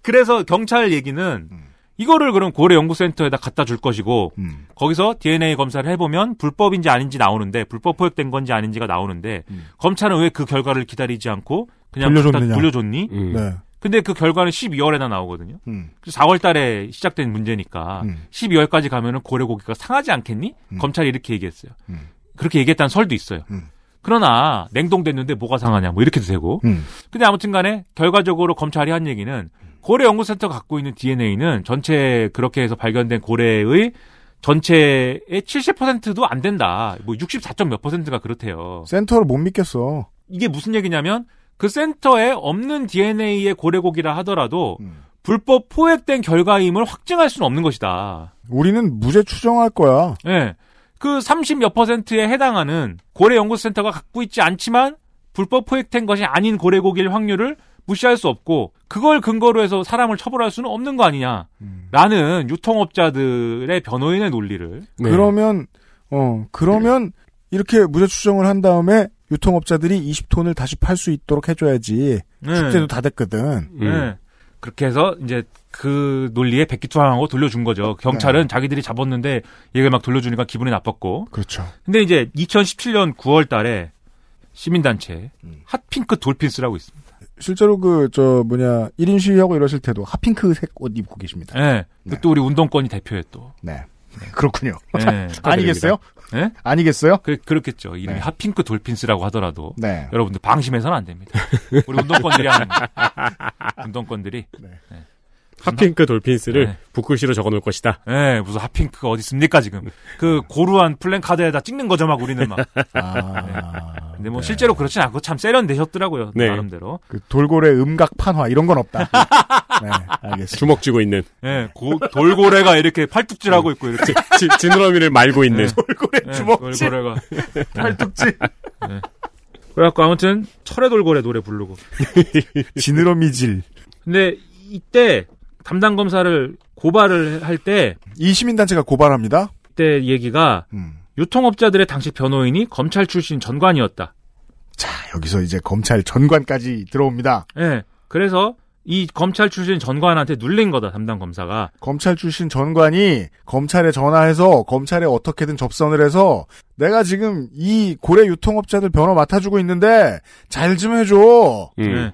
그래서 경찰 얘기는 음. 이거를 그럼 고래 연구센터에다 갖다 줄 것이고 음. 거기서 DNA 검사를 해보면 불법인지 아닌지 나오는데 불법 포획된 건지 아닌지가 나오는데 음. 검찰은 왜 그 결과를 기다리지 않고 그냥 돌려줬느냐. 갖다 돌려줬니? 음. 네. 근데 그 결과는 12월에나 나오거든요. 음. 4월 달에 시작된 문제니까 음. 12월까지 가면은 고래 고기가 상하지 않겠니? 음. 검찰이 이렇게 얘기했어요. 음. 그렇게 얘기했다는 설도 있어요. 음. 그러나 냉동됐는데 뭐가 상하냐 뭐 이렇게도 되고. 음. 근데 아무튼 간에 결과적으로 검찰이 한 얘기는 고래 연구센터가 갖고 있는 DNA는 전체 그렇게 해서 발견된 고래의 전체의 70%도 안 된다. 뭐 64점 몇 퍼센트가 그렇대요. 센터를 못 믿겠어. 이게 무슨 얘기냐면 그 센터에 없는 DNA의 고래고기라 하더라도 음. 불법 포획된 결과임을 확증할 수는 없는 것이다. 우리는 무죄 추정할 거야. 예. 그30몇 퍼센트에 해당하는 고래 연구센터가 갖고 있지 않지만 불법 포획된 것이 아닌 고래고기일 확률을 무시할 수 없고 그걸 근거로 해서 사람을 처벌할 수는 없는 거 아니냐. 음. 라는 유통업자들의 변호인의 논리를 네. 그러면 어 그러면 이렇게 무죄 추정을 한 다음에 유통업자들이 20톤을 다시 팔 수 있도록 해줘야지. 네. 축제도 다 됐거든. 음. 네. 그렇게 해서 이제 그 논리에 백기투항하고 돌려준 거죠. 경찰은 자기들이 잡았는데 얘가 막 돌려주니까 기분이 나빴고. 그렇죠. 근데 이제 2017년 9월 달에 시민단체 음. 핫핑크 돌핀스라고 있습니다. 실제로 그 저 뭐냐 1인 시위하고 이러실 때도 핫핑크색 옷 입고 계십니다. 예. 네. 또 우리 운동권이 대표에 또. 네. 네, 그렇군요. 예. 아니겠어요? 예? 아니겠어요? 그, 그렇겠죠. 이름이 네. 핫핑크 돌핀스라고 하더라도. 네. 여러분들 방심해서는 안 됩니다. 우리 운동권들이 하는 운동권들이. 핫핑크 돌핀스를 네. 붓글씨로 적어놓을 것이다. 예, 무슨 핫핑크가 어디 있습니까, 지금. 그 고루한 플랜카드에다 찍는 거죠, 막 우리는 막. 아, 근데 뭐 네. 실제로 그렇진 않고 참 세련되셨더라고요. 네. 나름대로. 그 돌고래 음각 판화 이런 건 없다. 네, 알겠습니다. 주먹 쥐고 있는 예, 고- 돌고래가 이렇게 팔뚝질하고 있고 이렇게. 지, 지느러미를 말고 있는 돌고래 예, 주먹질 돌고래가. 팔뚝질 그래갖고 아무튼 철의 돌고래 노래 부르고. 지느러미질. 근데 이때 담당 검사를 고발을 할 때 이 시민단체가 고발합니다. 그때 얘기가 음. 유통업자들의 당시 변호인이 검찰 출신 전관이었다. 자 여기서 이제 검찰 전관까지 들어옵니다. 예. 그래서 이 검찰 출신 전관한테 눌린 거다 담당 검사가. 검찰 출신 전관이 검찰에 전화해서 검찰에 어떻게든 접선을 해서 내가 지금 이 고래 유통업자들 변호 맡아주고 있는데 잘 좀 해줘. 음. 네.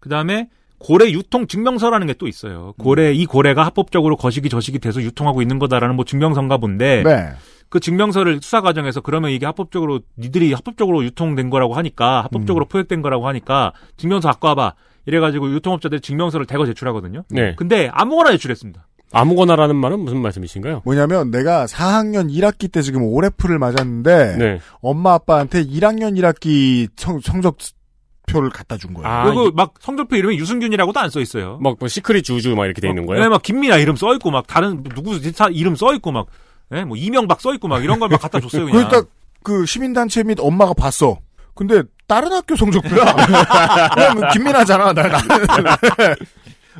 그 다음에 고래 유통 증명서라는 게 또 있어요. 고래 이 고래가 합법적으로 거시기 저시기 돼서 유통하고 있는 거다라는 뭐 증명서인가 본데 네. 그 증명서를 수사 과정에서 그러면 이게 합법적으로 니들이 합법적으로 유통된 거라고 하니까 음. 합법적으로 포획된 거라고 하니까 증명서 갖고 와봐. 이래가지고 유통업자들이 증명서를 대거 제출하거든요. 네. 근데 아무거나 제출했습니다. 아무거나라는 말은 무슨 말씀이신가요? 뭐냐면 내가 4학년 1학기 때 지금 all F를 맞았는데 네. 엄마 아빠한테 1학년 1학기 성, 성적표를 갖다 준 거예요. 아, 그리고 막 성적표 이름이 유승균이라고도 안 써 있어요. 막, 뭐, 시크릿 쥬쥬 막 이렇게 돼 있는 거예요? 네, 막 김민하 이름 써 있고 막 다른 누구 사 이름 써 있고 막 예, 뭐 이명박 써 있고 막 이런 걸 막 갖다 줬어요 그냥. 그러니까 그 시민단체 및 엄마가 봤어. 근데 다른 학교 성적표야. 왜냐면 김민아잖아. 나, 나는.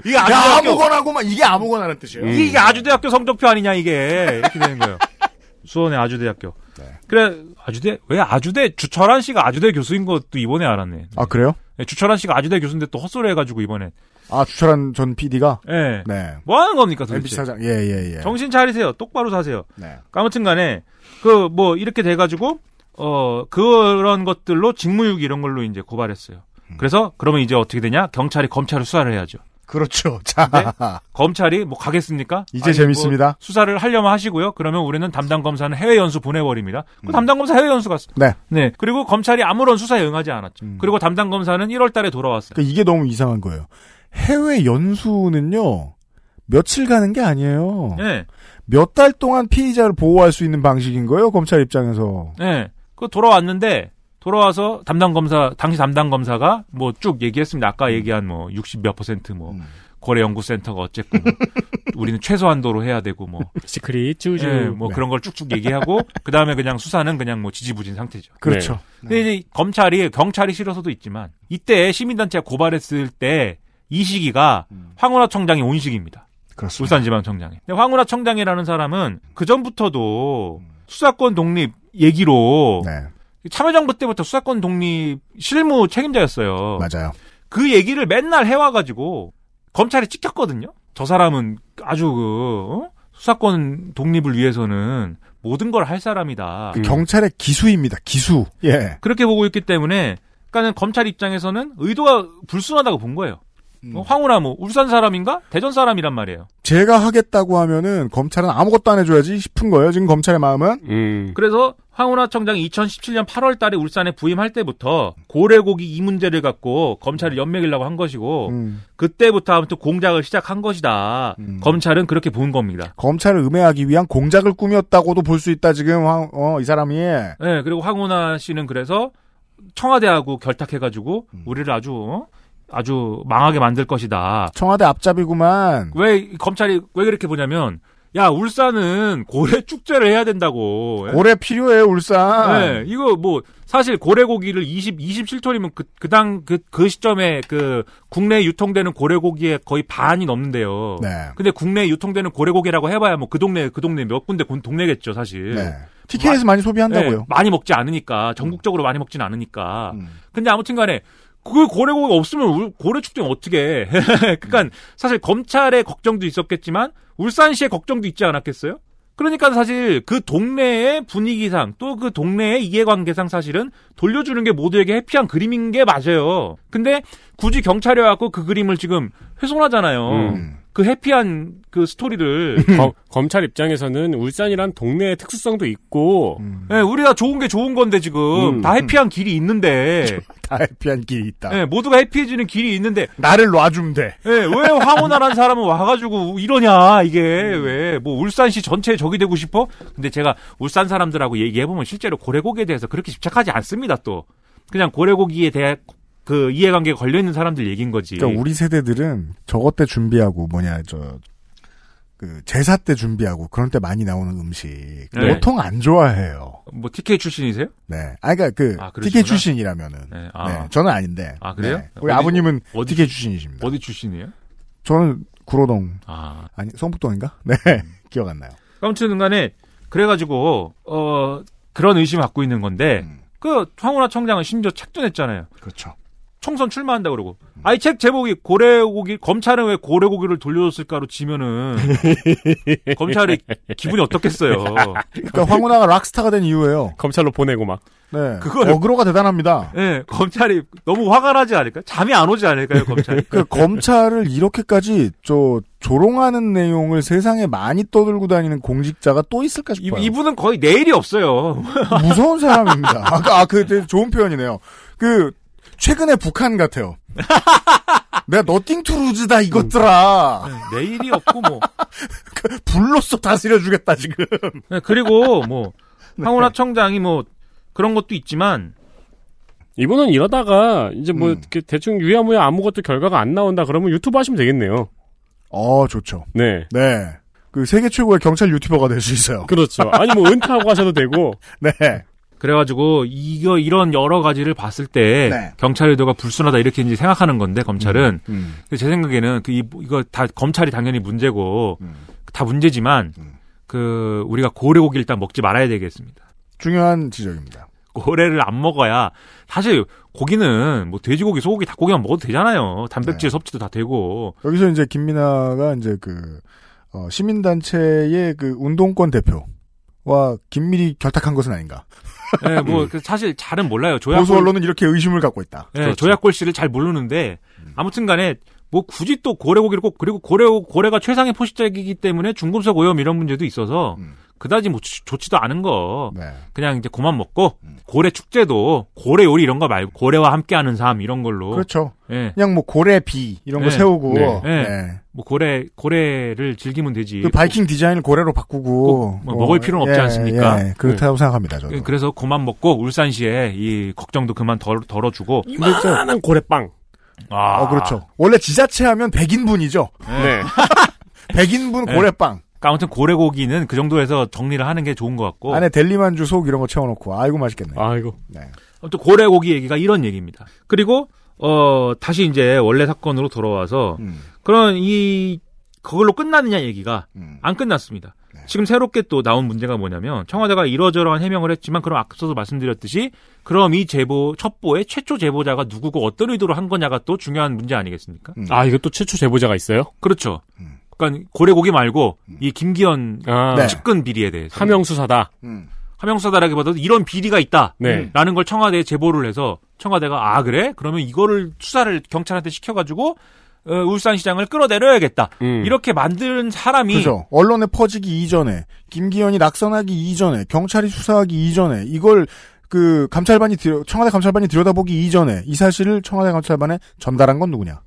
이게 야, 아주대학교 아무거나고만 이게 아무거나라는 뜻이에요. 음. 이게 아주대학교 성적표 아니냐 이게 이렇게 되는 거예요. 수원의 아주대학교. 네. 그래 아주대 왜 아주대 주철한 씨가 아주대 교수인 것도 이번에 알았네. 아 그래요? 네, 주철한 씨가 아주대 교수인데 또 헛소리 해가지고 이번에. 아 주철한 전 PD가 예. 네. 뭐 하는 겁니까 도대체? 사장 예예 예. 정신 차리세요. 똑바로 사세요. 네. 아무튼간에 그 뭐 이렇게 돼가지고 어 그런 것들로 직무유기 이런 걸로 이제 고발했어요. 음. 그래서 그러면 이제 어떻게 되냐? 경찰이 검찰을 수사를 해야죠. 그렇죠. 자 네? 검찰이 뭐 가겠습니까? 이제 아니, 재밌습니다. 뭐 수사를 하려면 하시고요. 그러면 우리는 담당 검사는 해외 연수 보내버립니다. 그 음. 담당 검사 해외 연수 갔어. 네. 네. 그리고 검찰이 아무런 수사에 응하지 않았죠. 음. 그리고 담당 검사는 1월 달에 돌아왔어요. 그러니까 이게 너무 이상한 거예요. 해외 연수는요 며칠 가는 게 아니에요. 네. 몇 달 동안 피의자를 보호할 수 있는 방식인 거예요. 검찰 입장에서. 네. 그 돌아왔는데 돌아와서 담당 검사 당시 담당 검사가 뭐 쭉 얘기했습니다. 아까 얘기한 뭐 60 몇 퍼센트 뭐 음. 고래 연구 센터가 어쨌고 뭐 우리는 최소한도로 해야 되고 뭐, 시크릿 쥬쥬. 예, 뭐 네. 그런 걸 쭉쭉 얘기하고 그 다음에 그냥 수사는 그냥 뭐 지지부진 상태죠. 그렇죠. 근데 이제 검찰이 경찰이 싫어서도 있지만 이때 시민단체가 고발했을 때 이 시기가 황운하 청장이 온 시기입니다. 그렇습니다. 울산지방청장이. 근데 황운하 청장이라는 사람은 그 전부터도 수사권 독립 얘기로 네. 참여정부 때부터 수사권 독립 실무 책임자였어요. 맞아요. 그 얘기를 맨날 해와가지고 검찰이 찍혔거든요. 저 사람은 아주 그 어? 수사권 독립을 위해서는 모든 걸 할 사람이다. 음. 경찰의 기수입니다. 기수. 예. 그렇게 보고 있기 때문에 그러니까는 검찰 입장에서는 의도가 불순하다고 본 거예요. 음. 뭐 황우나 뭐 울산 사람인가 대전 사람이란 말이에요. 제가 하겠다고 하면은 검찰은 아무것도 안 해줘야지 싶은 거예요. 지금 검찰의 마음은. 음. 그래서 황운하 청장이 2017년 8월 달에 울산에 부임할 때부터 고래고기 이 문제를 갖고 검찰을 연맥이려고 한 것이고 음. 그때부터 아무튼 공작을 시작한 것이다. 음. 검찰은 그렇게 본 겁니다. 검찰을 음해하기 위한 공작을 꾸몄다고도 볼 수 있다. 지금 황, 어, 이 사람이. 네, 그리고 황운하 씨는 그래서 청와대하고 결탁해가지고 음. 우리를 아주 어? 아주 망하게 만들 것이다. 청와대 앞잡이구만. 왜이 검찰이 왜 그렇게 보냐면 야 울산은 고래 축제를 해야 된다고. 예? 고래 필요해요, 울산. 네, 이거 뭐 사실 고래 고기를 20 27톤이면 그 그당 그그 시점에 그 국내에 유통되는 고래 고기의 거의 반이 넘는데요. 네. 근데 국내에 유통되는 고래 고기라고 해봐야 뭐 그 동네 그 동네 몇 군데 군- 동네겠죠 사실. 네. TK에서 많이 소비한다고요. 네, 많이 먹지 않으니까 전국적으로 많이 먹지는 않으니까. 음. 근데 아무튼간에 그 고래고기가 없으면 울- 고래 축제는 어떻게? 해? 그러니까 사실 검찰의 걱정도 있었겠지만 울산시의 걱정도 있지 않았겠어요? 그러니까 사실 그 동네의 분위기상 또 그 동네의 이해관계상 사실은 돌려주는 게 모두에게 해피한 그림인 게 맞아요. 근데 굳이 경찰이 와갖고 그 그림을 지금 훼손하잖아요. 음. 그 해피한 그 스토리를. 검- 검찰 입장에서는 울산이란 동네의 특수성도 있고 음. 네, 우리가 좋은 게 좋은 건데 지금 음. 다 해피한 길이 있는데 다 해피한 길이 있다. 네, 모두가 해피해지는 길이 있는데 나를 놔주면 돼. 네, 왜 황혼아라는 사람은 와가지고 이러냐 이게 왜뭐 울산시 전체에 적이 되고 싶어? 근데 제가 울산 사람들하고 얘기해보면 실제로 고래고기에 대해서 그렇게 집착하지 않습니다 또 그냥 고래고기에 대한 그 이해관계가 걸려 있는 사람들 얘기인 거지 그러니까 우리 세대들은 저것 때 준비하고 뭐냐 저 그 제사 때 준비하고 그런 때 많이 나오는 음식 네. 보통 안 좋아해요. 뭐 TK 출신이세요? 네. 아 그러니까 그 아, TK 그러시구나. 출신이라면 네, 아. 네, 저는 아닌데. 아, 그래요? 네. 우리 어디- 아버님은 어디- TK 출신이십니다. 어디 출신이에요? 저는 구로동 아 아니 성북동인가? 네. 기억 안 나요. 아무튼 간에 그래가지고 어 그런 의심 을 갖고 있는 건데 음. 그 황운하 청장은 심지어 책도 냈잖아요 그렇죠. 총선 출마한다 그러고. 아이 책 제목이 고래고기 검찰은 왜 고래고기를 돌려줬을까로 치면은 검찰이 기분이 어떻겠어요. 그러니까 황운하가 락스타가 된 이유예요. 검찰로 보내고 막. 네. 그걸- 어그로가 대단합니다. 예, 검찰이 너무 화가 나지 않을까? 잠이 안 오지 않을까요, 검찰이? 그 검찰을 이렇게까지 저 조롱하는 내용을 세상에 많이 떠들고 다니는 공직자가 또 있을까 이, 싶어요. 이 분은 거의 내일이 없어요. 무서운 사람입니다. 아까 아, 그 되게 좋은 표현이네요. 그 최근에 북한 같아요. 내가 너띵 투루즈다 이것들아. 내일이 없고 뭐. 불로써 다스려주겠다 지금. 네, 그리고 뭐 네. 황운하 청장이 뭐 그런 것도 있지만 이분은 이러다가 이제 뭐 음. 대충 유야무야 아무것도 결과가 안 나온다 그러면 유튜브 하시면 되겠네요. 어 좋죠. 네. 네. 그 세계 최고의 경찰 유튜버가 될 수 있어요. 그렇죠. 아니 뭐 은퇴하고 하셔도 되고. 네. 그래가지고 이거 이런 여러 가지를 봤을 때 네. 경찰 의도가 불순하다 이렇게 이제 생각하는 건데 검찰은 음. 근데 제 생각에는 그 이, 이거 다 검찰이 당연히 문제고 음. 다 문제지만 음. 그 우리가 고래고기 일단 먹지 말아야 되겠습니다. 중요한 지적입니다. 고래를 안 먹어야 사실 고기는 뭐 돼지고기, 소고기, 닭고기만 먹어도 되잖아요. 단백질 네. 섭취도 다 되고. 여기서 이제 김민아가 이제 그 어, 시민단체의 그 운동권 대표와 긴밀히 결탁한 것은 아닌가. 예, 뭐그 사실 잘은 몰라요. 조약 보수 언론은 이렇게 의심을 갖고 있다. 예, 조약 골 씨를 잘 모르는데 아무튼간에 뭐 굳이 또 고래 고기를 꼭 그리고 고래 고래가 최상의 포식자이기 때문에 중금속 오염 이런 문제도 있어서 음. 그다지 뭐 좋- 좋지도 않은 거 네. 그냥 이제 그만 먹고 고래 축제도 고래 요리 이런 거 말고 고래와 함께하는 삶 이런 걸로 그렇죠. 예. 그냥 뭐 고래 비 이런 거 네. 세우고 네. 네. 네. 뭐 고래 고래를 즐기면 되지. 그 바이킹 디자인을 고래로 바꾸고 꼭뭐 먹을 필요는 없지 예, 않습니까? 네. 예, 그렇다고 생각합니다. 저도. 그래서 그만 먹고 울산시에 이 걱정도 그만 덜, 덜어주고 이만한 고래빵. 아, 어, 그렇죠. 원래 지자체 하면 100인분이죠. 네. 100인분 네. 고래빵. 그러니까 아무튼 고래고기는 그 정도에서 정리를 하는 게 좋은 것 같고 안에 델리만주 속 이런 거 채워놓고 아이고 맛있겠네. 아이고. 네. 아무튼 고래고기 얘기가 이런 얘기입니다. 그리고 어 다시 이제 원래 사건으로 돌아와서 음, 그런 이 그걸로 끝났느냐 얘기가 음. 안 끝났습니다. 네. 지금 새롭게 또 나온 문제가 뭐냐면 청와대가 이러저러한 해명을 했지만 그럼 앞서서 말씀드렸듯이 그럼 이 제보 첩보의 최초 제보자가 누구고 어떤 의도로 한 거냐가 또 중요한 문제 아니겠습니까? 음. 아, 이거 또 최초 제보자가 있어요? 그렇죠. 음. 그러니까 고래고기 말고 이 김기현 아, 네. 측근 비리에 대해서 하명 수사다. 음. 하명 수사다라기보다도 이런 비리가 있다. 네. 라는 걸 청와대에 제보를 해서 청와대가 아 그래? 그러면 이거를 수사를 경찰한테 시켜가지고 어, 울산시장을 끌어내려야겠다. 음. 이렇게 만든 사람이 그죠. 언론에 퍼지기 이전에 김기현이 낙선하기 이전에 경찰이 수사하기 이전에 이걸 그 감찰반이 들여, 청와대 감찰반이 들여다보기 이전에 이 사실을 청와대 감찰반에 전달한 건 누구냐?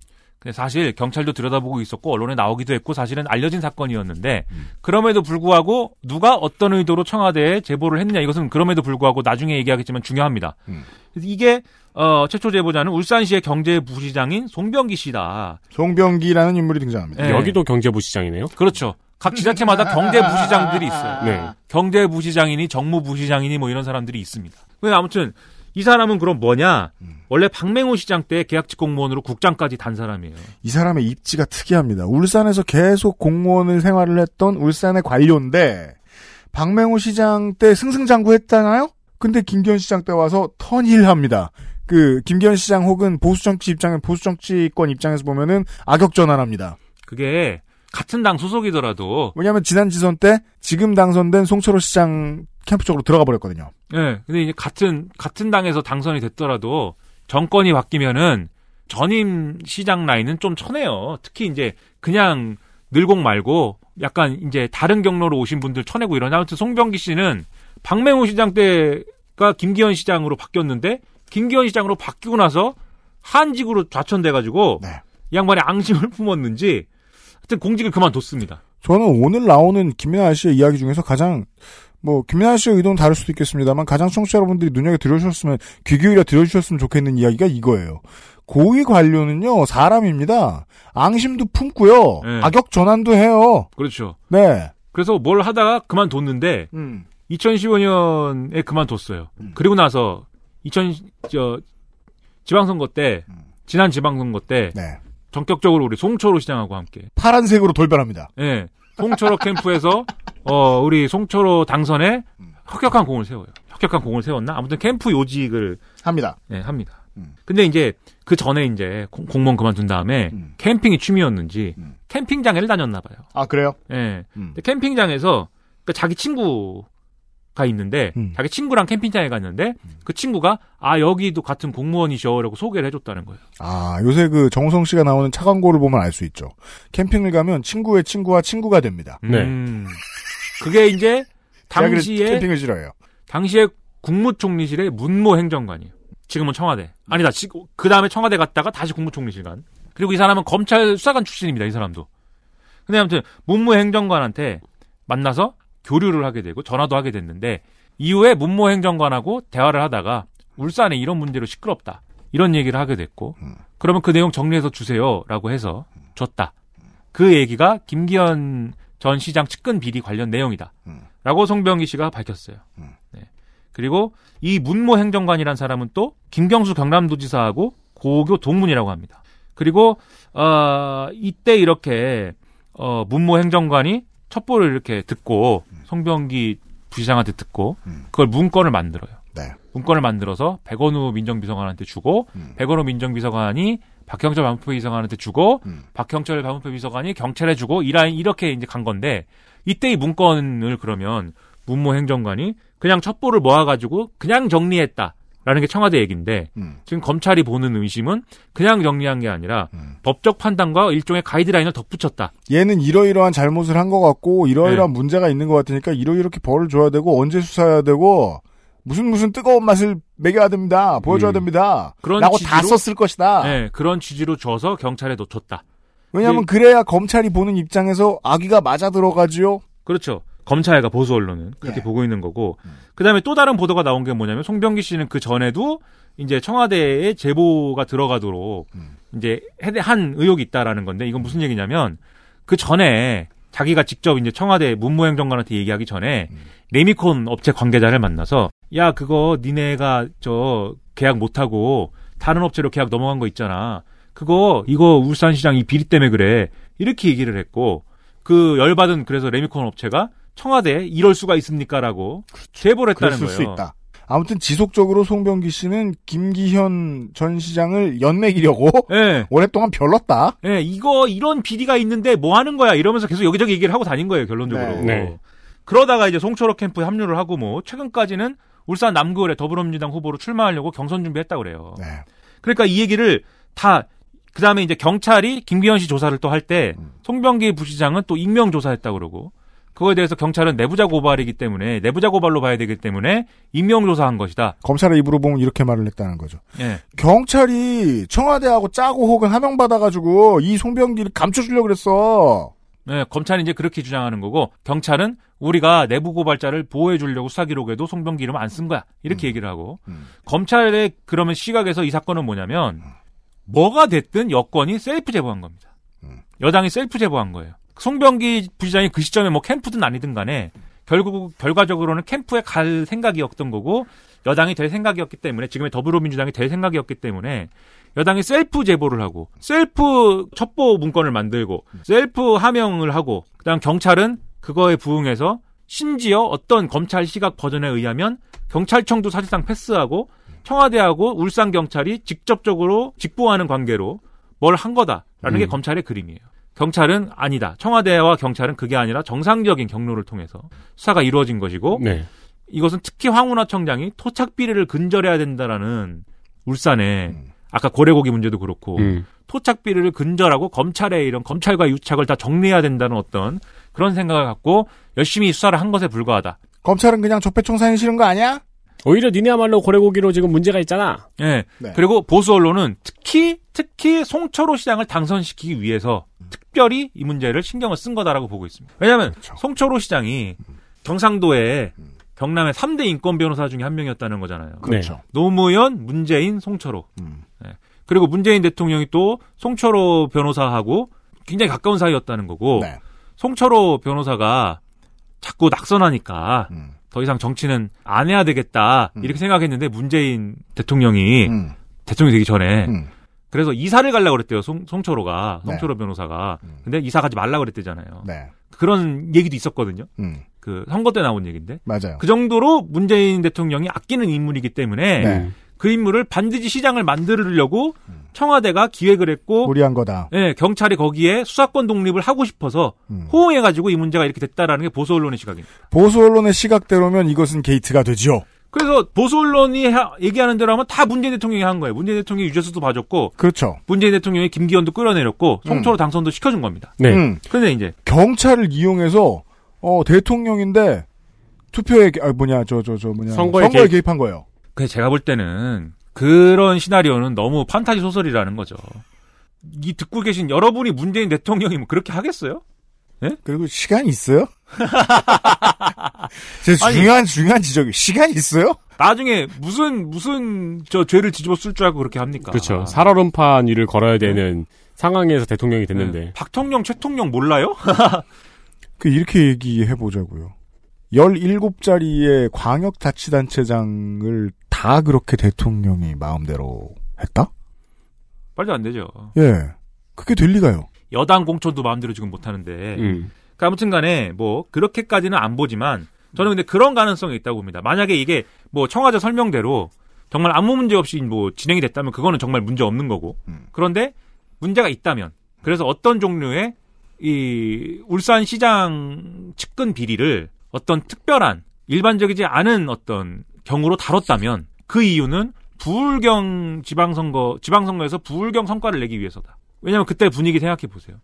근데 사실 경찰도 들여다보고 있었고 언론에 나오기도 했고 사실은 알려진 사건이었는데 음. 그럼에도 불구하고 누가 어떤 의도로 청와대에 제보를 했느냐 이것은 그럼에도 불구하고 나중에 얘기하겠지만 중요합니다. 음. 그래서 이게 어, 최초 제보자는 울산시의 경제부시장인 송병기 씨다. 송병기라는 인물이 등장합니다. 네. 여기도 경제부시장이네요. 그렇죠. 각 지자체마다 경제부시장들이 있어요. 네. 경제부시장이니 정무부시장이니 뭐 이런 사람들이 있습니다. 근데 아무튼 이 사람은 그럼 뭐냐? 원래 박맹호 시장 때 계약직 공무원으로 국장까지 단 사람이에요. 이 사람의 입지가 특이합니다. 울산에서 계속 공무원을 생활을 했던 울산의 관료인데 박맹호 시장 때 승승장구했잖아요. 근데 김기현 시장 때 와서 턴힐합니다. 그 김기현 시장 혹은 보수 정치 입장은 보수 정치권 입장에서 보면은 악역 전환합니다. 그게 같은 당 소속이더라도 왜냐하면 지난 지선 때 지금 당선된 송철호 시장 캠프 쪽으로 들어가 버렸거든요. 예. 근데 이제 같은 같은 당에서 당선이 됐더라도 정권이 바뀌면은 전임 시장 라인은 좀 쳐내요. 특히 이제 그냥 늘공 말고 약간 이제 다른 경로로 오신 분들 쳐내고 이러냐. 아무튼 송병기 씨는 박맹호 시장 때가 김기현 시장으로 바뀌었는데 김기현 시장으로 바뀌고 나서 한직으로 좌천돼가지고 네. 이 양반이 앙심을 품었는지 하여튼 공직을 그만뒀습니다. 저는 오늘 나오는 김민아 씨의 이야기 중에서 가장 뭐 김민아 씨의 의도는 다를 수도 있겠습니다만 가장 청취자 여러분들이 눈여겨 들어주셨으면 귀 기울여 들어주셨으면 좋겠는 이야기가 이거예요. 고위 관료는요 사람입니다. 앙심도 품고요. 네. 악역 전환도 해요. 그렇죠. 네. 그래서 뭘 하다가 그만뒀는데 음. 2015년에 그만뒀어요. 그리고 나서 2000, 저, 지방선거 때, 지난 지방선거 때, 네. 전격적으로 우리 송철호 시장하고 함께, 파란색으로 돌변합니다. 예, 송철호 캠프에서, 어, 우리 송철호 당선에 혁혁한 공을 세워요. 혁혁한 공을 세웠나? 아무튼 캠프 요직을, 합니다. 예, 합니다. 근데 이제 그 전에 이제 공- 공무원 그만둔 다음에 캠핑이 취미였는지 캠핑장에를 다녔나 봐요. 아 그래요? 예. 근데 캠핑장에서 그 자기 친구 가 있는데 자기 친구랑 캠핑장에 갔는데 그 친구가 아 여기도 같은 공무원이셔라고 소개를 해줬다는 거예요. 아 요새 그 정우성 씨가 나오는 차 광고를 보면 알 수 있죠. 캠핑을 가면 친구의 친구와 친구가 됩니다. 음. 그게 이제 제가 그래서 당시에 캠핑을 싫어해요. 당시에 국무총리실의 문모 행정관이에요. 지금은 청와대. 아니다. 그 다음에 청와대 갔다가 다시 국무총리실 간. 그리고 이 사람은 검찰 수사관 출신입니다. 이 사람도. 근데 아무튼 문모 행정관한테 만나서 교류를 하게 되고 전화도 하게 됐는데 이후에 문모 행정관하고 대화를 하다가 울산에 이런 문제로 시끄럽다. 이런 얘기를 하게 됐고 그러면 그 내용 정리해서 주세요라고 해서 줬다. 그 얘기가 김기현 전 시장 측근 비리 관련 내용이다. 라고 송병기 씨가 밝혔어요. 네. 그리고 이 문모 행정관이란 사람은 또 김경수 경남도지사하고 고교 동문이라고 합니다. 그리고 어, 이때 이렇게 어, 문모 행정관이 첩보를 이렇게 듣고 송병기 부시장한테 듣고 그걸 문건을 만들어요. 네. 문건을 만들어서 백원우 민정비서관한테 주고 백원우 민정비서관이 박형철 반부패 비서관한테 주고 박형철 반부패 비서관이 경찰에 주고 이라 이렇게 이제 간 건데 이때 이 문건을 그러면 문모 행정관이 그냥 첩보를 모아가지고 그냥 정리했다 라는 게 청와대 얘기인데 지금 검찰이 보는 의심은 그냥 정리한 게 아니라 법적 판단과 일종의 가이드라인을 덧붙였다. 얘는 이러이러한 잘못을 한 것 같고 이러이러한 네. 문제가 있는 것 같으니까 이러이렇게 벌을 줘야 되고 언제 수사해야 되고 무슨 무슨 뜨거운 맛을 먹여야 됩니다. 보여줘야 됩니다. 음. 그런 라고 다 취지로- 썼을 것이다. 네, 그런 취지로 줘서 경찰에 놓쳤다. 왜냐하면 예. 그래야 검찰이 보는 입장에서 아기가 맞아 들어가지요. 그렇죠. 검찰과 보수 언론은 그렇게 보고 있는 거고. 그다음에 또 다른 보도가 나온 게 뭐냐면 송병기 씨는 그 전에도 이제 청와대에 제보가 들어가도록 이제 해대- 한 의혹이 있다라는 건데 이건 무슨 얘기냐면 그 전에 자기가 직접 이제 청와대 문무행정관한테 얘기하기 전에 레미콘 업체 관계자를 만나서 야 그거 니네가 저 계약 못 하고 다른 업체로 계약 넘어간 거 있잖아. 그거 이거 울산시장 이 비리 때문에 그래. 이렇게 얘기를 했고 그 열받은 그래서 레미콘 업체가 청와대에 이럴 수가 있습니까라고 제보를 했다는 거예요. 수 있다. 아무튼 지속적으로 송병기 씨는 김기현 전 시장을 연맥이려고 예. 오랫동안 별렀다. 예, 이거 이런 비리가 있는데 뭐 하는 거야 이러면서 계속 여기저기 얘기를 하고 다닌 거예요 결론적으로. 네. 네. 그러다가 이제 송철호 캠프에 합류를 하고 뭐 최근까지는 울산 남구을에 더불어민주당 후보로 출마하려고 경선 준비했다 그래요. 네. 그러니까 이 얘기를 다 그다음에 이제 경찰이 김기현 씨 조사를 또 할때 송병기 부시장은 또 익명 조사했다 그러고 그거에 대해서 경찰은 내부자 고발이기 때문에 내부자 고발로 봐야 되기 때문에 익명 조사한 것이다. 검찰의 입으로 보면 이렇게 말을 했다는 거죠. 예. 경찰이 청와대하고 짜고 혹은 하명 받아가지고 이 송병기를 감춰주려고 그랬어. 네, 검찰이 이제 그렇게 주장하는 거고 경찰은 우리가 내부 고발자를 보호해 주려고 수사 기록에도 송병기 이름 안 쓴 거야. 이렇게 얘기를 하고 검찰의 그러면 시각에서 이 사건은 뭐냐면 뭐가 됐든 여권이 셀프 제보한 겁니다. 여당이 셀프 제보한 거예요. 송병기 부시장이 그 시점에 뭐 캠프든 아니든 간에 결국 결과적으로는 캠프에 갈 생각이었던 거고 여당이 될 생각이었기 때문에 지금의 더불어민주당이 될 생각이었기 때문에 여당이 셀프 제보를 하고 셀프 첩보 문건을 만들고 셀프 하명을 하고 그다음 경찰은 그거에 부응해서 심지어 어떤 검찰 시각 버전에 의하면 경찰청도 사실상 패스하고 청와대하고 울산 경찰이 직접적으로 직보하는 관계로 뭘 한 거다라는 게 음. 검찰의 그림이에요. 경찰은 아니다. 청와대와 경찰은 그게 아니라 정상적인 경로를 통해서 수사가 이루어진 것이고 네. 이것은 특히 황운하 청장이 토착 비리를 근절해야 된다라는 울산에 아까 고래고기 문제도 그렇고 음. 토착 비리를 근절하고 검찰의 이런 검찰과 유착을 다 정리해야 된다는 어떤 그런 생각을 갖고 열심히 수사를 한 것에 불과하다. 검찰은 그냥 적폐청산이 싫은 거 아니야? 오히려 니네야말로 고래고기로 지금 문제가 있잖아. 예. 네. 그리고 보수 언론은 특히 특히 송철호 시장을 당선시키기 위해서 특별히 이 문제를 신경을 쓴 거다라고 보고 있습니다. 왜냐하면 송철호 시장이 경상도에 경남의 3대 인권 변호사 중에 한 명이었다는 거잖아요. 그렇죠. 노무현, 문재인, 송철호. 예. 그리고 문재인 대통령이 또 송철호 변호사하고 굉장히 가까운 사이였다는 거고 네. 송철호 변호사가 자꾸 낙선하니까 더 이상 정치는 안 해야 되겠다 이렇게 생각했는데 문재인 대통령이 음. 대통령이 되기 전에 음. 그래서 이사를 가려고 그랬대요 송, 송철호가 네. 송철호 변호사가 근데 이사 가지 말라 그랬대잖아요 네. 그런 얘기도 있었거든요 음. 그 선거 때 나온 얘기인데 맞아요. 그 정도로 문재인 대통령이 아끼는 인물이기 때문에 네. 그 인물을 반드시 시장을 만들려고 청와대가 기획을 했고 무리한 거다. 예, 경찰이 거기에 수사권 독립을 하고 싶어서 음. 호응해가지고 이 문제가 이렇게 됐다라는 게 보수 언론의 시각입니다. 보수 언론의 시각대로면 이것은 게이트가 되지요. 그래서 보수 언론이 하- 얘기하는 대로 하면 다 문재인 대통령이 한 거예요. 문재인 대통령이 유재수도 봐줬고 그렇죠. 문재인 대통령이 김기현도 끌어내렸고 송초로 당선도 시켜준 겁니다. 네. 음, 근데 이제 경찰을 이용해서 어, 대통령인데 투표에 개- 아, 뭐냐 저 저저 뭐냐 선거에 개입. 개입. 한 거예요. 그 제가 볼 때는 그런 시나리오는 너무 판타지 소설이라는 거죠. 이 듣고 계신 여러분이 문재인 대통령이면 그렇게 하겠어요? 그리고 시간이 있어요? 제 아니. 중요한 중요한 지적이 시간이 있어요? 나중에 무슨 무슨 저 죄를 뒤집어 쓸 줄 알고 그렇게 합니까? 그렇죠. 살얼음판 위를 걸어야 되는 상황에서 대통령이 됐는데. 네. 박통령, 최통령 몰라요? 그 이렇게 얘기해 보자고요. 17자리의 광역자치단체장을 다 그렇게 대통령이 마음대로 했다? 말도 안 되죠. 예. 그게 될 리가요. 여당 공천도 마음대로 지금 못 하는데. 음. 그러니까 아무튼 간에 뭐 그렇게까지는 안 보지만 저는 근데 그런 가능성이 있다고 봅니다. 만약에 이게 뭐 청와대 설명대로 정말 아무 문제 없이 뭐 진행이 됐다면 그거는 정말 문제 없는 거고. 음. 그런데 문제가 있다면 그래서 어떤 종류의 이 울산 시장 측근 비리를 어떤 특별한 일반적이지 않은 어떤 경우로 다뤘다면 그 이유는 부울경 지방선거 지방선거에서 부울경 성과를 내기 위해서다. 왜냐하면 그때 분위기 생각해 보세요.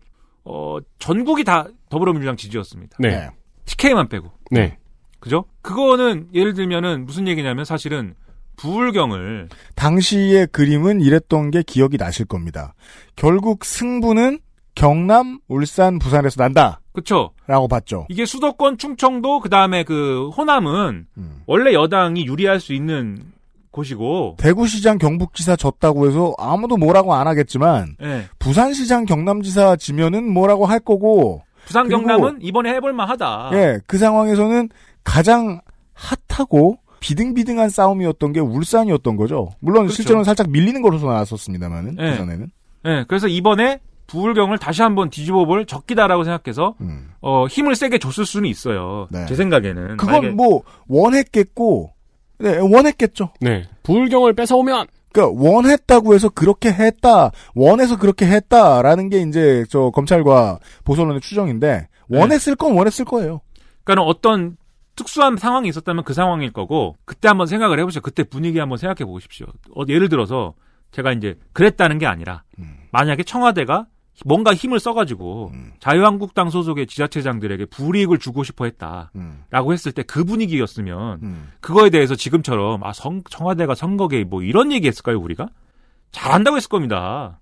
어 전국이 다 더불어민주당 지지였습니다. 네. TK만 빼고 네. 그죠? 그거는 예를 들면은 무슨 얘기냐면 사실은 부울경을 당시의 그림은 이랬던 게 기억이 나실 겁니다. 결국 승부는 경남, 울산, 부산에서 난다. 그쵸? 라고 봤죠. 이게 수도권 충청도 그 다음에 그 호남은 음. 원래 여당이 유리할 수 있는 곳이고 대구시장 경북지사 졌다고 해서 아무도 뭐라고 안 하겠지만 예. 부산시장 경남지사 지면은 뭐라고 할 거고 부산 경남은 이번에 해볼 만하다. 예, 그 상황에서는 가장 핫하고 비등비등한 싸움이었던 게 울산이었던 거죠. 물론 그렇죠. 실제로는 살짝 밀리는 걸로서 나왔었습니다만은 예. 부산에는. 예, 그래서 이번에 부울경을 다시 한번 뒤집어볼 적기다라고 생각해서 음. 어, 힘을 세게 줬을 수는 있어요. 네. 제 생각에는 그건 만약에- 뭐 원했겠고, 네, 원했겠죠. 네. 부울경을 뺏어오면 그러니까 원했다고 해서 그렇게 했다, 원해서 그렇게 했다라는 게 이제 저 검찰과 보수언론의 추정인데 네. 원했을 건 원했을 거예요. 그러니까 어떤 특수한 상황이 있었다면 그 상황일 거고 그때 한번 생각을 해보시죠. 그때 분위기 한번 생각해 보십시오. 어, 예를 들어서 제가 이제 그랬다는 게 아니라 음. 만약에 청와대가 뭔가 힘을 써가지고 음. 자유한국당 소속의 지자체장들에게 불이익을 주고 싶어 했다라고 음, 했을 때 그 분위기였으면 음. 그거에 대해서 지금처럼 아 성- 청와대가 선거에 뭐 이런 얘기 했을까요 우리가 잘한다고 했을 겁니다.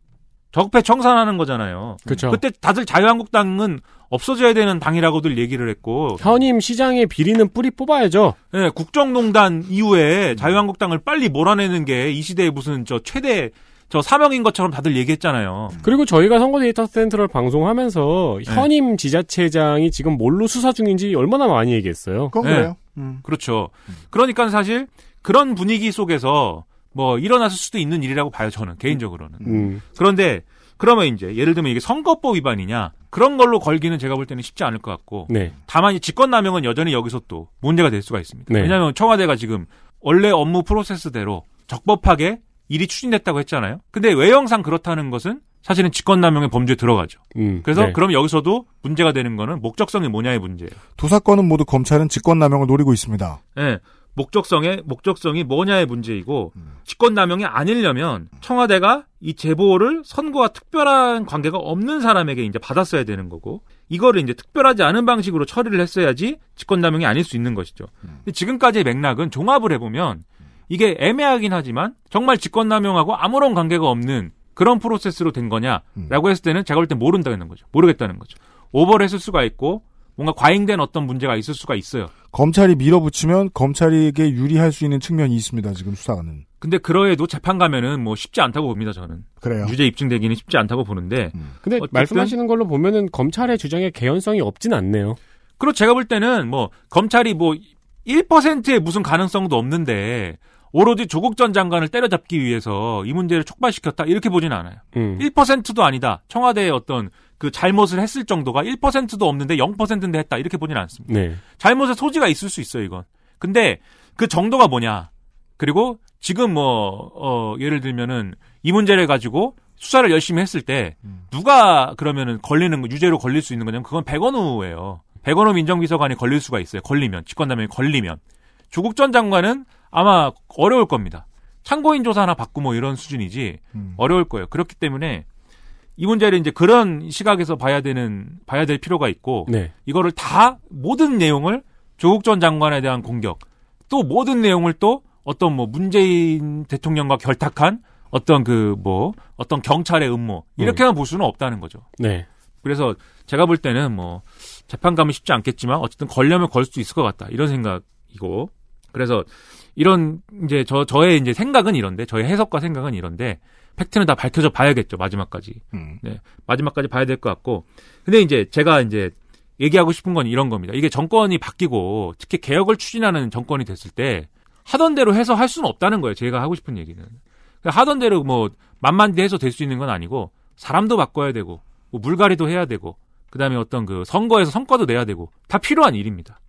적폐 청산하는 거잖아요. 그쵸. 그때 다들 자유한국당은 없어져야 되는 당이라고들 얘기를 했고 현임 시장의 비리는 뿌리 뽑아야죠. 예, 국정농단 이후에 자유한국당을 빨리 몰아내는 게 이 시대의 무슨 저 최대 저 사명인 것처럼 다들 얘기했잖아요. 그리고 저희가 선거 데이터 센터를 방송하면서 네. 현임 지자체장이 지금 뭘로 수사 중인지 얼마나 많이 얘기했어요. 그건 네. 그래요. 음. 그렇죠. 그러니까 사실 그런 분위기 속에서 뭐 일어났을 수도 있는 일이라고 봐요, 저는 개인적으로는. 음. 그런데 그러면 이제 예를 들면 이게 선거법 위반이냐 그런 걸로 걸기는 제가 볼 때는 쉽지 않을 것 같고 네. 다만 이 직권남용은 여전히 여기서 또 문제가 될 수가 있습니다. 네. 왜냐하면 청와대가 지금 원래 업무 프로세스대로 적법하게 일이 추진됐다고 했잖아요. 근데 외형상 그렇다는 것은 사실은 직권남용의 범죄에 들어가죠. 음. 그래서 네. 그럼 여기서도 문제가 되는 거는 목적성이 뭐냐의 문제예요. 두 사건은 모두 검찰은 직권남용을 노리고 있습니다. 예. 목적성의 목적성이 뭐냐의 문제이고 직권남용이 아니려면 청와대가 이 제보를 선거와 특별한 관계가 없는 사람에게 이제 받았어야 되는 거고 이거를 이제 특별하지 않은 방식으로 처리를 했어야지 직권남용이 아닐 수 있는 것이죠. 근데 지금까지의 맥락은 종합을 해보면 이게 애매하긴 하지만 정말 직권남용하고 아무런 관계가 없는 그런 프로세스로 된 거냐라고 했을 때는 제가 볼 때 모른다는 거죠. 모르겠다는 거죠. 오버를 했을 수가 있고 뭔가 과잉된 어떤 문제가 있을 수가 있어요. 검찰이 밀어붙이면 검찰에게 유리할 수 있는 측면이 있습니다. 지금 수사는. 근데 그러해도 재판 가면은 뭐 쉽지 않다고 봅니다 저는 그래요. 유죄 입증되기는 쉽지 않다고 보는데 근데 어쨌든- 말씀하시는 걸로 보면은 검찰의 주장에 개연성이 없진 않네요. 그리고 제가 볼 때는 뭐 검찰이 뭐 1%의 무슨 가능성도 없는데 오로지 조국 전 장관을 때려잡기 위해서 이 문제를 촉발시켰다 이렇게 보진 않아요. 음. 1%도 아니다. 청와대의 어떤 그 잘못을 했을 정도가 1%도 없는데 0%인데 했다 이렇게 보진 않습니다. 네. 잘못의 소지가 있을 수 있어요 이건. 근데 그 정도가 뭐냐? 그리고 지금 뭐, 어, 예를 들면은 이 문제를 가지고 수사를 열심히 했을 때 누가 그러면은 걸리는, 거, 유죄로 걸릴 수 있는 거냐면 그건 백원우예요. 백원우 민정비서관이 걸릴 수가 있어요. 걸리면. 직권남용이 걸리면. 조국 전 장관은 아마 어려울 겁니다. 참고인 조사 하나 받고 뭐 이런 수준이지 어려울 거예요. 그렇기 때문에 이 문제를 이제 그런 시각에서 봐야 되는 봐야 될 필요가 있고 네. 이거를 다 모든 내용을 조국 전 장관에 대한 공격 또 모든 내용을 또 어떤 뭐 문재인 대통령과 결탁한 어떤 그 뭐 어떤 경찰의 음모 이렇게만 볼 수는 없다는 거죠. 네. 그래서 제가 볼 때는 뭐 재판 가면 쉽지 않겠지만 어쨌든 걸려면 걸 수 있을 것 같다 이런 생각이고 그래서 이런 이제 저 저의 이제 생각은 이런데 저의 해석과 생각은 이런데 팩트는 다 밝혀져 봐야겠죠 마지막까지. 음. 네. 마지막까지 봐야 될 것 같고. 근데 이제 제가 이제 얘기하고 싶은 건 이런 겁니다. 이게 정권이 바뀌고 특히 개혁을 추진하는 정권이 됐을 때 하던 대로 해서 할 수는 없다는 거예요 제가 하고 싶은 얘기는. 그러니까 하던 대로 뭐 만만디 해서 될 수 있는 건 아니고 사람도 바꿔야 되고 뭐 물갈이도 해야 되고 그다음에 어떤 그 선거에서 성과도 내야 되고 다 필요한 일입니다.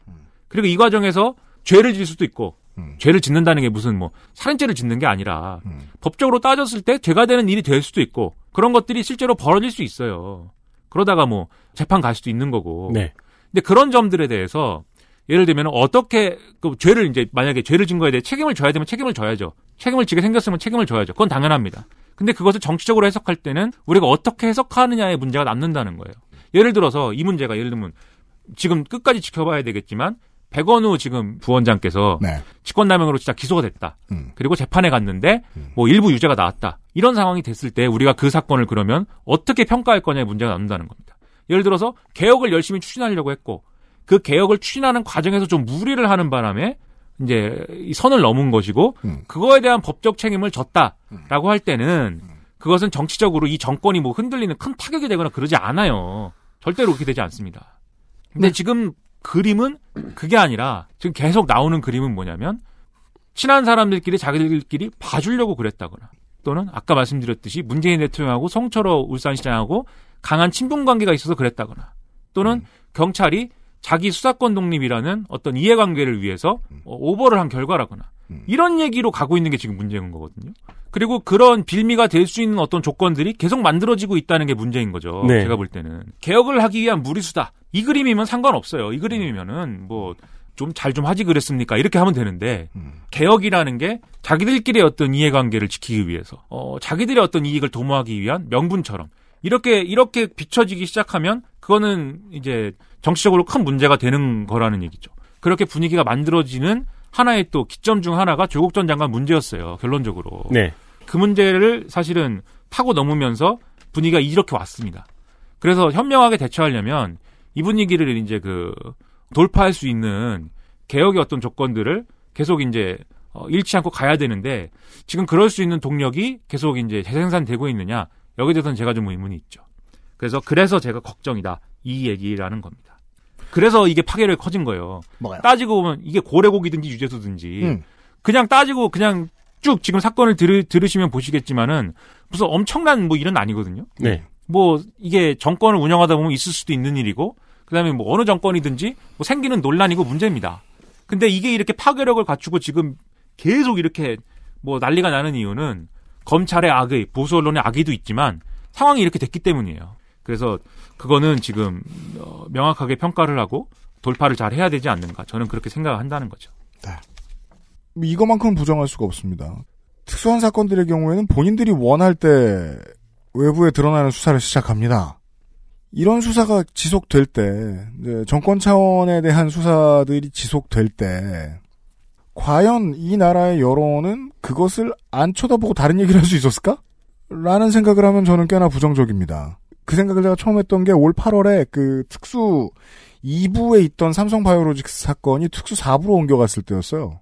그리고 이 과정에서 죄를 질 수도 있고 죄를 짓는다는 게 무슨 뭐 살인죄를 짓는 게 아니라 법적으로 따졌을 때 죄가 되는 일이 될 수도 있고 그런 것들이 실제로 벌어질 수 있어요. 그러다가 뭐 재판 갈 수도 있는 거고. 네. 근데 그런 점들에 대해서 예를 들면 어떻게 그 죄를 이제 만약에 죄를 진 거에 대해 책임을 져야 되면 책임을 져야죠. 책임을 지게 생겼으면 책임을 져야죠. 그건 당연합니다. 근데 그것을 정치적으로 해석할 때는 우리가 어떻게 해석하느냐의 문제가 남는다는 거예요. 예를 들어서 이 문제가 예를 들면 지금 끝까지 지켜봐야 되겠지만 백원우 지금 부원장께서 네. 직권남용으로 진짜 기소가 됐다. 음. 그리고 재판에 갔는데 뭐 일부 유죄가 나왔다. 이런 상황이 됐을 때 우리가 그 사건을 그러면 어떻게 평가할 거냐의 문제가 남는다는 겁니다. 예를 들어서 개혁을 열심히 추진하려고 했고 그 개혁을 추진하는 과정에서 좀 무리를 하는 바람에 이제 이 선을 넘은 것이고 음. 그거에 대한 법적 책임을 졌다라고 할 때는 그것은 정치적으로 이 정권이 뭐 흔들리는 큰 타격이 되거나 그러지 않아요. 절대로 그렇게 되지 않습니다. 근데 지금 그림은 그게 아니라 지금 계속 나오는 그림은 뭐냐면 친한 사람들끼리 자기들끼리 봐주려고 그랬다거나 또는 아까 말씀드렸듯이 문재인 대통령하고 성철호 울산시장하고 강한 친분 관계가 있어서 그랬다거나 또는 경찰이 자기 수사권 독립이라는 어떤 이해관계를 위해서 어, 오버를 한 결과라거나 이런 얘기로 가고 있는 게 지금 문제인 거거든요. 그리고 그런 빌미가 될 수 있는 어떤 조건들이 계속 만들어지고 있다는 게 문제인 거죠. 네. 제가 볼 때는 개혁을 하기 위한 무리수다. 이 그림이면 상관없어요. 이 그림이면은 뭐 좀 잘좀 하지 그랬습니까? 이렇게 하면 되는데 개혁이라는 게 자기들끼리의 어떤 이해관계를 지키기 위해서 어, 자기들의 어떤 이익을 도모하기 위한 명분처럼 이렇게 이렇게 비춰지기 시작하면 그거는 이제 정치적으로 큰 문제가 되는 거라는 얘기죠. 그렇게 분위기가 만들어지는 하나의 또 기점 중 하나가 조국 전 장관 문제였어요. 결론적으로. 네. 그 문제를 사실은 타고 넘으면서 분위기가 이렇게 왔습니다. 그래서 현명하게 대처하려면 이 분위기를 이제 그 돌파할 수 있는 개혁의 어떤 조건들을 계속 이제 어, 잃지 않고 가야 되는데 지금 그럴 수 있는 동력이 계속 이제 재생산되고 있느냐 여기에 대해서는 제가 좀 의문이 있죠. 그래서 그래서 제가 걱정이다 이 얘기라는 겁니다. 그래서 이게 파괴력이 커진 거예요. 뭐가요? 따지고 보면 이게 고래고기든지 유재수든지 음. 그냥 따지고 그냥 쭉 지금 사건을 들으, 들으시면 보시겠지만은 무슨 엄청난 뭐 일은 아니거든요. 네. 뭐 이게 정권을 운영하다 보면 있을 수도 있는 일이고 그다음에 뭐 어느 정권이든지 뭐 생기는 논란이고 문제입니다. 근데 이게 이렇게 파괴력을 갖추고 지금 계속 이렇게 뭐 난리가 나는 이유는 검찰의 악의 보수 언론의 악의도 있지만 상황이 이렇게 됐기 때문이에요. 그래서 그거는 지금 어, 명확하게 평가를 하고 돌파를 잘 해야 되지 않는가 저는 그렇게 생각한다는 거죠. 이거만큼은 부정할 수가 없습니다. 특수한 사건들의 경우에는 본인들이 원할 때 외부에 드러나는 수사를 시작합니다. 이런 수사가 지속될 때, 정권 차원에 대한 수사들이 지속될 때, 과연 이 나라의 여론은 그것을 안 쳐다보고 다른 얘기를 할 수 있었을까? 라는 생각을 하면 저는 꽤나 부정적입니다. 그 생각을 제가 처음 했던 게 올 8월에 그 특수 2부에 있던 삼성 바이오로직스 사건이 특수 4부로 옮겨갔을 때였어요.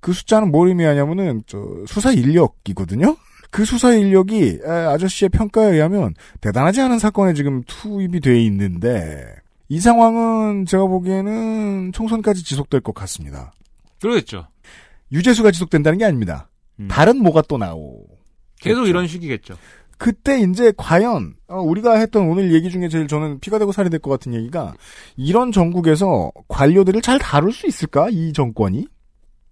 그 숫자는 뭘 의미하냐면은 저 수사 인력이거든요. 그 수사 인력이 에, 아저씨의 평가에 의하면 대단하지 않은 사건에 지금 투입이 돼 있는데 이 상황은 제가 보기에는 총선까지 지속될 것 같습니다. 그러겠죠. 유재수가 지속된다는 게 아닙니다. 음. 다른 뭐가 또 나오. 계속 이런 식이겠죠. 그때 이제 과연 어, 우리가 했던 오늘 얘기 중에 제일 저는 피가 되고 살이 될 것 같은 얘기가 이런 전국에서 관료들을 잘 다룰 수 있을까 이 정권이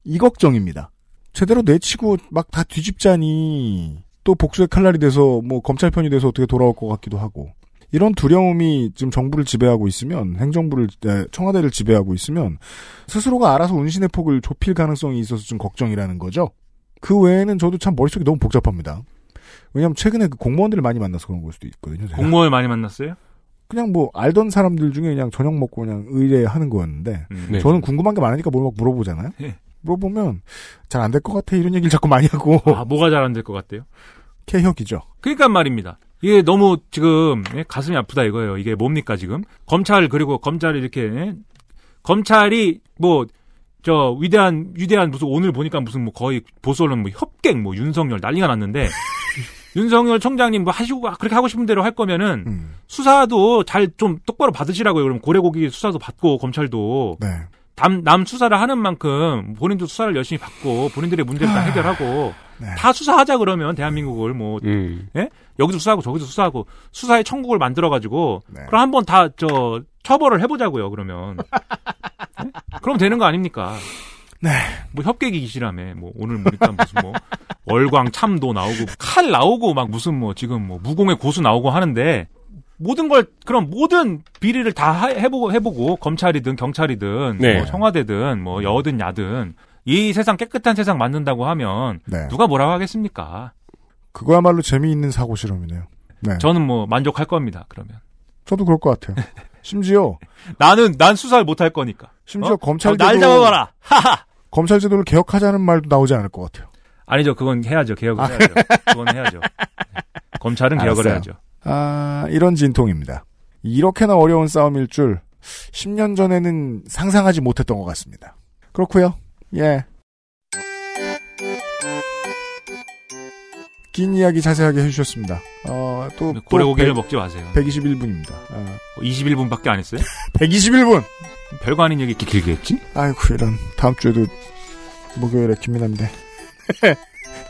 이 걱정입니다. 제대로 내치고 막 다 뒤집자니 또 복수의 칼날이 돼서 뭐 검찰 편이 돼서 어떻게 돌아올 것 같기도 하고 이런 두려움이 지금 정부를 지배하고 있으면 행정부를 에, 청와대를 지배하고 있으면 스스로가 알아서 운신의 폭을 좁힐 가능성이 있어서 좀 걱정이라는 거죠. 그 외에는 저도 참 머릿속이 너무 복잡합니다. 왜냐하면 최근에 그 공무원들을 많이 만나서 그런 걸 수도 있거든요. 제가. 공무원을 많이 만났어요? 그냥 뭐 알던 사람들 중에 그냥 저녁 먹고 그냥 의뢰하는 거였는데 음. 네. 저는 궁금한 게 많으니까 뭘 막 물어보잖아요. 예. 물어보면 잘 안 될 것 같아 이런 얘기를 자꾸 많이 하고 아, 뭐가 잘 안 될 것 같대요? 개혁이죠. 그러니까 말입니다. 이게 너무 지금 예, 가슴이 아프다 이거예요. 이게 뭡니까 지금? 검찰 그리고 검찰이 이렇게 예? 검찰이 뭐 저 위대한 위대한 무슨 오늘 보니까 무슨 뭐 거의 보수 언론 뭐 협객 뭐 윤석열 난리가 났는데 윤석열 총장님 뭐 하시고 그렇게 하고 싶은 대로 할 거면은 음. 수사도 잘 좀 똑바로 받으시라고요. 그럼 고래고기 수사도 받고 검찰도 네. 남, 남 수사를 하는 만큼 본인도 수사를 열심히 받고 본인들의 문제를 다 해결하고 네. 다 수사하자 그러면 대한민국을 뭐 음. 예? 여기도 수사하고 저기도 수사하고 수사의 천국을 만들어 가지고 네. 그럼 한번 다 저 처벌을 해보자고요. 그러면 예? 그럼 되는 거 아닙니까? 네. 뭐 협객이 기시라며 뭐 오늘 보니까 무슨 뭐 월광 참도 나오고 칼 나오고 막 무슨 뭐 지금 뭐 무공의 고수 나오고 하는데 모든 걸 그럼 모든 비리를 다 하- 해보고 해보고 검찰이든 경찰이든 네. 뭐 청와대든 뭐 여든 야든 이 세상 깨끗한 세상 만든다고 하면 네. 누가 뭐라고 하겠습니까? 그거야말로 재미있는 사고 실험이네요. 네. 저는 뭐 만족할 겁니다. 그러면 저도 그럴 것 같아요. 심지어 나는 난 수사를 못 할 거니까. 심지어 어? 검찰 날 잡아봐라. 하하. 검찰 제도를 개혁하자는 말도 나오지 않을 것 같아요. 아니죠. 그건 해야죠. 개혁을 해야죠. 그건 해야죠. 네. 검찰은 개혁을 알았어요. 해야죠. 아, 이런 진통입니다. 이렇게나 어려운 싸움일 줄 10년 전에는 상상하지 못했던 것 같습니다. 그렇고요. 예. 긴 이야기 자세하게 해주셨습니다. 어, 또, 또 고래고기를 100, 먹지 마세요. 121분입니다. 어, 21분밖에 안 했어요? 121분! 별거 아닌 얘기 이렇게 길게 했지? 아이고, 이런. 다음 주에도 목요일에 김민아인데.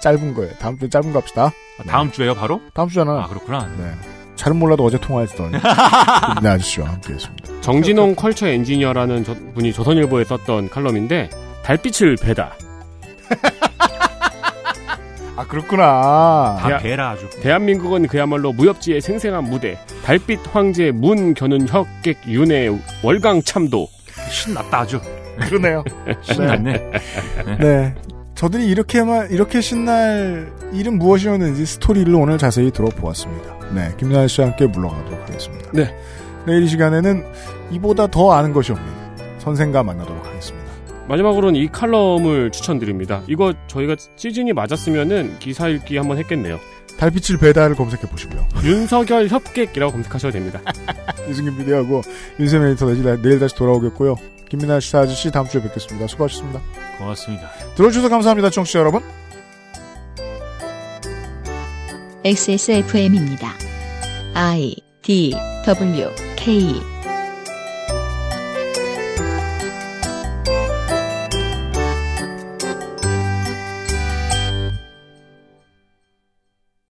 짧은 거예요. 다음 주에 짧은 거 합시다. 아, 다음 주에요, 바로? 다음 주잖아. 아, 그렇구나. 네. 잘은 몰라도 어제 통화했던 김민아 아저씨와 함께 했습니다. 정진홍 컬처 엔지니어라는 저- 분이 조선일보에 썼던 칼럼인데 달빛을 배다. 아, 그렇구나. 다 야. 배라 아주. 대한민국은 그야말로 무협지의 생생한 무대. 달빛 황제 문 겨눈 혁객 윤의 월강 참도. 신났다 아주. 그러네요. 신났네. 네. 저들이 이렇게만, 이렇게 신날 일은 무엇이었는지 스토리를 오늘 자세히 들어보았습니다. 네. 김나연 씨와 함께 물러가도록 하겠습니다. 네. 내일 이 시간에는 이보다 더 아는 것이 없는 선생과 만나도록 하겠습니다. 마지막으로는 이 칼럼을 추천드립니다. 이거 저희가 시즌이 맞았으면은 기사 읽기 한번 했겠네요. 달빛을 배달을 검색해 보시고요. 윤석열 협객이라고 검색하셔도 됩니다. 이승균 비디오하고 윤세민 에디터 내일, 내일 다시 돌아오겠고요. 김민아 씨 아저씨 다음 주에 뵙겠습니다. 수고하셨습니다. 고맙습니다. 들어주셔서 감사합니다. 청취자 여러분. XSFM입니다. I D W K